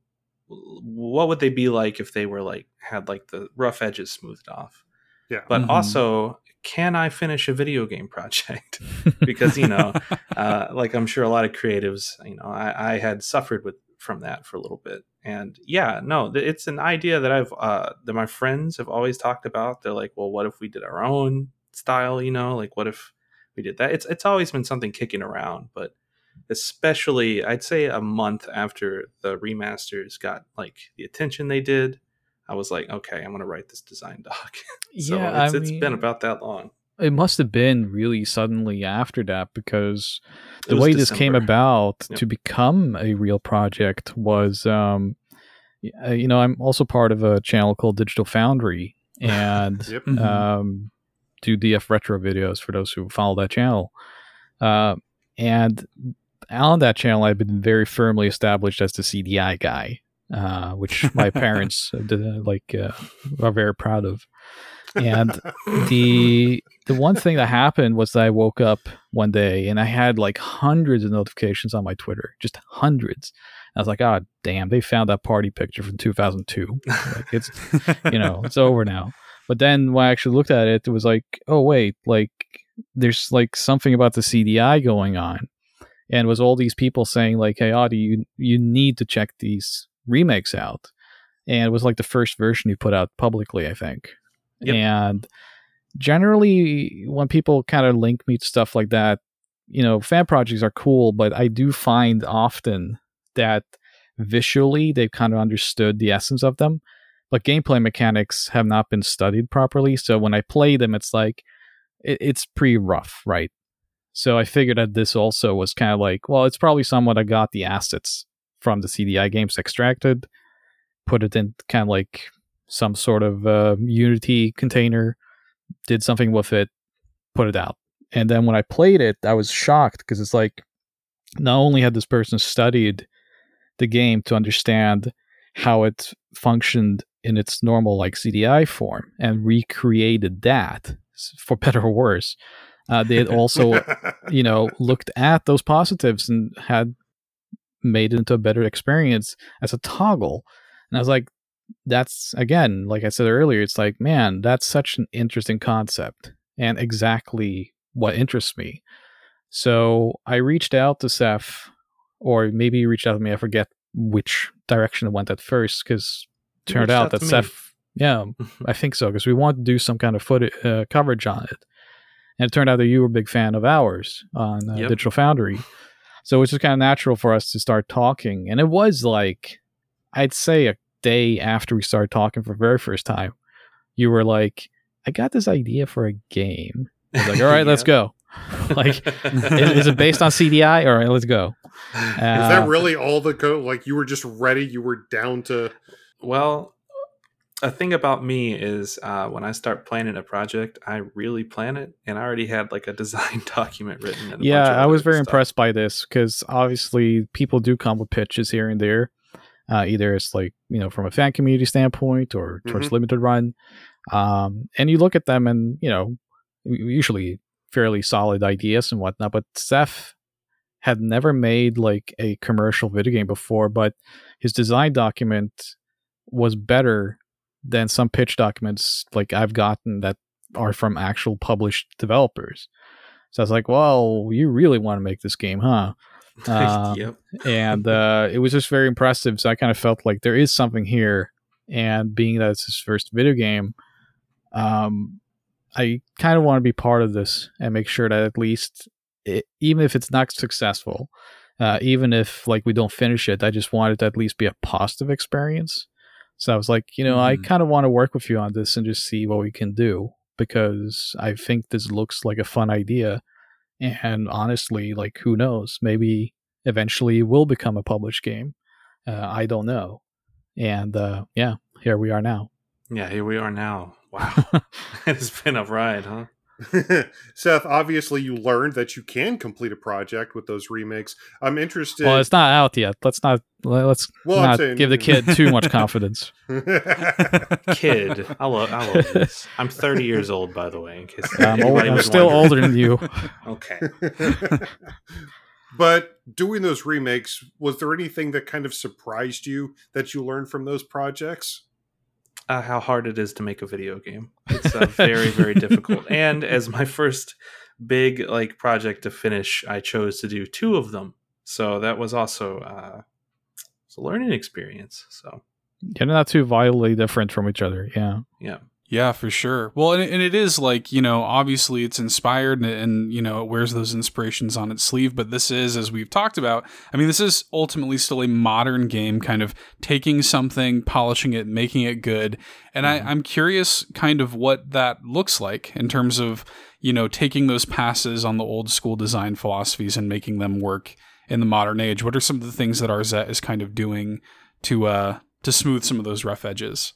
what would they be like if they were like had like the rough edges smoothed off? Yeah. But Mhm. also, can I finish a video game project? [LAUGHS] because you know, [LAUGHS] uh, like I'm sure a lot of creatives, you know, I, I had suffered with from that for a little bit, and yeah, no, it's an idea that I've uh, that my friends have always talked about. They're like, well, what if we did our own style? You know, like what if we did that? It's it's always been something kicking around, but especially I'd say a month after the remasters got like the attention they did. I was like, okay, I'm gonna write this design [LAUGHS] doc. so Yeah, it's, I it's mean- been about that long. it must have been really suddenly after that because the was way this came about Yep. to become a real project was um uh, you know i'm also part of a channel called digital foundry [LAUGHS] and Yep. Mhm. um do df retro videos for those who follow that channel uh, and on that channel i've been very firmly established as the cdi guy uh, which my [LAUGHS] parents uh, did, like uh, are very proud of and [LAUGHS] the the one thing that happened was that I woke up one day and I had like hundreds of notifications on my Twitter, just hundreds. I was like, "Oh, damn! They found that party picture from 2002. Like, it's you know, it's over now." But then when I actually looked at it, it was like, "Oh wait, like there's like something about the CDI going on," and it was all these people saying like, "Hey, Audi, you you need to check these remakes out," and it was like the first version you put out publicly, I think. Yep. And generally, when people kind of link me to stuff like that, you know, fan projects are cool, but I do find often that visually they've kind of understood the essence of them, but gameplay mechanics have not been studied properly. So when I play them, it's like it, it's pretty rough, right? So I figured that this also was kind of like, well, it's probably someone that got the assets from the CDI games extracted, put it in kind of like some sort of uh, Unity container, did something with it, put it out. And then when I played it, I was shocked because it's like not only had this person studied the game to understand how it functioned in its normal like CDI form and recreated that for [LAUGHS] better or worse. Uh, they had also, [LAUGHS] you know, looked at those positives and had made it into a better experience as a toggle. And I was like, that's again, like I said earlier, it's like, man, that's such an interesting concept and exactly what interests me. So I reached out to Seth, or maybe he reached out to me. I forget which direction it went at first, because You turned out that to me. Seth, yeah, [LAUGHS] I think so, because we wanted to do some kind of footage uh, coverage on it, and it turned out that you were a big fan of ours on uh, Yep. Digital Foundry. So it was just kind of natural for us to start talking, and it was like, I'd say a day after we started talking for the very first time, you were like, "I got this idea for a game." I was like, "All right, [LAUGHS] let's go." [LAUGHS] Like, Is, is it based on CDI? All right, let's go. Is Uh, that really all the code? Like you were just ready, you were down to. Well, a thing about me is uh, when I start planning a project, I really plan it, and I already had like a [LAUGHS] design document written. Yeah, I was very stuff. impressed by this because obviously people do come with pitches here and there. Uh, either it's like you know from a fan community standpoint or towards limited run, um, and you look at them and you know usually fairly solid ideas and whatnot. But Seth had never made like a commercial video game before, but his design document was better than some pitch documents like I've gotten that are from actual published developers. So I was like, well, you really want to make this game, huh? Uh, [LAUGHS] yep. and uh, it was just very impressive. So I kind of felt like there is something here. And being that it's his first video game, um, I kind of want to be part of this and make sure that at least, it, even if it's not successful, uh, even if like we don't finish it, I just want it to at least be a positive experience. So I was like, you know, I Mhm. kind of want to work with you on this and just see what we can do because I think this looks like a fun idea. And honestly, like, who knows? Maybe eventually it will become a published game. Uh, I don't know. And uh, yeah, here we are now. Yeah, here we are now. Wow, [LAUGHS] [LAUGHS] it's been a ride, huh? [LAUGHS] Seth, obviously you learned that you can complete a project with those remakes. I'm interested. well, it's not out yet. Let's not let's Well, not saying- give the [LAUGHS] kid too much confidence. [LAUGHS] Kid, I love, I love this. I'm 30 years old, by the way. In case I'm, old, I'm still wondering. older than you. Okay. but doing those remakes, was there anything that kind of surprised you that you learned from those projects? Uh, how hard it is to make a video game. It's uh, very, very difficult. [LAUGHS] And as my first big like project to finish, I chose to do two of them. So that was also uh, it's a learning experience. So They're not too vitally different from each other. Yeah. yeah, Yeah, for sure. Well, and, and it is like, you know, obviously it's inspired and, and, you know, it wears those inspirations on its sleeve. But this is, as we've talked about, I mean, this is ultimately still a modern game, kind of taking something, polishing it, making it good. And mm-hmm. I, I'm curious kind of what that looks like in terms of, you know, taking those passes on the old school design philosophies and making them work in the modern age. What are some of the things that Arzette is kind of doing to, uh, to smooth some of those rough edges?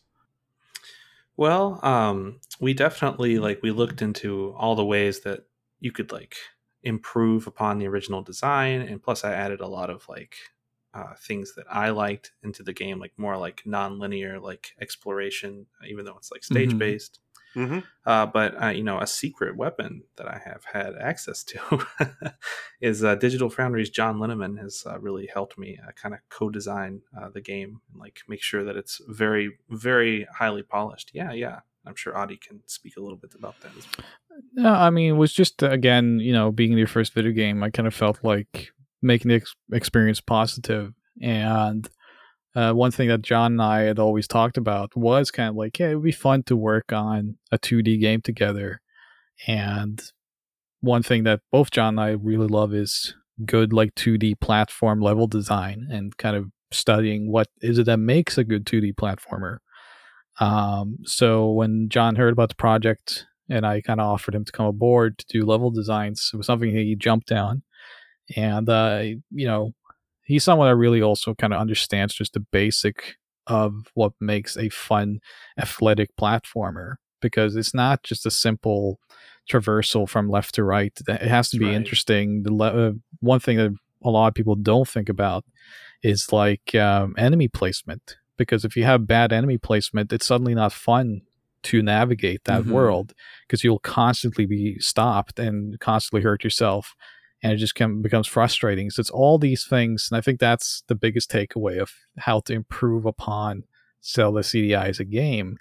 Well, um, we definitely like we looked into all the ways that you could like improve upon the original design, and plus I added a lot of like uh, things that I liked into the game, like more like non-linear, like exploration, even though it's like stage based. Mm-hmm. Uh, but uh, you know, a secret weapon that I have had access to [LAUGHS] is uh, Digital Foundry's John Linneman has uh, really helped me uh, kind of co-design uh, the game and like make sure that it's very, very highly polished. Yeah, yeah. I'm sure Audi can speak a little bit about that as well. No, I mean, it was just again, you know, being your first video game, I kind of felt like making the ex- experience positive and uh, one thing that John and I had always talked about was kind of like, yeah, it would be fun to work on a 2D game together. And one thing that both John and I really love is good like 2D platform level design and kind of studying what is it that makes a good 2D platformer. Um, so when John heard about the project and I kind of offered him to come aboard to do level designs, it was something he jumped down. And, uh, you know, he's someone that really also kind of understands just the basic of what makes a fun athletic platformer because it's not just a simple traversal from left to right it has to be right. interesting the le- uh, one thing that a lot of people don't think about is like um, enemy placement because if you have bad enemy placement it's suddenly not fun to navigate that mm-hmm. world because you'll constantly be stopped and constantly hurt yourself and it just can, becomes frustrating. So it's all these things, and I think that's the biggest takeaway of how to improve upon Zelda CDI as a game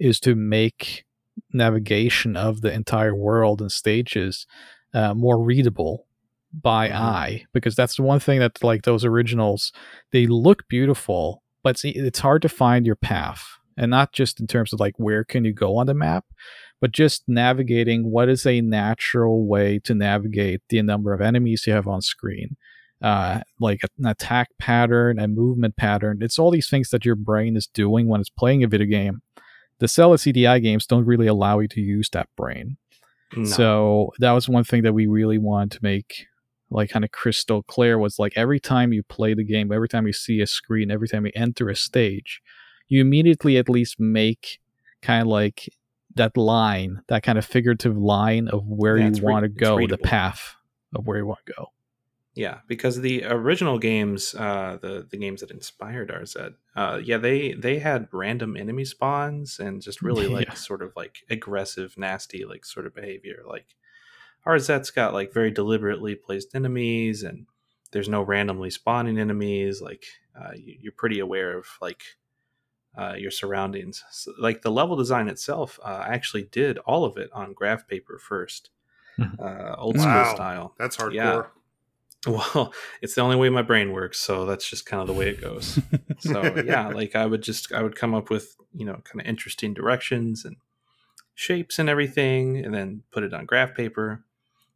is to make navigation of the entire world and stages uh, more readable by mm-hmm. eye because that's the one thing that like those originals they look beautiful but it's, it's hard to find your path and not just in terms of like where can you go on the map but just navigating what is a natural way to navigate the number of enemies you have on screen. Uh, like an attack pattern, a movement pattern. It's all these things that your brain is doing when it's playing a video game. The Zelda CDI games don't really allow you to use that brain. No. So that was one thing that we really wanted to make like kind of crystal clear was like every time you play the game, every time you see a screen, every time you enter a stage, you immediately at least make kind of like that line, that kind of figurative line of where yeah, you want to go, the path of where you want to go. Yeah, because the original games, uh, the the games that inspired Arzette, uh, yeah, they they had random enemy spawns and just [LAUGHS] really like yeah. sort of like aggressive, nasty, like sort of behavior. Like Arzette's got like very deliberately placed enemies, and there's no randomly spawning enemies. Like uh, you, you're pretty aware of like uh, your surroundings. So, like the level design itself, uh, I actually did all of it on graph paper first, mm-hmm. uh, old wow. school style. That's hardcore. Yeah. Well, [LAUGHS] it's the only way my brain works, so that's just kind of the way it goes. so [LAUGHS] yeah, like I would just I would come up with you know kind of interesting directions and shapes and everything, and then put it on graph paper,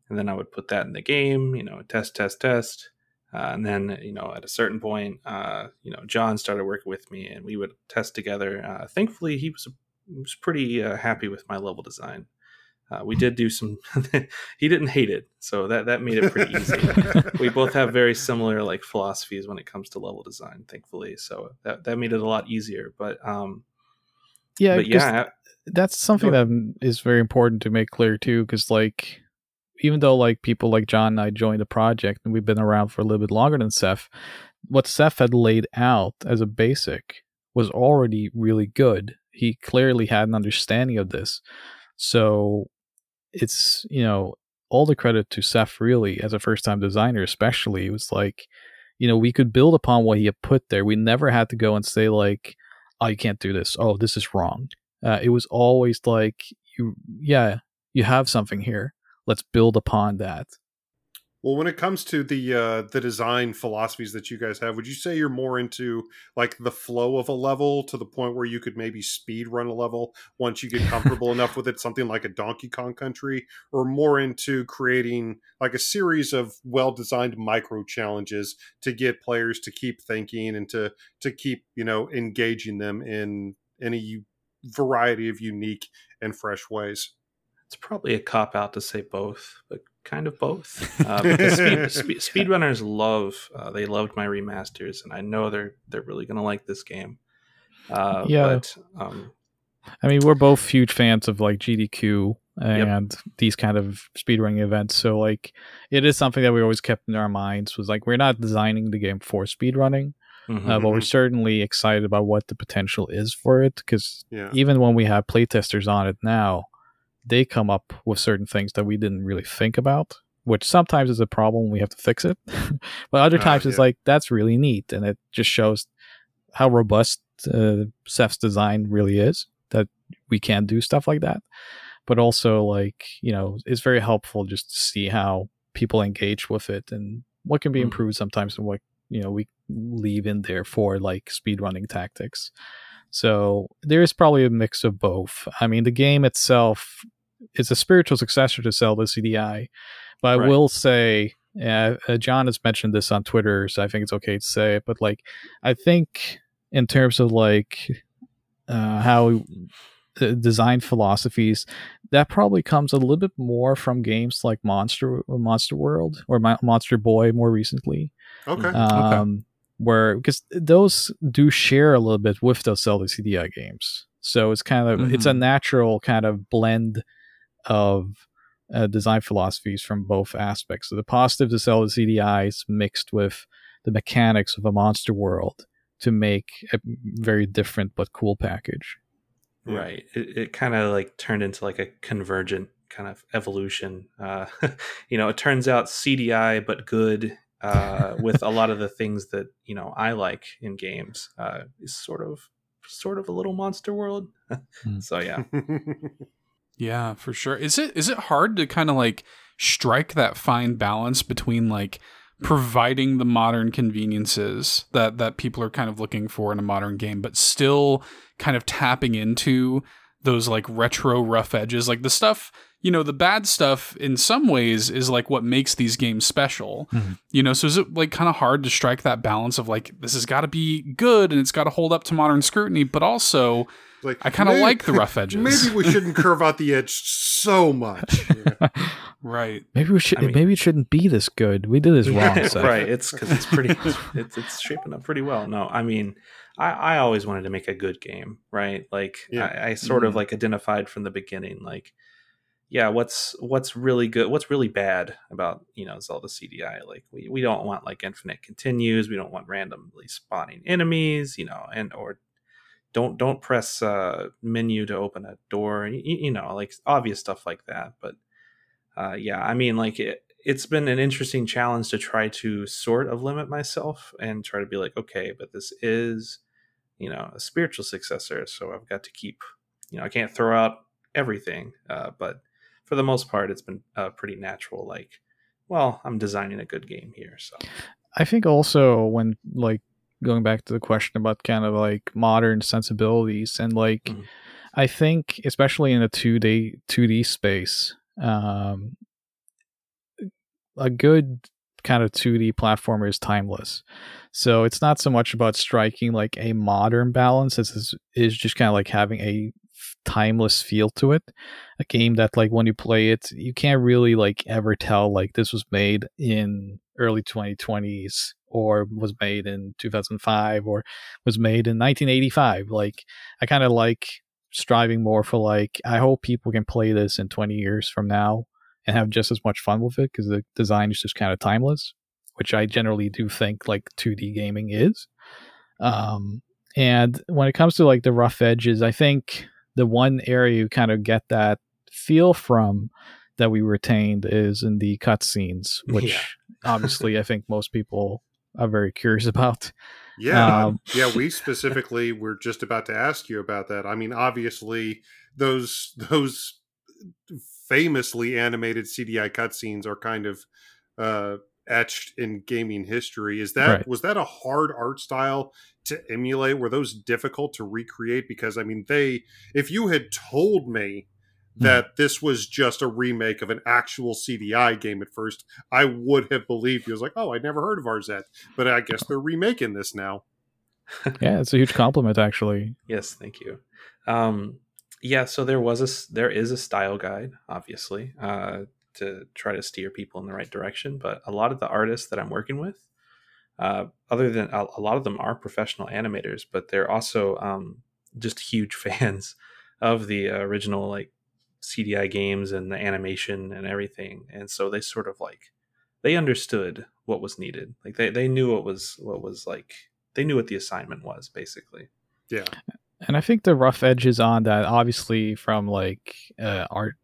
and then I would put that in the game. You know, test, test, test uh, and then, you know, at a certain point, uh, you know, John started working with me, and we would test together. Uh, thankfully, he was was pretty uh, happy with my level design. Uh, we did do some. [LAUGHS] he didn't hate it, so that that made it pretty easy. [LAUGHS] we both have very similar like philosophies when it comes to level design, thankfully. So that that made it a lot easier. But um, yeah, but yeah, that's something that is very important to make clear too, because like even though like people like John and I joined the project and we've been around for a little bit longer than Seth, what Seth had laid out as a basic was already really good. He clearly had an understanding of this. So it's, you know, all the credit to Seth really as a first time designer, especially. It was like, you know, we could build upon what he had put there. We never had to go and say like, oh, you can't do this. Oh, this is wrong. Uh, it was always like, you, yeah, you have something here let's build upon that Well, when it comes to the uh, the design philosophies that you guys have, would you say you're more into like the flow of a level to the point where you could maybe speed run a level once you get comfortable [LAUGHS] enough with it, something like a Donkey Kong Country, or more into creating like a series of well designed micro challenges to get players to keep thinking and to to keep you know engaging them in any variety of unique and fresh ways. It's probably a cop out to say both, but kind of both. [LAUGHS] Uh, speed, [LAUGHS] speed, speedrunners love uh, they loved my remasters, and I know they're they're really gonna like this game. Uh, yeah, but, um, I mean we're both huge fans of like GDQ and yep. these kind of speedrunning events. So like it is something that we always kept in our minds was like we're not designing the game for speedrunning. Mm-hmm, uh, but we're mm-hmm. certainly excited about what the potential is for it because yeah. even when we have playtesters on it now, they come up with certain things that we didn't really think about, which sometimes is a problem. We have to fix it, [LAUGHS] but other ah, times yeah. it's like that's really neat, and it just shows how robust uh, Seth's design really is. That we can do stuff like that, but also like you know, it's very helpful just to see how people engage with it and what can be mm. improved sometimes, and what you know we leave in there for like speedrunning tactics. So there is probably a mix of both. I mean, the game itself is a spiritual successor to Zelda CDI, but right. I will say, uh, uh, John has mentioned this on Twitter, so I think it's okay to say it. But like, I think in terms of like uh, how design philosophies, that probably comes a little bit more from games like Monster Monster World or Monster Boy more recently. Okay. Um, okay where because those do share a little bit with those Zelda CDI games. So it's kind of mm-hmm. it's a mm-hmm. natural kind of blend of uh, design philosophies from both aspects. So the positives of Zelda CDIs mixed with the mechanics of a monster world to make a very different but cool package. Right. It, it kind of like turned into like a convergent kind of evolution. Uh, [LAUGHS] you know, it turns out CDI but good uh, [LAUGHS] with a lot of the things that you know I like in games uh, is sort of sort of a little monster world. mm. So yeah, [LAUGHS] yeah, for sure. Is it is it hard to kind of like strike that fine balance between like providing the modern conveniences that that people are kind of looking for in a modern game, but still kind of tapping into those like retro rough edges, like the stuff you know, the bad stuff in some ways is like what makes these games special. Mm-hmm. You know, so is it like kind of hard to strike that balance of like this has got to be good and it's got to hold up to modern scrutiny, but also like I kind of like the rough edges. Maybe we shouldn't [LAUGHS] curve out the edge so much. [LAUGHS] right. Maybe we should. I mean, maybe it shouldn't be this good. We did this wrong. [LAUGHS] So. right. It's because it's pretty. It's, it's shaping up pretty well. No, I mean. I, I always wanted to make a good game, right? Like yeah. I, I, sort mm-hmm. of like identified from the beginning, like yeah, what's what's really good, what's really bad about you know Zelda CDI? Like we, we don't want like infinite continues, we don't want randomly spawning enemies, you know, and or don't don't press uh, menu to open a door, you, you know, like obvious stuff like that. But uh, yeah, I mean, like it, it's been an interesting challenge to try to sort of limit myself and try to be like, okay, but this is you know a spiritual successor, so I've got to keep, you know, I can't throw out everything, uh, but for the most part, it's been uh, pretty natural. Like, well, I'm designing a good game here. So I think also when like going back to the question about kind of like modern sensibilities and like mm-hmm. I think especially in the 2D 2D space um a good kind of 2D platformer is timeless. So it's not so much about striking like a modern balance as is, is just kind of like having a timeless feel to it. A game that like when you play it you can't really like ever tell like this was made in early 2020s or was made in 2005 or was made in 1985 like i kind of like striving more for like i hope people can play this in 20 years from now and have just as much fun with it because the design is just kind of timeless which i generally do think like 2d gaming is. Um and when it comes to like the rough edges i think the one area you kind of get that feel from that we retained is in the cutscenes, [LAUGHS] which yeah. obviously I think most people are very curious [LAUGHS] about. Yeah, um, yeah. We [LAUGHS] specifically were just about to ask you about that. I mean, obviously those those famously animated CDI cutscenes are kind of uh, etched in gaming history. Is that Right. was that a hard art style to emulate? Were those difficult to recreate? Because I mean, they if you had told me Hmm. that this was just a remake of an actual CDI game at first, I would have believed you. I was like, oh, I'd never heard of Arzette, but I guess they're remaking this now. [LAUGHS] Yeah, it's a huge compliment actually. Yes, thank you. Um, yeah, so there was a there is a style guide, obviously, uh, to try to steer people in the right direction. But a lot of the artists that I'm working with, uh, other than a, a lot of them are professional animators, but they're also um, just huge [LAUGHS] fans of the original like CDI games and the animation and everything, and so they sort of like they understood what was needed. Like they, they knew what was what was like they knew what the assignment was basically. Yeah. And I think the rough edges on that, obviously, from like uh, art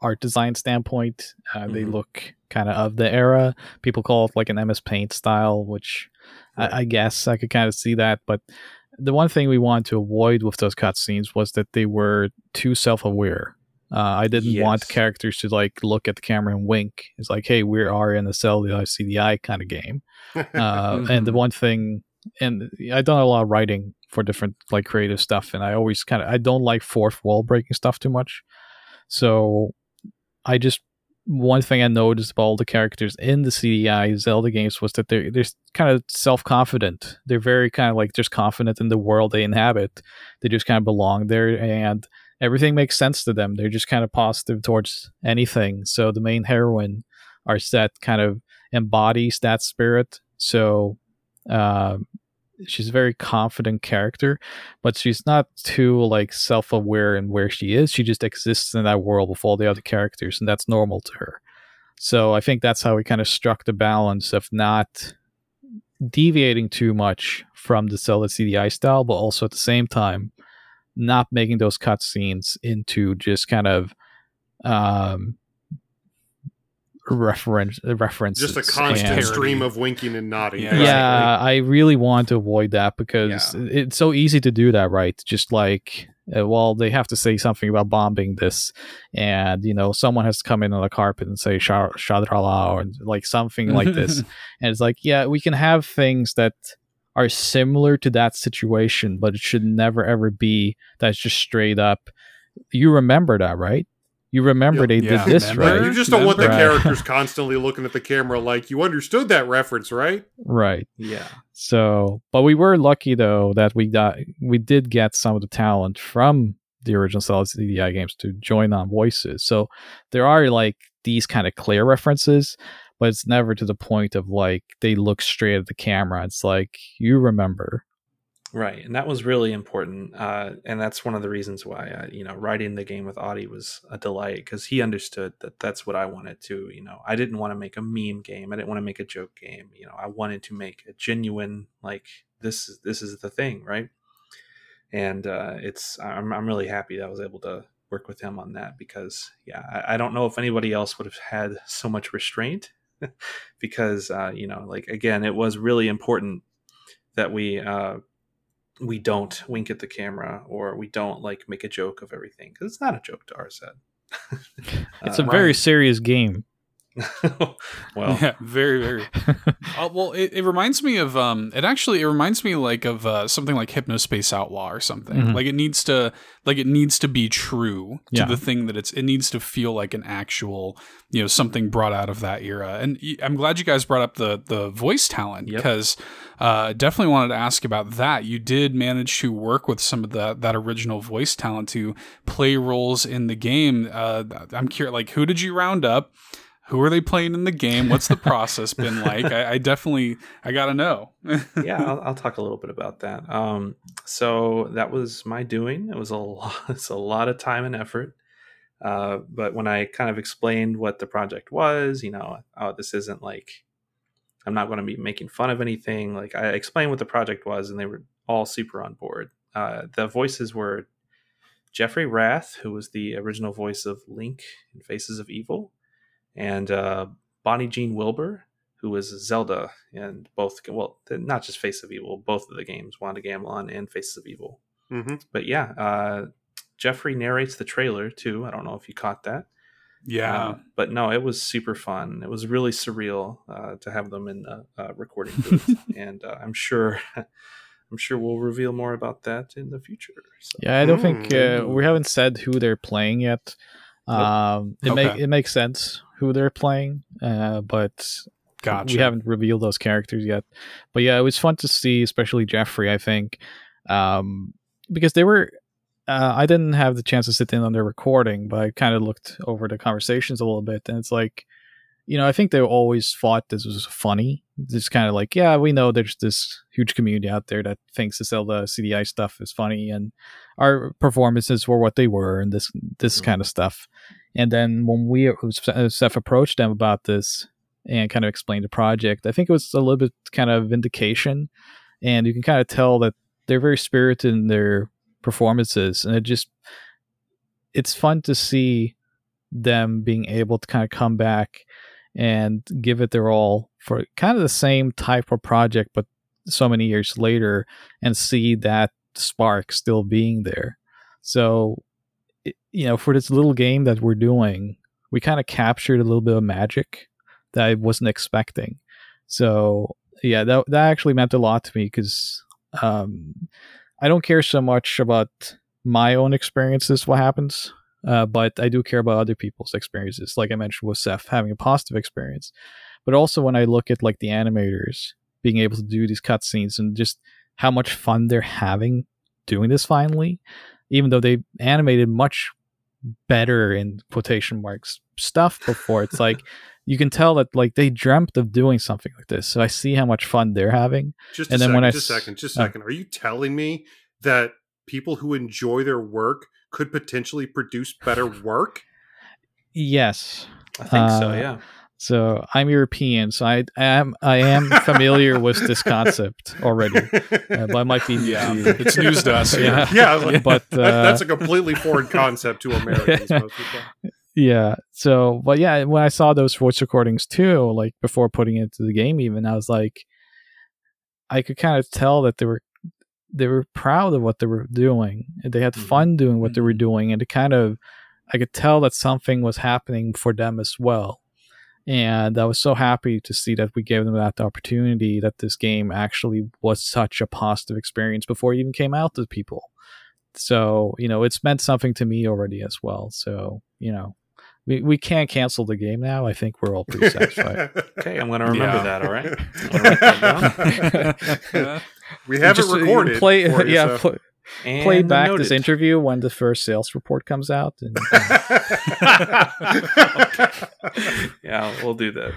art design standpoint, uh, they Mhm. look kind of of the era. People call it like an MS Paint style, which Right. I, I guess I could kind of see that. But the one thing we wanted to avoid with those cutscenes was that they were too self aware. Uh, I didn't want characters to like look at the camera and wink. It's like, hey, we are in the a the CDI kind of game. Uh, [LAUGHS] and the Mhm. one thing and i've done a lot of writing for different like creative stuff and i always kind of i don't like fourth wall breaking stuff too much so i just one thing i noticed about all the characters in the cdi zelda games was that they're they're kind of self-confident. They're very kind of like just confident in the world they inhabit. They just kind of belong there and everything makes sense to them. They're just kind of positive towards anything. So the main heroine Arzette kind of embodies that spirit. So um, she's a very confident character, but she's not too like self-aware in where she is. She just exists in that world with all the other characters, and that's normal to her. So I think that's how we kind of struck the balance of not deviating too much from the Zelda CDI style, but also at the same time not making those cutscenes into just kind of um reference references Just a constant and- stream of winking and nodding. Yeah, yeah, I really want to avoid that because Yeah. it's so easy to do that, right? Just like, uh, well, they have to say something about bombing this, and you know, someone has to come in on the carpet and say "Sha- "shadrala" or like something like [LAUGHS] this, and it's like, yeah, we can have things that are similar to that situation, but it should never ever be that's just straight up. You remember that, right? You remember Yeah. they Yeah, did this, remember? right? You just don't want the characters [LAUGHS] constantly looking at the camera like you understood that reference, right? Right. Yeah. So, but we were lucky though that we got we did get some of the talent from the original Zelda CDI games to join on voices. So there are like these kind of clear references, but it's never to the point of like they look straight at the camera. It's like you remember. Right, and that was really important, uh, and that's one of the reasons why uh, you know writing the game with Audi was a delight because he understood that that's what I wanted to. You know, I didn't want to make a meme game. I didn't want to make a joke game. You know, I wanted to make a genuine like this. is This is the thing, right? And uh, it's I'm I'm really happy that I was able to work with him on that because yeah, I, I don't know if anybody else would have had so much restraint [LAUGHS] because uh, you know, like again, it was really important that we. Uh, we don't wink at the camera or we don't like make a joke of everything because it's not a joke to Arzette. It's a very serious game. [LAUGHS] well, yeah, very, very. [LAUGHS] Uh, well, it, it reminds me of um. It actually it reminds me like of uh, something like Hypnospace Outlaw or something. Mhm. Like it needs to like it needs to be true to Yeah. the thing that it's. It needs to feel like an actual you know something brought out of that era. And I'm glad you guys brought up the the voice talent Yep. because uh, definitely wanted to ask about that. You did manage to work with some of that that original voice talent to play roles in the game. Uh, I'm curious, like who did you round up? Who are they playing in the game? What's the [LAUGHS] process been like? I, I definitely I gotta know. [LAUGHS] yeah, I'll, I'll talk a little bit about that. Um, so that was my doing. It was a [LAUGHS] lot, it's a lot of time and effort. Uh, but when I kind of explained what the project was, you know, oh, this isn't like I'm not going to be making fun of anything. Like I explained what the project was, and they were all super on board. Uh, the voices were Jeffrey Rath, who was the original voice of Link in Faces of Evil, and uh, Bonnie Jean Wilbur, who was Zelda in both, well, not just Face of Evil, both of the games, Wand of Gamelon and Faces of Evil. Mm-hmm. But yeah, uh, Jeffrey narrates the trailer too. I don't know if you caught that. Yeah. Uh, but no, it was super fun. It was really surreal uh, to have them in the uh, recording booth, [LAUGHS] and uh, I'm sure. [LAUGHS] I'm sure we'll reveal more about that in the future. So. Yeah, I don't think uh, Mm. we haven't said who they're playing yet. Um, it Okay. make it makes sense who they're playing, uh, but Gotcha. we haven't revealed those characters yet. But yeah, it was fun to see, especially Jeffrey. I think um, because they were. Uh, I didn't have the chance to sit in on their recording, but I kind of looked over the conversations a little bit, and it's like, you know, I think they always thought this was funny. It's kind of like, yeah, we know there's this huge community out there that thinks the Zelda CDI stuff is funny, and our performances were what they were, and this this Mhm. kind of stuff. And then when we uh, Seth approached them about this and kind of explained the project, I think it was a little bit kind of vindication, and you can kind of tell that they're very spirited in their performances, and it just it's fun to see them being able to kind of come back and give it their all for kind of the same type of project, but so many years later, and see that spark still being there. So, you know, for this little game that we're doing, we kind of captured a little bit of magic that I wasn't expecting. So, yeah, that that actually meant a lot to me because um, I don't care so much about my own experiences, what happens, uh, but I do care about other people's experiences. Like I mentioned with Seth having a positive experience, but also when I look at like the animators being able to do these cutscenes and just how much fun they're having doing this finally, even though they animated much better in quotation marks stuff before. It's like [LAUGHS] you can tell that like they dreamt of doing something like this. So I see how much fun they're having. Just And a then second, when I just a second, just a oh. second. Are you telling me that people who enjoy their work could potentially produce better [LAUGHS] work? Yes. I think so. Uh, Yeah. So I'm European, so I am I am familiar with this concept already. Uh, but I might be Yeah, new it's news to us. Yeah. yeah, I was like, but uh, [LAUGHS] that- that's a completely foreign concept to Americans. [LAUGHS] Most yeah. So, but yeah, when I saw those voice recordings too, like before putting it into the game, even I was like, I could kind of tell that they were they were proud of what they were doing. They had Mhm. fun doing what they were Mhm. doing, and it kind of I could tell that something was happening for them as well. And I was so happy to see that we gave them that opportunity that this game actually was such a positive experience before it even came out to people. So, you know, it's meant something to me already as well. So, you know, we, we can't cancel the game now. I think we're all pretty satisfied. [LAUGHS] Okay, I'm going to remember Yeah. that. All right. [LAUGHS] That down. [LAUGHS] we have Just, it uh, recorded. Play, for you, yeah, so- pl- play back noted. this interview when the first sales report comes out. And, Yeah, we'll do that.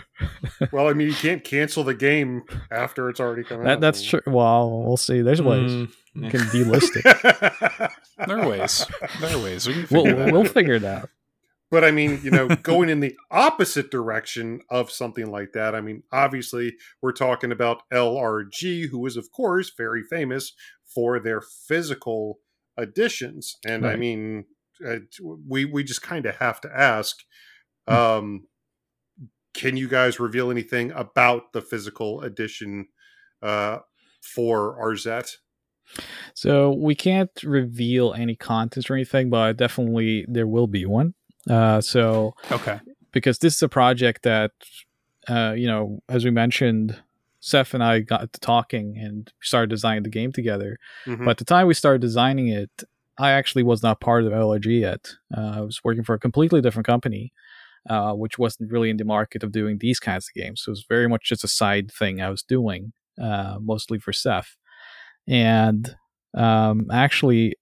well, I mean, you can't cancel the game after it's already come that, out. that's true. Well, we'll see. There's ways. Mm, You can delist it. There are ways. There are ways. We can We'll, figure that we'll figure it out. But I mean, you know, [LAUGHS] going in the opposite direction of something like that. I mean, obviously, we're talking about LRG, who is, of course, very famous for their physical editions. And I mean, uh, we we just kind of have to ask, um, can you guys reveal anything about the physical edition uh, for Arzette? So we can't reveal any contents or anything, but definitely there will be one. Uh, so Okay. because this is a project that, uh, you know, as we mentioned, Seth and I got to talking and started designing the game together. Mhm. But at the time we started designing it, I actually was not part of LRG yet. Uh, I was working for a completely different company, uh, which wasn't really in the market of doing these kinds of games. So it was very much just a side thing I was doing, uh, mostly for Seth. And um, actually,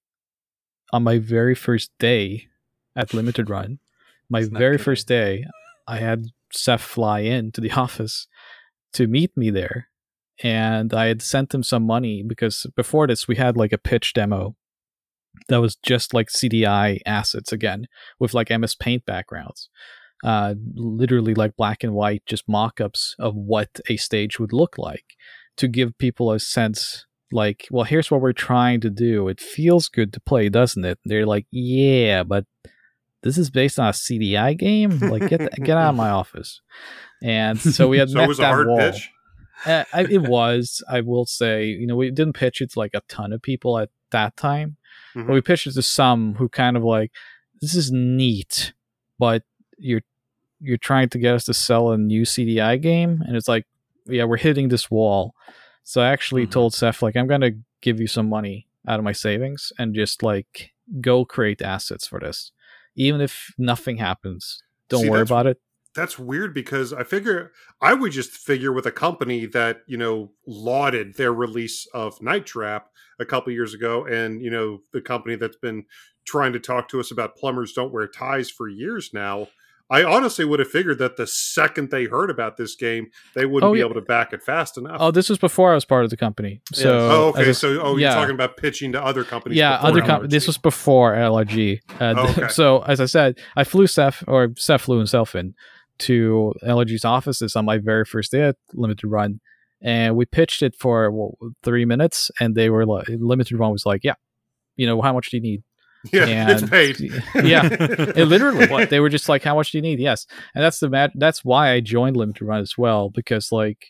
on my very first day at Limited Run, my very first day, I had Seth fly in to the [LAUGHS] office to meet me there. And I had sent him some money because before this, we had like a pitch demo that was just like CDI assets again with like MS Paint backgrounds. Uh, literally like black and white, just mock ups of what a stage would look like to give people a sense like, well, here's what we're trying to do. It feels good to play, doesn't it? They're like, yeah, but this is based on a CDI game. Like, get get out of my [LAUGHS] office. And so we had So it was a hard wall. pitch. Uh, I, it was. I will say, you know, we didn't pitch it to like a ton of people at that time, Mhm. but we pitched it to some who kind of like, this is neat, but you're you're trying to get us to sell a new CDI game, and it's like, yeah, we're hitting this wall. So I actually Mm-hmm. Mhm. told Seth like I'm gonna give you some money out of my savings and just like go create assets for this, even if nothing happens. Don't See, worry about it. That's weird because I figure I would just figure with a company that you know lauded their release of Night Trap a couple years ago, and you know the company that's been trying to talk to us about plumbers don't wear ties for years now. I honestly would have figured that the second they heard about this game, they wouldn't Oh, be yeah. able to back it fast enough. Oh, this was before I was part of the company. So Oh, okay. a- So, oh, yeah. you're talking about pitching to other companies. yeah, other LRG. com- This was before LRG. Uh, Oh, okay. [LAUGHS] So as I said, I flew Seth or Seth flew himself in to LRG's offices on my very first day at Limited Run, and we pitched it for what, three minutes, and they were like, Limited Run was like, yeah, you know, how much do you need? Yeah, it's paid. [LAUGHS] yeah, It literally, what they were just like, "How much do you need?" Yes, and that's the mat- That's why I joined Limited Run as well because, like,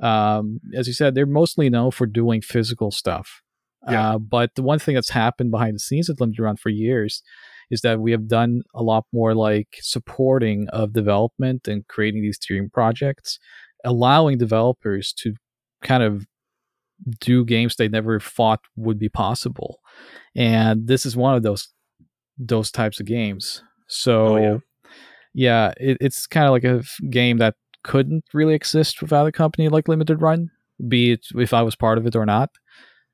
um, as you said, they're mostly known for doing physical stuff. Yeah. Uh, but the one thing that's happened behind the scenes at Limited Run for years is that we have done a lot more like supporting of development and creating these dream projects, allowing developers to kind of do games they never thought would be possible. And this is one of those those types of games. So Oh, yeah. yeah, it, it's kind of like a game that couldn't really exist without a company like Limited Run, be it if I was part of it or not.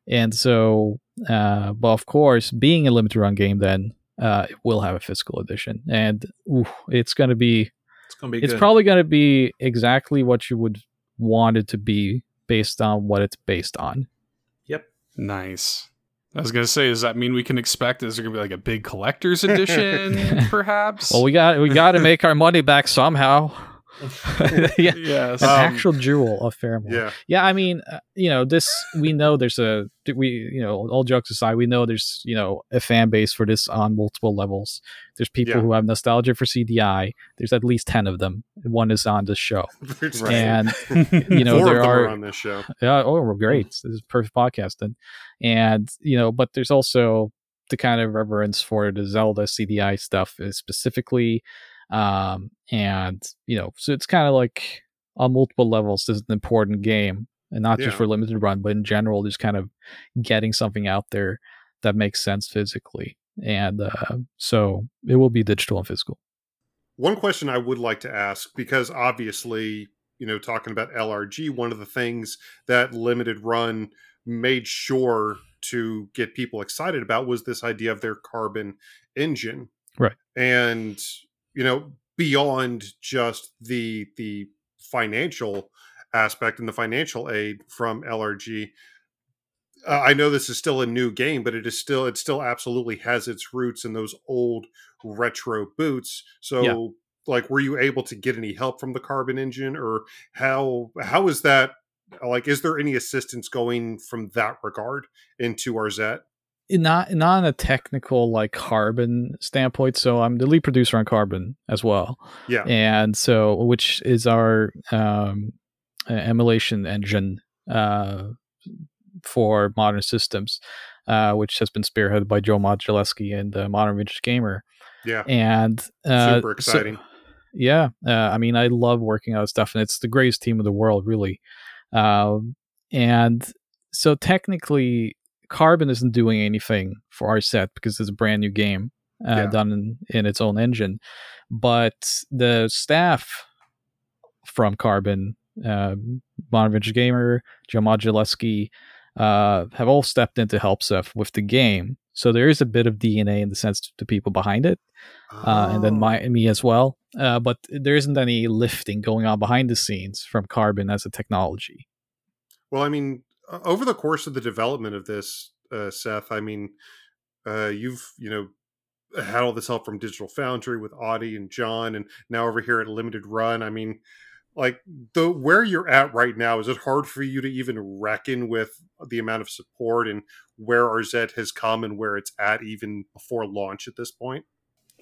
And so, uh, but of course, being a Limited Run game, then uh, it will have a physical edition, and ooh, it's going to be It's gonna be. it's good. probably going to be exactly what you would want it to be based on what it's based on. Yep. Nice. I was gonna say, does that mean we can expect is there gonna be like a big collector's edition, [LAUGHS] perhaps? Well, we got we got to make our money back somehow. [LAUGHS] yeah, yes. an Um, actual jewel of Faramore. yeah. Yeah, I mean, uh, you know, this we know there's a we you know, all jokes aside, we know there's you know a fan base for this on multiple levels. There's people Yeah. who have nostalgia for CDI. There's at least ten of them. One is on this show, [LAUGHS] Right. and [LAUGHS] you know Four there of them are are on this show. yeah, oh, well, great. This is perfect podcasting. And, you know, but there's also the kind of reverence for the Zelda CDI stuff uh, specifically. Um, and, you know, so it's kind of like on multiple levels, this is an important game. And not just for limited run, but in general, just kind of getting something out there that makes sense physically. And uh, so it will be digital and physical. One question I would like to ask, because obviously, you know, talking about LRG, one of the things that Limited Run made sure to get people excited about was this idea of their carbon engine. Right. And, you know, beyond just the the financial aspect and the financial aid from LRG, uh, I know this is still a new game, but it is still it still absolutely has its roots in those old retro boots. So Yeah. like were you able to get any help from the carbon engine or how how is that like is there any assistance going from that regard into Arzette? Not not in a technical like carbon standpoint so i'm the lead producer on carbon as well Yeah. and so which is our um, uh, emulation engine uh, for modern systems uh, which has been spearheaded by joe Modzeleski and uh, modern vintage gamer Yeah. and uh, Super so- exciting. yeah uh, i mean i love working on stuff and it's the greatest team in the world really um, and so technically carbon isn't doing anything for Arzette because it's a brand new game uh, Yeah. done in, in its own engine but the staff from carbon Modern Vintage Gamer, Joe Modzeleski, uh, have all stepped in to help Seth with the game. So there is a bit of DNA in the sense to the people behind it uh, and then Oh. my me as well. Uh, but there isn't any lifting going on behind the scenes from Carbon as a technology. Well, I mean, over the course of the development of this, uh, Seth, I mean, uh, you've you know had all this help from Digital Foundry with Audi and John, and now over here at Limited Run. I mean, like the where you're at right now, is it hard for you to even reckon with the amount of support and where Arzette has come and where it's at even before launch at this point?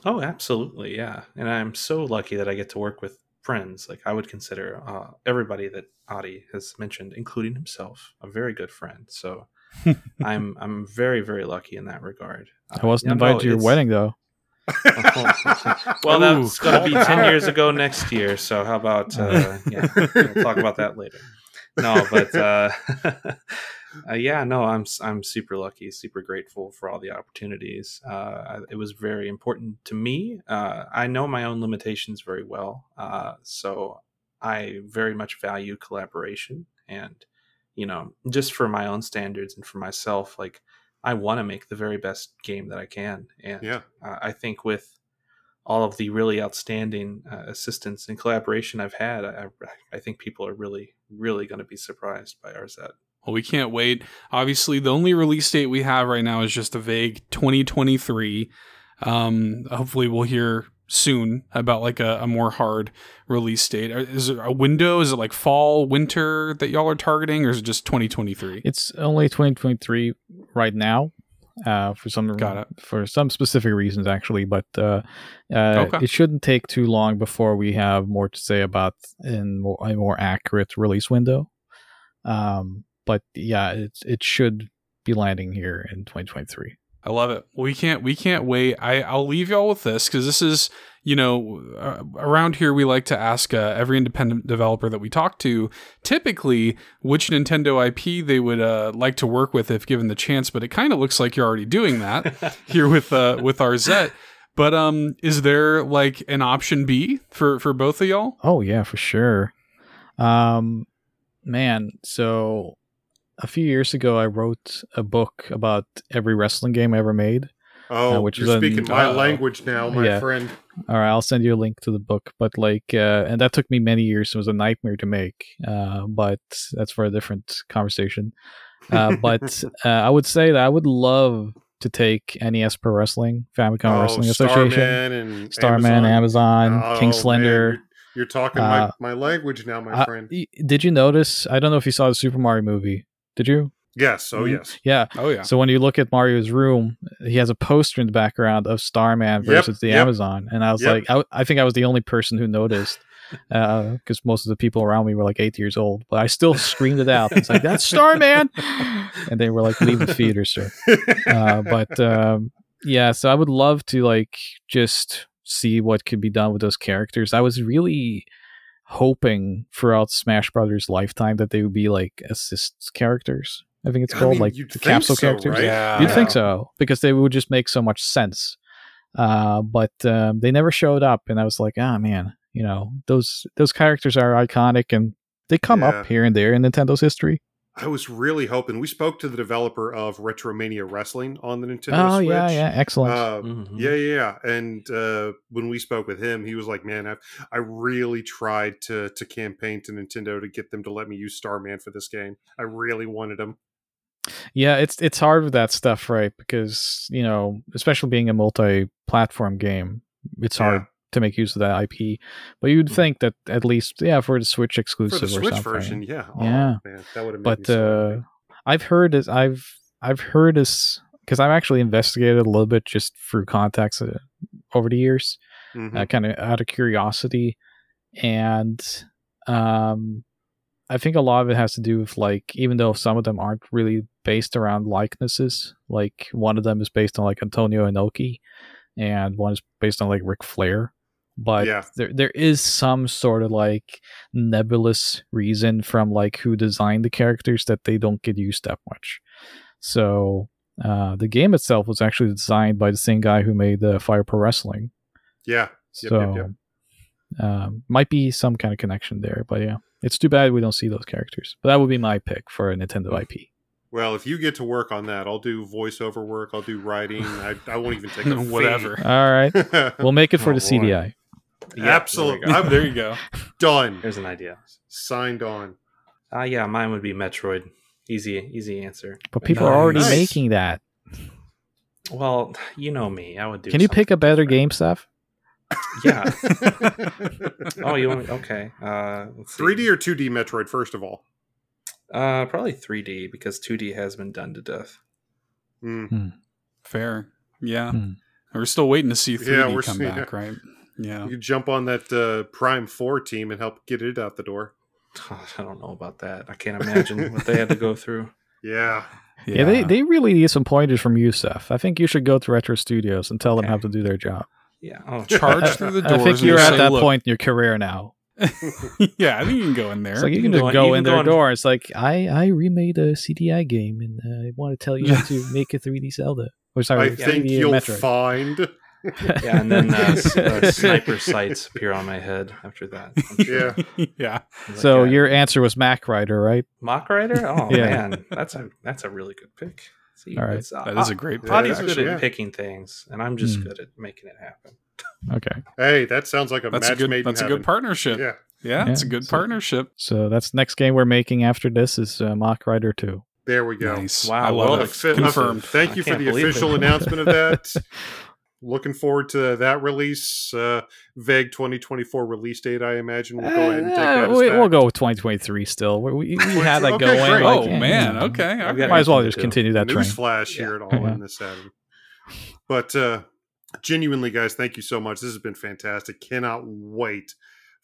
Oh, absolutely, yeah. And I'm so lucky that I get to work with friends. Like I would consider uh, everybody that Audi has mentioned, including himself, a very good friend. So [LAUGHS] I'm I'm very very lucky in that regard. Uh, I wasn't no, invited to your wedding though. [LAUGHS] well, that's going to be ten years ago next year. So how about uh, yeah, we'll talk about that later. No, but [LAUGHS] uh, yeah, no, I'm I'm super lucky, super grateful for all the opportunities. Uh, it was very important to me. Uh, I know my own limitations very well, uh, so I very much value collaboration and you know just for my own standards and for myself, like I want to make the very best game that I can, and Yeah. uh, I think with all of the really outstanding uh, assistance and collaboration I've had, I, I think people are really, really going to be surprised by Arzette. Well, we can't wait. Obviously, the only release date we have right now is just a vague 2023. Um, hopefully, we'll hear soon about like a, a more hard release date. Is it a window? Is it like fall, winter that y'all are targeting, or is it just 2023? It's only 2023 right now. Uh, for some for some specific reasons actually, but uh, uh, Okay. it shouldn't take too long before we have more to say about in more, a more accurate release window. Um, but yeah, it it should be landing here in 2023. I love it. We can't we can't wait. I I'll leave y'all with this because this is you know uh, around here we like to ask uh, every independent developer that we talk to typically which Nintendo IP they would uh, like to work with if given the chance. But it kind of looks like you're already doing that [LAUGHS] here with uh, with Arzette. But um, is there like an option B for for both of y'all? Oh yeah, for sure. Um, man, so a few years ago, I wrote a book about every wrestling game I ever made. Oh, Uh, which you're is an- speaking my Uh-oh. language now, my Yeah. friend. All right, I'll send you a link to the book. But like, uh, and that took me many years. It was a nightmare to make. Uh, but that's for a different conversation. [LAUGHS] Uh, but uh, I would say that I would love to take NES Pro Wrestling, Famicom oh, Wrestling Association, Starman and Starman, Amazon, Oh, King man, Slender. you're, you're talking Uh, my, my language now, my Uh, friend. did you notice? I don't know if you saw the Super Mario movie. Did you? Yes. Oh, Mhm. yes. Yeah. Oh yeah. So when you look at Mario's room, he has a poster in the background of Starman Yep, versus the yep. Amazon, and I was Yep. like, I, I think I was the only person who noticed [LAUGHS] because most of the people around me were like eight years old, but I still screamed it out. It's like that's [LAUGHS] Starman, [LAUGHS] and they were like, "Leave the theater, sir." Uh, but um, yeah, so I would love to like just see what could be done with those characters. I was really hoping throughout Smash Brothers' lifetime that they would be like assist characters. I think it's I called mean, like you'd the capsule so, characters. right? Yeah. You'd Yeah. think so because they would just make so much sense. Uh, but um, they never showed up, and I was like, ah, man, you know, those those characters are iconic, and they come Yeah. up here and there in Nintendo's history. I was really hoping. We spoke to the developer of Retromania Wrestling on the Nintendo Switch. oh Switch. yeah, yeah, excellent. Uh, Mhm. Yeah, yeah, yeah. And uh, when we spoke with him, he was like, "Man, I, I really tried to to campaign to Nintendo to get them to let me use Starman for this game. I really wanted him." Yeah, it's it's hard with that stuff, right? Because you know, especially being a multi-platform game, it's hard Yeah. To make use of that IP. But you'd Mhm. think that at least, yeah, for the Switch exclusive For the Switch version, yeah, Oh, Yeah. man, that would have. But uh, I've heard this. I've I've heard this because I've actually investigated a little bit just through contacts uh, over the years, Mhm. uh, kind of out of curiosity, and um, I think a lot of it has to do with like even though some of them aren't really based around likenesses, like one of them is based on like Antonio Inoki, and one is based on like Ric Flair. But Yeah. there there is some sort of like nebulous reason from like who designed the characters that they don't get used that much. So uh, the game itself was actually designed by the same guy who made the Fire Pro Wrestling. yeah, Yep, So yep, yep. Um, might be some kind of connection there, but yeah, it's too bad we don't see those characters. But that would be my pick for a Nintendo IP. well, if you get to work on that, I'll do voiceover work. I'll do writing. I, I won't even take [LAUGHS] a. Whatever. All right, [LAUGHS] we'll make it for Oh, the boy. CDI. Yeah, Absolutely. go. I'm [LAUGHS] there you go. done. Here's an idea. Signed on. Uh, yeah, mine would be Metroid. Easy, easy answer. But people are already Nice. making that. Well, you know me. I would do. Can you pick a something better different. game, Steph? Yeah. [LAUGHS] [LAUGHS] Oh, you want? Okay. Uh, let's see. 3D or 2D Metroid, first of all. Uh, probably 3D because 2D has been done to death. Mm. Fair. Yeah. Hmm. We're still waiting to see 3D we're come seeing- back, right? Yeah. You could jump on that uh, Prime 4 team and help get it out the door. [LAUGHS] I don't know about that. I can't imagine what they had to go through. [LAUGHS] Yeah. Yeah, they, they really need some pointers from you, Seth. I think you should go to Retro Studios and tell them how to do their job. Yeah. Oh, [LAUGHS] charge through the doors. I think you're at say, that "Look." point in your career now. yeah, I think you can go in there. It's like you You can can just go- go, in their go in- door. It's like I I remade a CDI game and uh, I want to tell you how to make a 3D Zelda. Or sorry, I 3D think you'll Metroid. find. Yeah, and then uh, s- uh, [LAUGHS] sniper sights appear on my head after that. [LAUGHS] Sure. Yeah. yeah. Like, So uh, your answer was Mach Rider, right? Mach Rider? [LAUGHS] Oh Yeah. man, that's a that's a really good pick. See, All right, uh, that is a great pick. Body's Yeah, good yeah. at picking things, and I'm just Hmm. good at making it happen. Okay. Hey, that sounds like a That's a good made in that's a good partnership. Yeah, Yeah, it's a good so- partnership. So that's next game we're making after this is uh, Mach Rider 2. there we go. Nice. Wow, I love well, it. A fi- a- Confirmed. Thank I you for the official announcement of that. Looking forward to that release. Uh, vague 2024 release date, I imagine. We'll go ahead and take Uh, that. As we, fact. we'll go with 2023 still. We, we, we had that Okay, going. great. oh yeah, man, you okay. I've okay. Might as well just continue that train. Newsflash here at all Yeah. [LAUGHS] in this Adam. But uh, genuinely, guys, thank you so much. This has been fantastic. Cannot wait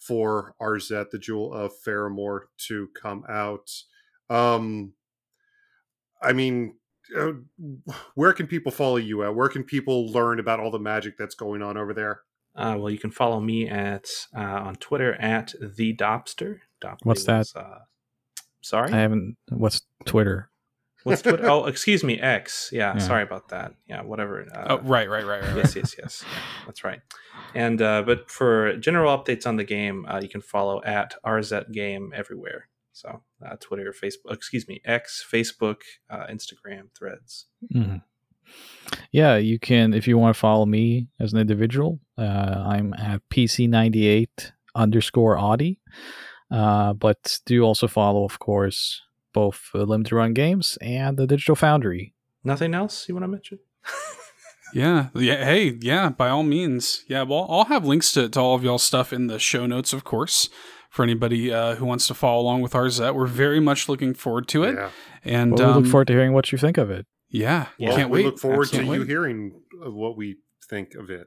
for Arzette, the Jewel of Faramore, to come out. Um, I mean, uh, where can people follow you at? Where can people learn about all the magic that's going on over there? Uh, well, you can follow me at uh, on Twitter at the Dopster. Dopley What's that? was, Uh, sorry, I haven't. What's Twitter? what's Twitter? [LAUGHS] oh, excuse me, X. Yeah, Yeah. sorry about that. Yeah, whatever. Uh, Oh, right, right, right, right. right. yes, yes, yes. Yeah, that's right. And uh, but for general updates on the game, uh, you can follow at Arzette Game everywhere. So uh, Twitter, Facebook, excuse me, X, Facebook, uh, Instagram, Threads. Mhm. Yeah, you can if you want to follow me as an individual. Uh, I'm at PC98 underscore Audi. Uh, but do also follow, of course, both uh, Limited Run Games and the Digital Foundry. Nothing else you want to mention? [LAUGHS] Yeah, yeah. Hey, yeah. By all means, yeah. Well, I'll have links to, to all of y'all stuff in the show notes, of course, for anybody uh, who wants to follow along with ours. That we're very much looking forward to it, Yeah. and Well, we um, look forward to hearing what you think of it. Yeah, Well, can't we wait. look forward to Can't you hearing of what we think of it.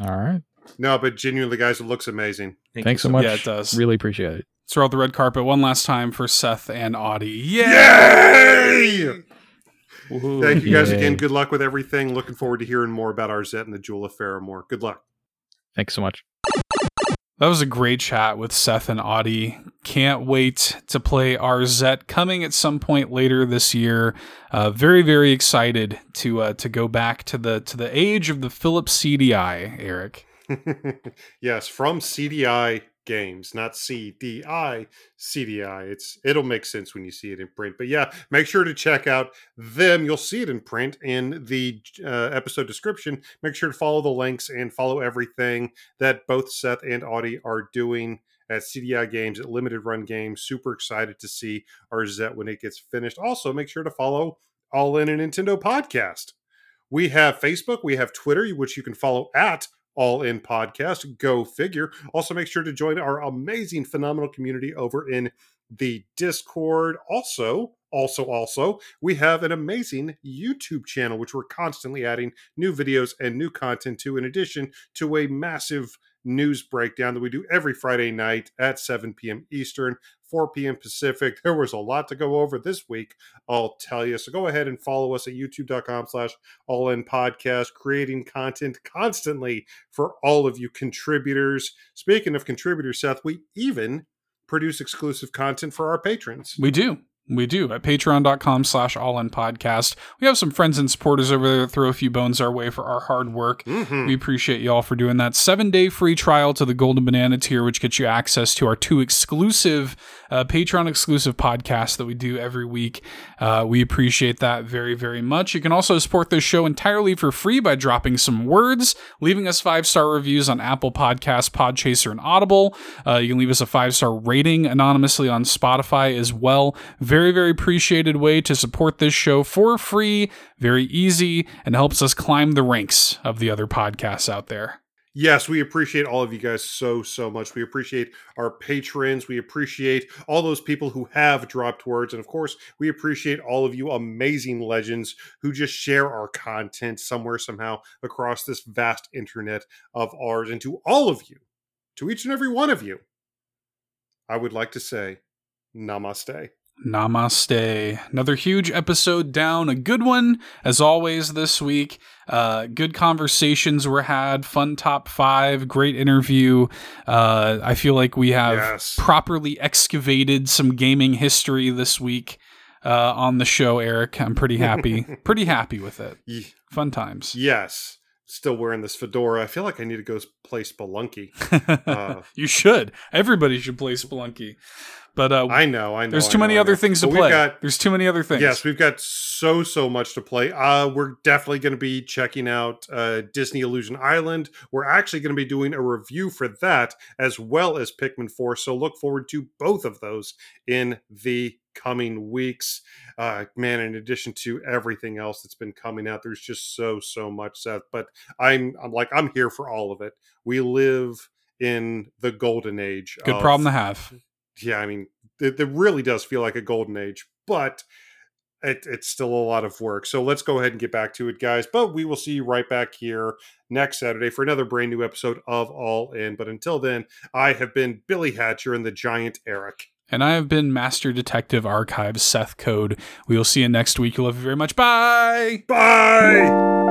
All right. No, but genuinely, guys, it looks amazing. Thank Thanks you so much. Yeah, it does. Really appreciate it. Let's throw out the red carpet one last time for Seth and Audi. Yay! Yay! Woohoo. Thank you guys Yay. again. Good luck with everything. Looking forward to hearing more about Arzette and the Jewel of Faramore. Good luck. Thanks so much. That was a great chat with Seth and Audi. Can't wait to play Arzette coming at some point later this year. Uh, very very excited to uh, to go back to the to the age of the Philips CDI, Eric. [LAUGHS] yes, from CDI Games, not CDI, CDI. It's it'll make sense when you see it in print. But yeah, make sure to check out them. You'll see it in print in the uh, episode description. Make sure to follow the links and follow everything that both Seth and Audi are doing at CDI Games at Limited Run Games. Super excited to see Arzette when it gets finished. Also, make sure to follow All N a Nintendo podcast. We have Facebook, we have Twitter, which you can follow at All N Podcast. Go figure. Also, make sure to join our amazing, phenomenal community over in the Discord. Also, also, also, we have an amazing YouTube channel, which we're constantly adding new videos and new content to, in addition to a massive news breakdown that we do every Friday night at 7 p.m. Eastern, 4 p.m. Pacific. There was a lot to go over this week, I'll tell you. So go ahead and follow us at youtube.com slash all in podcast, creating content constantly for all of you contributors. Speaking of contributors, Seth, we even produce exclusive content for our patrons. We do. We do at patreon.com slash all in podcast. We have some friends and supporters over there that throw a few bones our way for our hard work. Mhm. We appreciate y'all for doing that. Seven day free trial to the Golden Banana tier, which gets you access to our two exclusive uh, Patreon exclusive podcasts that we do every week. Uh, we appreciate that very, very much. You can also support this show entirely for free by dropping some words, leaving us five star reviews on Apple Podcasts, Podchaser, and Audible. Uh, you can leave us a five star rating anonymously on Spotify as well. Very, very very appreciated way to support this show for free, very easy, and helps us climb the ranks of the other podcasts out there. Yes, we appreciate all of you guys so, so much. We appreciate our patrons. We appreciate all those people who have dropped words. And of course, we appreciate all of you amazing legends who just share our content somewhere, somehow across this vast internet of ours. And to all of you, to each and every one of you, I would like to say namaste. Namaste. Another huge episode down. A good one, as always, this week. Uh, good conversations were had, fun top five, great interview. Uh, I feel like we have Yes. properly excavated some gaming history this week uh, on the show, Eric. I'm pretty happy. [LAUGHS] pretty happy with it. Fun times. yes. Still wearing this fedora. I feel like I need to go play Spelunky. [LAUGHS] Uh, you should. Everybody should play Spelunky. But uh, I know, I know. there's too know, many other things to But play. got- there's too many other things. Yes, we've got so so much to play. Uh, we're definitely going to be checking out uh, Disney Illusion Island. We're actually going to be doing a review for that as well as Pikmin Four. So look forward to both of those in the coming weeks. Uh, man, in addition to everything else that's been coming out, there's just so so much, Seth. But I'm I'm like I'm here for all of it. We live in the golden age. Good of- problem to have. Yeah, I mean, it, it really does feel like a golden age, but it, it's still a lot of work. So let's go ahead and get back to it, guys. But we will see you right back here next Saturday for another brand new episode of All N. But until then, I have been Billy Hatcher and the Giant Eric. And I have been Master Detective Archives Seth Code. We will see you next week. You love you very much. Bye. Bye.